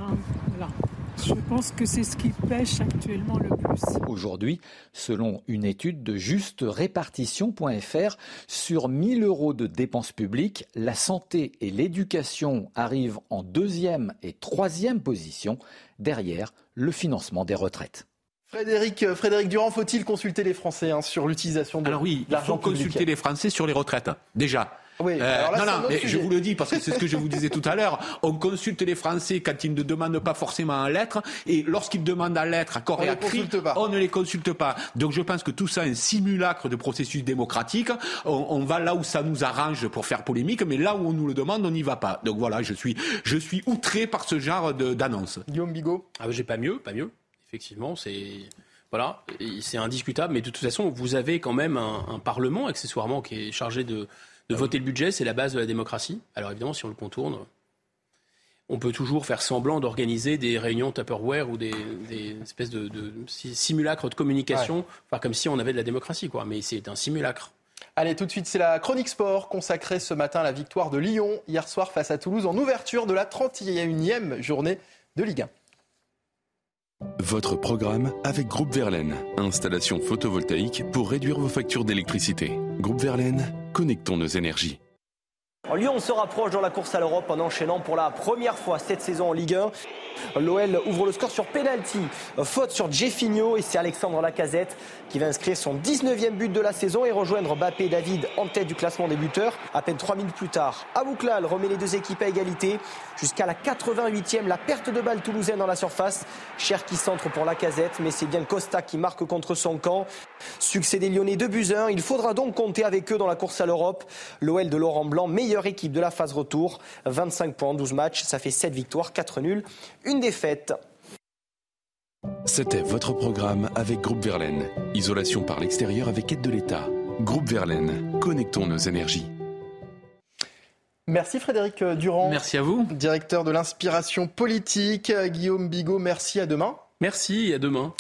Voilà. Je pense que c'est ce qui pêche actuellement le plus. Aujourd'hui, selon une étude de justerépartition.fr, sur 1000 euros de dépenses publiques, la santé et l'éducation arrivent en deuxième et troisième position, derrière le financement des retraites. Frédéric, euh, Frédéric Durand, faut-il consulter les Français hein, sur l'utilisation de l'argent public Alors oui, il faut consulter les Français sur les retraites, déjà. Oui, euh, non, non, mais je vous le dis parce que c'est ce que je vous disais tout à l'heure. On consulte les Français quand ils ne demandent pas forcément en lettres, et lorsqu'ils demandent en lettres, à corps et à cri, on ne les consulte pas. Donc je pense que tout ça est un simulacre de processus démocratique. On, on, va là où ça nous arrange pour faire polémique, mais là où on nous le demande, on n'y va pas. Donc voilà, je suis, je suis outré par ce genre d'annonce. Guillaume Bigot ah, J'ai pas mieux, pas mieux. Effectivement, c'est voilà, c'est indiscutable. Mais de toute façon, vous avez quand même un, un Parlement accessoirement qui est chargé de de voter le budget, c'est la base de la démocratie. Alors évidemment, si on le contourne, on peut toujours faire semblant d'organiser des réunions Tupperware ou des, espèces de, simulacres de communication, enfin, comme si on avait de la démocratie, quoi. Mais c'est un simulacre. Allez, tout de suite, c'est la chronique sport consacrée ce matin à la victoire de Lyon hier soir face à Toulouse en ouverture de la 31e journée de Ligue 1. Votre programme avec Groupe Verlaine. Installation photovoltaïque pour réduire vos factures d'électricité. Groupe Verlaine, connectons nos énergies. Lyon se rapproche dans la course à l'Europe en enchaînant pour la première fois cette saison en Ligue 1. L'OL ouvre le score sur penalty. Faute sur Jeffinho et c'est Alexandre Lacazette qui va inscrire son 19e but de la saison et rejoindre Bappé et David en tête du classement des buteurs. À peine 3 minutes plus tard, Abouklal remet les deux équipes à égalité. Jusqu'à la 88e, la perte de balle toulousaine dans la surface. Cher qui centre pour Lacazette, mais c'est bien Costa qui marque contre son camp. Succès des Lyonnais de Buzyn. Il faudra donc compter avec eux dans la course à l'Europe. L'OL de Laurent Blanc, meilleure équipe de la phase retour. 25 points en 12 matchs, ça fait 7 victoires, 4 nuls, une défaite. C'était votre programme avec Groupe Verlaine. Isolation par l'extérieur avec aide de l'État. Groupe Verlaine, connectons nos énergies. Merci Frédéric Durand. Merci à vous. Directeur de l'inspiration politique. Guillaume Bigot, merci à demain. Merci et à demain.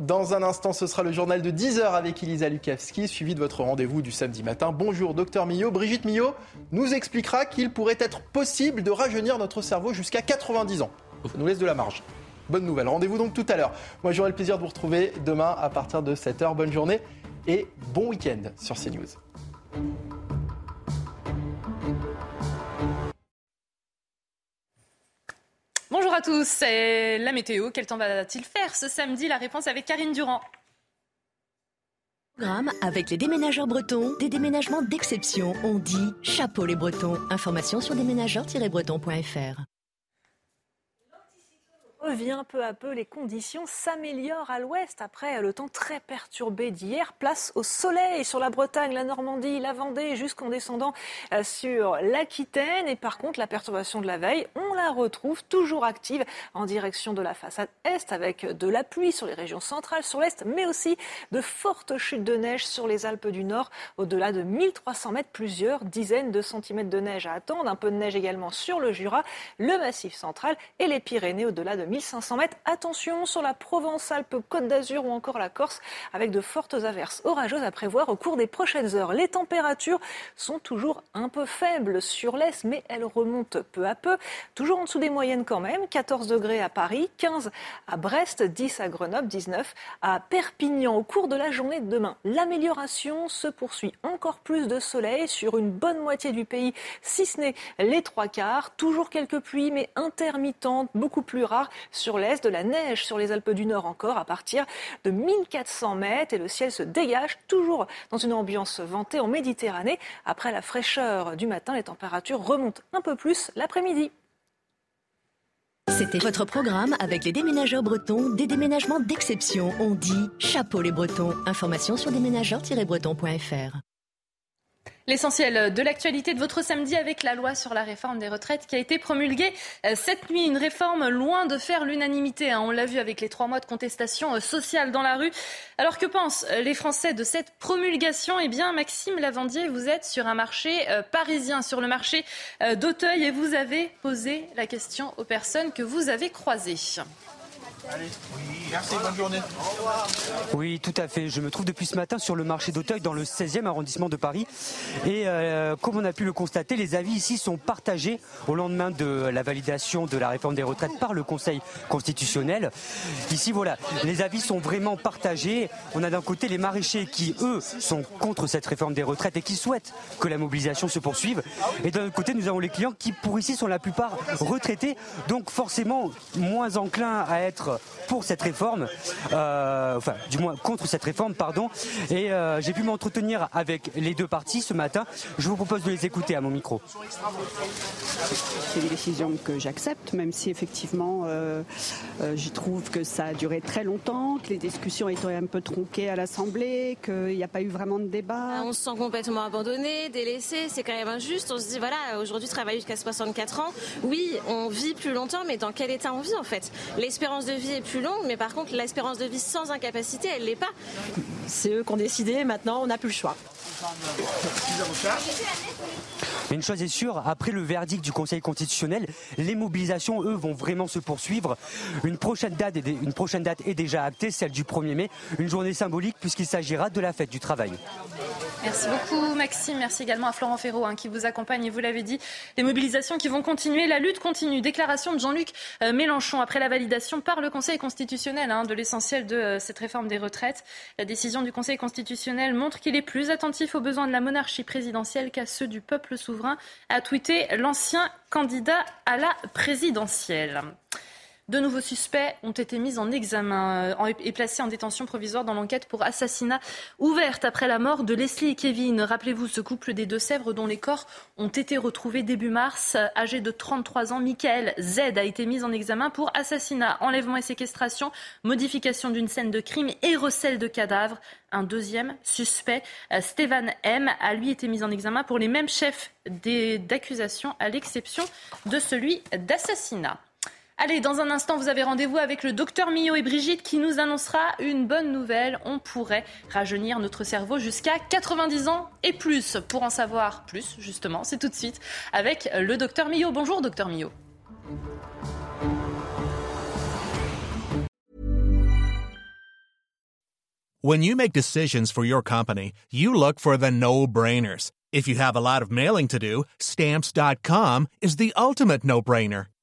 Dans, un instant, ce sera le journal de 10h avec Elisa Lukavski, suivi de votre rendez-vous du samedi matin. Bonjour, docteur Millot. Brigitte Millot nous expliquera qu'il pourrait être possible de rajeunir notre cerveau jusqu'à 90 ans. Ça nous laisse de la marge. Bonne nouvelle. Rendez-vous donc tout à l'heure. Moi, j'aurai le plaisir de vous retrouver demain à partir de 7h. Bonne journée et bon week-end sur CNews. Bonjour à tous, c'est la météo. Quel temps va-t-il faire ce samedi La réponse avec Karine Durand. Avec les déménageurs bretons, des déménagements d'exception. On dit chapeau les bretons. Information sur déménageurs-bretons.fr revient peu à peu, les conditions s'améliorent à l'ouest après le temps très perturbé d'hier. Place au soleil sur la Bretagne, la Normandie, la Vendée, jusqu'en descendant sur l'Aquitaine. Et par contre, la perturbation de la veille, on la retrouve toujours active en direction de la façade est avec de la pluie sur les régions centrales, sur l'est, mais aussi de fortes chutes de neige sur les Alpes du Nord. Au-delà de 1300 mètres, plusieurs dizaines de centimètres de neige à attendre. Un peu de neige également sur le Jura, le Massif central et les Pyrénées au-delà de 1500 mètres. Attention sur la Provence-Alpes-Côte d'Azur ou encore la Corse avec de fortes averses orageuses à prévoir au cours des prochaines heures. Les températures sont toujours un peu faibles sur l'Est, mais elles remontent peu à peu. Toujours en dessous des moyennes quand même. 14 degrés à Paris, 15 à Brest, 10 à Grenoble, 19 à Perpignan. Au cours de la journée de demain, l'amélioration se poursuit. Encore plus de soleil sur une bonne moitié du pays, si ce n'est les trois quarts. Toujours quelques pluies, mais intermittentes, beaucoup plus rares sur l'est, de la neige sur les Alpes du Nord encore à partir de 1400 mètres et le ciel se dégage toujours dans une ambiance ventée en Méditerranée. Après la fraîcheur du matin, les températures remontent un peu plus l'après-midi. C'était votre programme avec les déménageurs bretons, des déménagements d'exception. On dit chapeau les bretons. Information sur déménageurs-bretons.fr. L'essentiel de l'actualité de votre samedi avec la loi sur la réforme des retraites qui a été promulguée cette nuit. Une réforme loin de faire l'unanimité. Hein. On l'a vu avec les trois mois de contestation sociale dans la rue. Alors que pensent les Français de cette promulgation? Eh bien, Maxime Lavandier, vous êtes sur un marché parisien, sur le marché d'Auteuil, et vous avez posé la question aux personnes que vous avez croisées. Journée. Oui, tout à fait. Je me trouve depuis ce matin sur le marché d'Auteuil dans le 16e arrondissement de Paris. Et euh, comme on a pu le constater, les avis ici sont partagés au lendemain de la validation de la réforme des retraites par le Conseil constitutionnel. Ici, voilà, les avis sont vraiment partagés. On a d'un côté les maraîchers qui, eux, sont contre cette réforme des retraites et qui souhaitent que la mobilisation se poursuive. Et d'un autre côté, nous avons les clients qui, pour ici, sont la plupart retraités, donc forcément moins enclins à être pour cette réforme, euh, enfin du moins contre cette réforme, pardon. Et euh, j'ai pu m'entretenir avec les deux parties ce matin. Je vous propose de les écouter à mon micro. C'est des décisions que j'accepte, même si effectivement euh, euh, j'y trouve que ça a duré très longtemps, que les discussions étaient un peu tronquées à l'Assemblée, qu'il n'y a pas eu vraiment de débat. On se sent complètement abandonné, délaissé, c'est quand même injuste. On se dit voilà, aujourd'hui travailler jusqu'à 64 ans, oui, on vit plus longtemps, mais dans quel état on vit en fait? L'espérance de vie est plus longue, mais par contre l'espérance de vie sans incapacité, elle l'est pas. C'est eux qui ont décidé, maintenant on n'a plus le choix. Une chose est sûre, après le verdict du Conseil constitutionnel, les mobilisations, eux, vont vraiment se poursuivre. Une prochaine date est, une prochaine date est déjà actée, celle du 1er mai, une journée symbolique puisqu'il s'agira de la fête du travail. Merci beaucoup Maxime, merci également à Florent Ferraud hein, qui vous accompagne et vous l'avez dit, les mobilisations qui vont continuer, la lutte continue. Déclaration de Jean-Luc euh, Mélenchon après la validation par le Conseil constitutionnel hein, de l'essentiel de euh, cette réforme des retraites. La décision du Conseil constitutionnel montre qu'il est plus attentif aux besoins de la monarchie présidentielle qu'à ceux du peuple souverain, a tweeté l'ancien candidat à la présidentielle. De nouveaux suspects ont été mis en examen euh, et placés en détention provisoire dans l'enquête pour assassinat ouverte après la mort de Leslie et Kevin. Rappelez-vous ce couple des Deux-Sèvres dont les corps ont été retrouvés début mars. Âgé de 33 ans, Michael Z a été mis en examen pour assassinat, enlèvement et séquestration, modification d'une scène de crime et recel de cadavres. Un deuxième suspect, euh, Stéphane M, a lui été mis en examen pour les mêmes chefs d'accusation à l'exception de celui d'assassinat. Allez, dans un instant, vous avez rendez-vous avec le docteur Millot et Brigitte qui nous annoncera une bonne nouvelle. On pourrait rajeunir notre cerveau jusqu'à 90 ans et plus. Pour en savoir plus, justement, c'est tout de suite avec le docteur Millot. Bonjour, docteur Millot. When you make decisions for your company, you look for the no-brainers. If you have a lot of mailing to do, stamps.com is the ultimate no-brainer.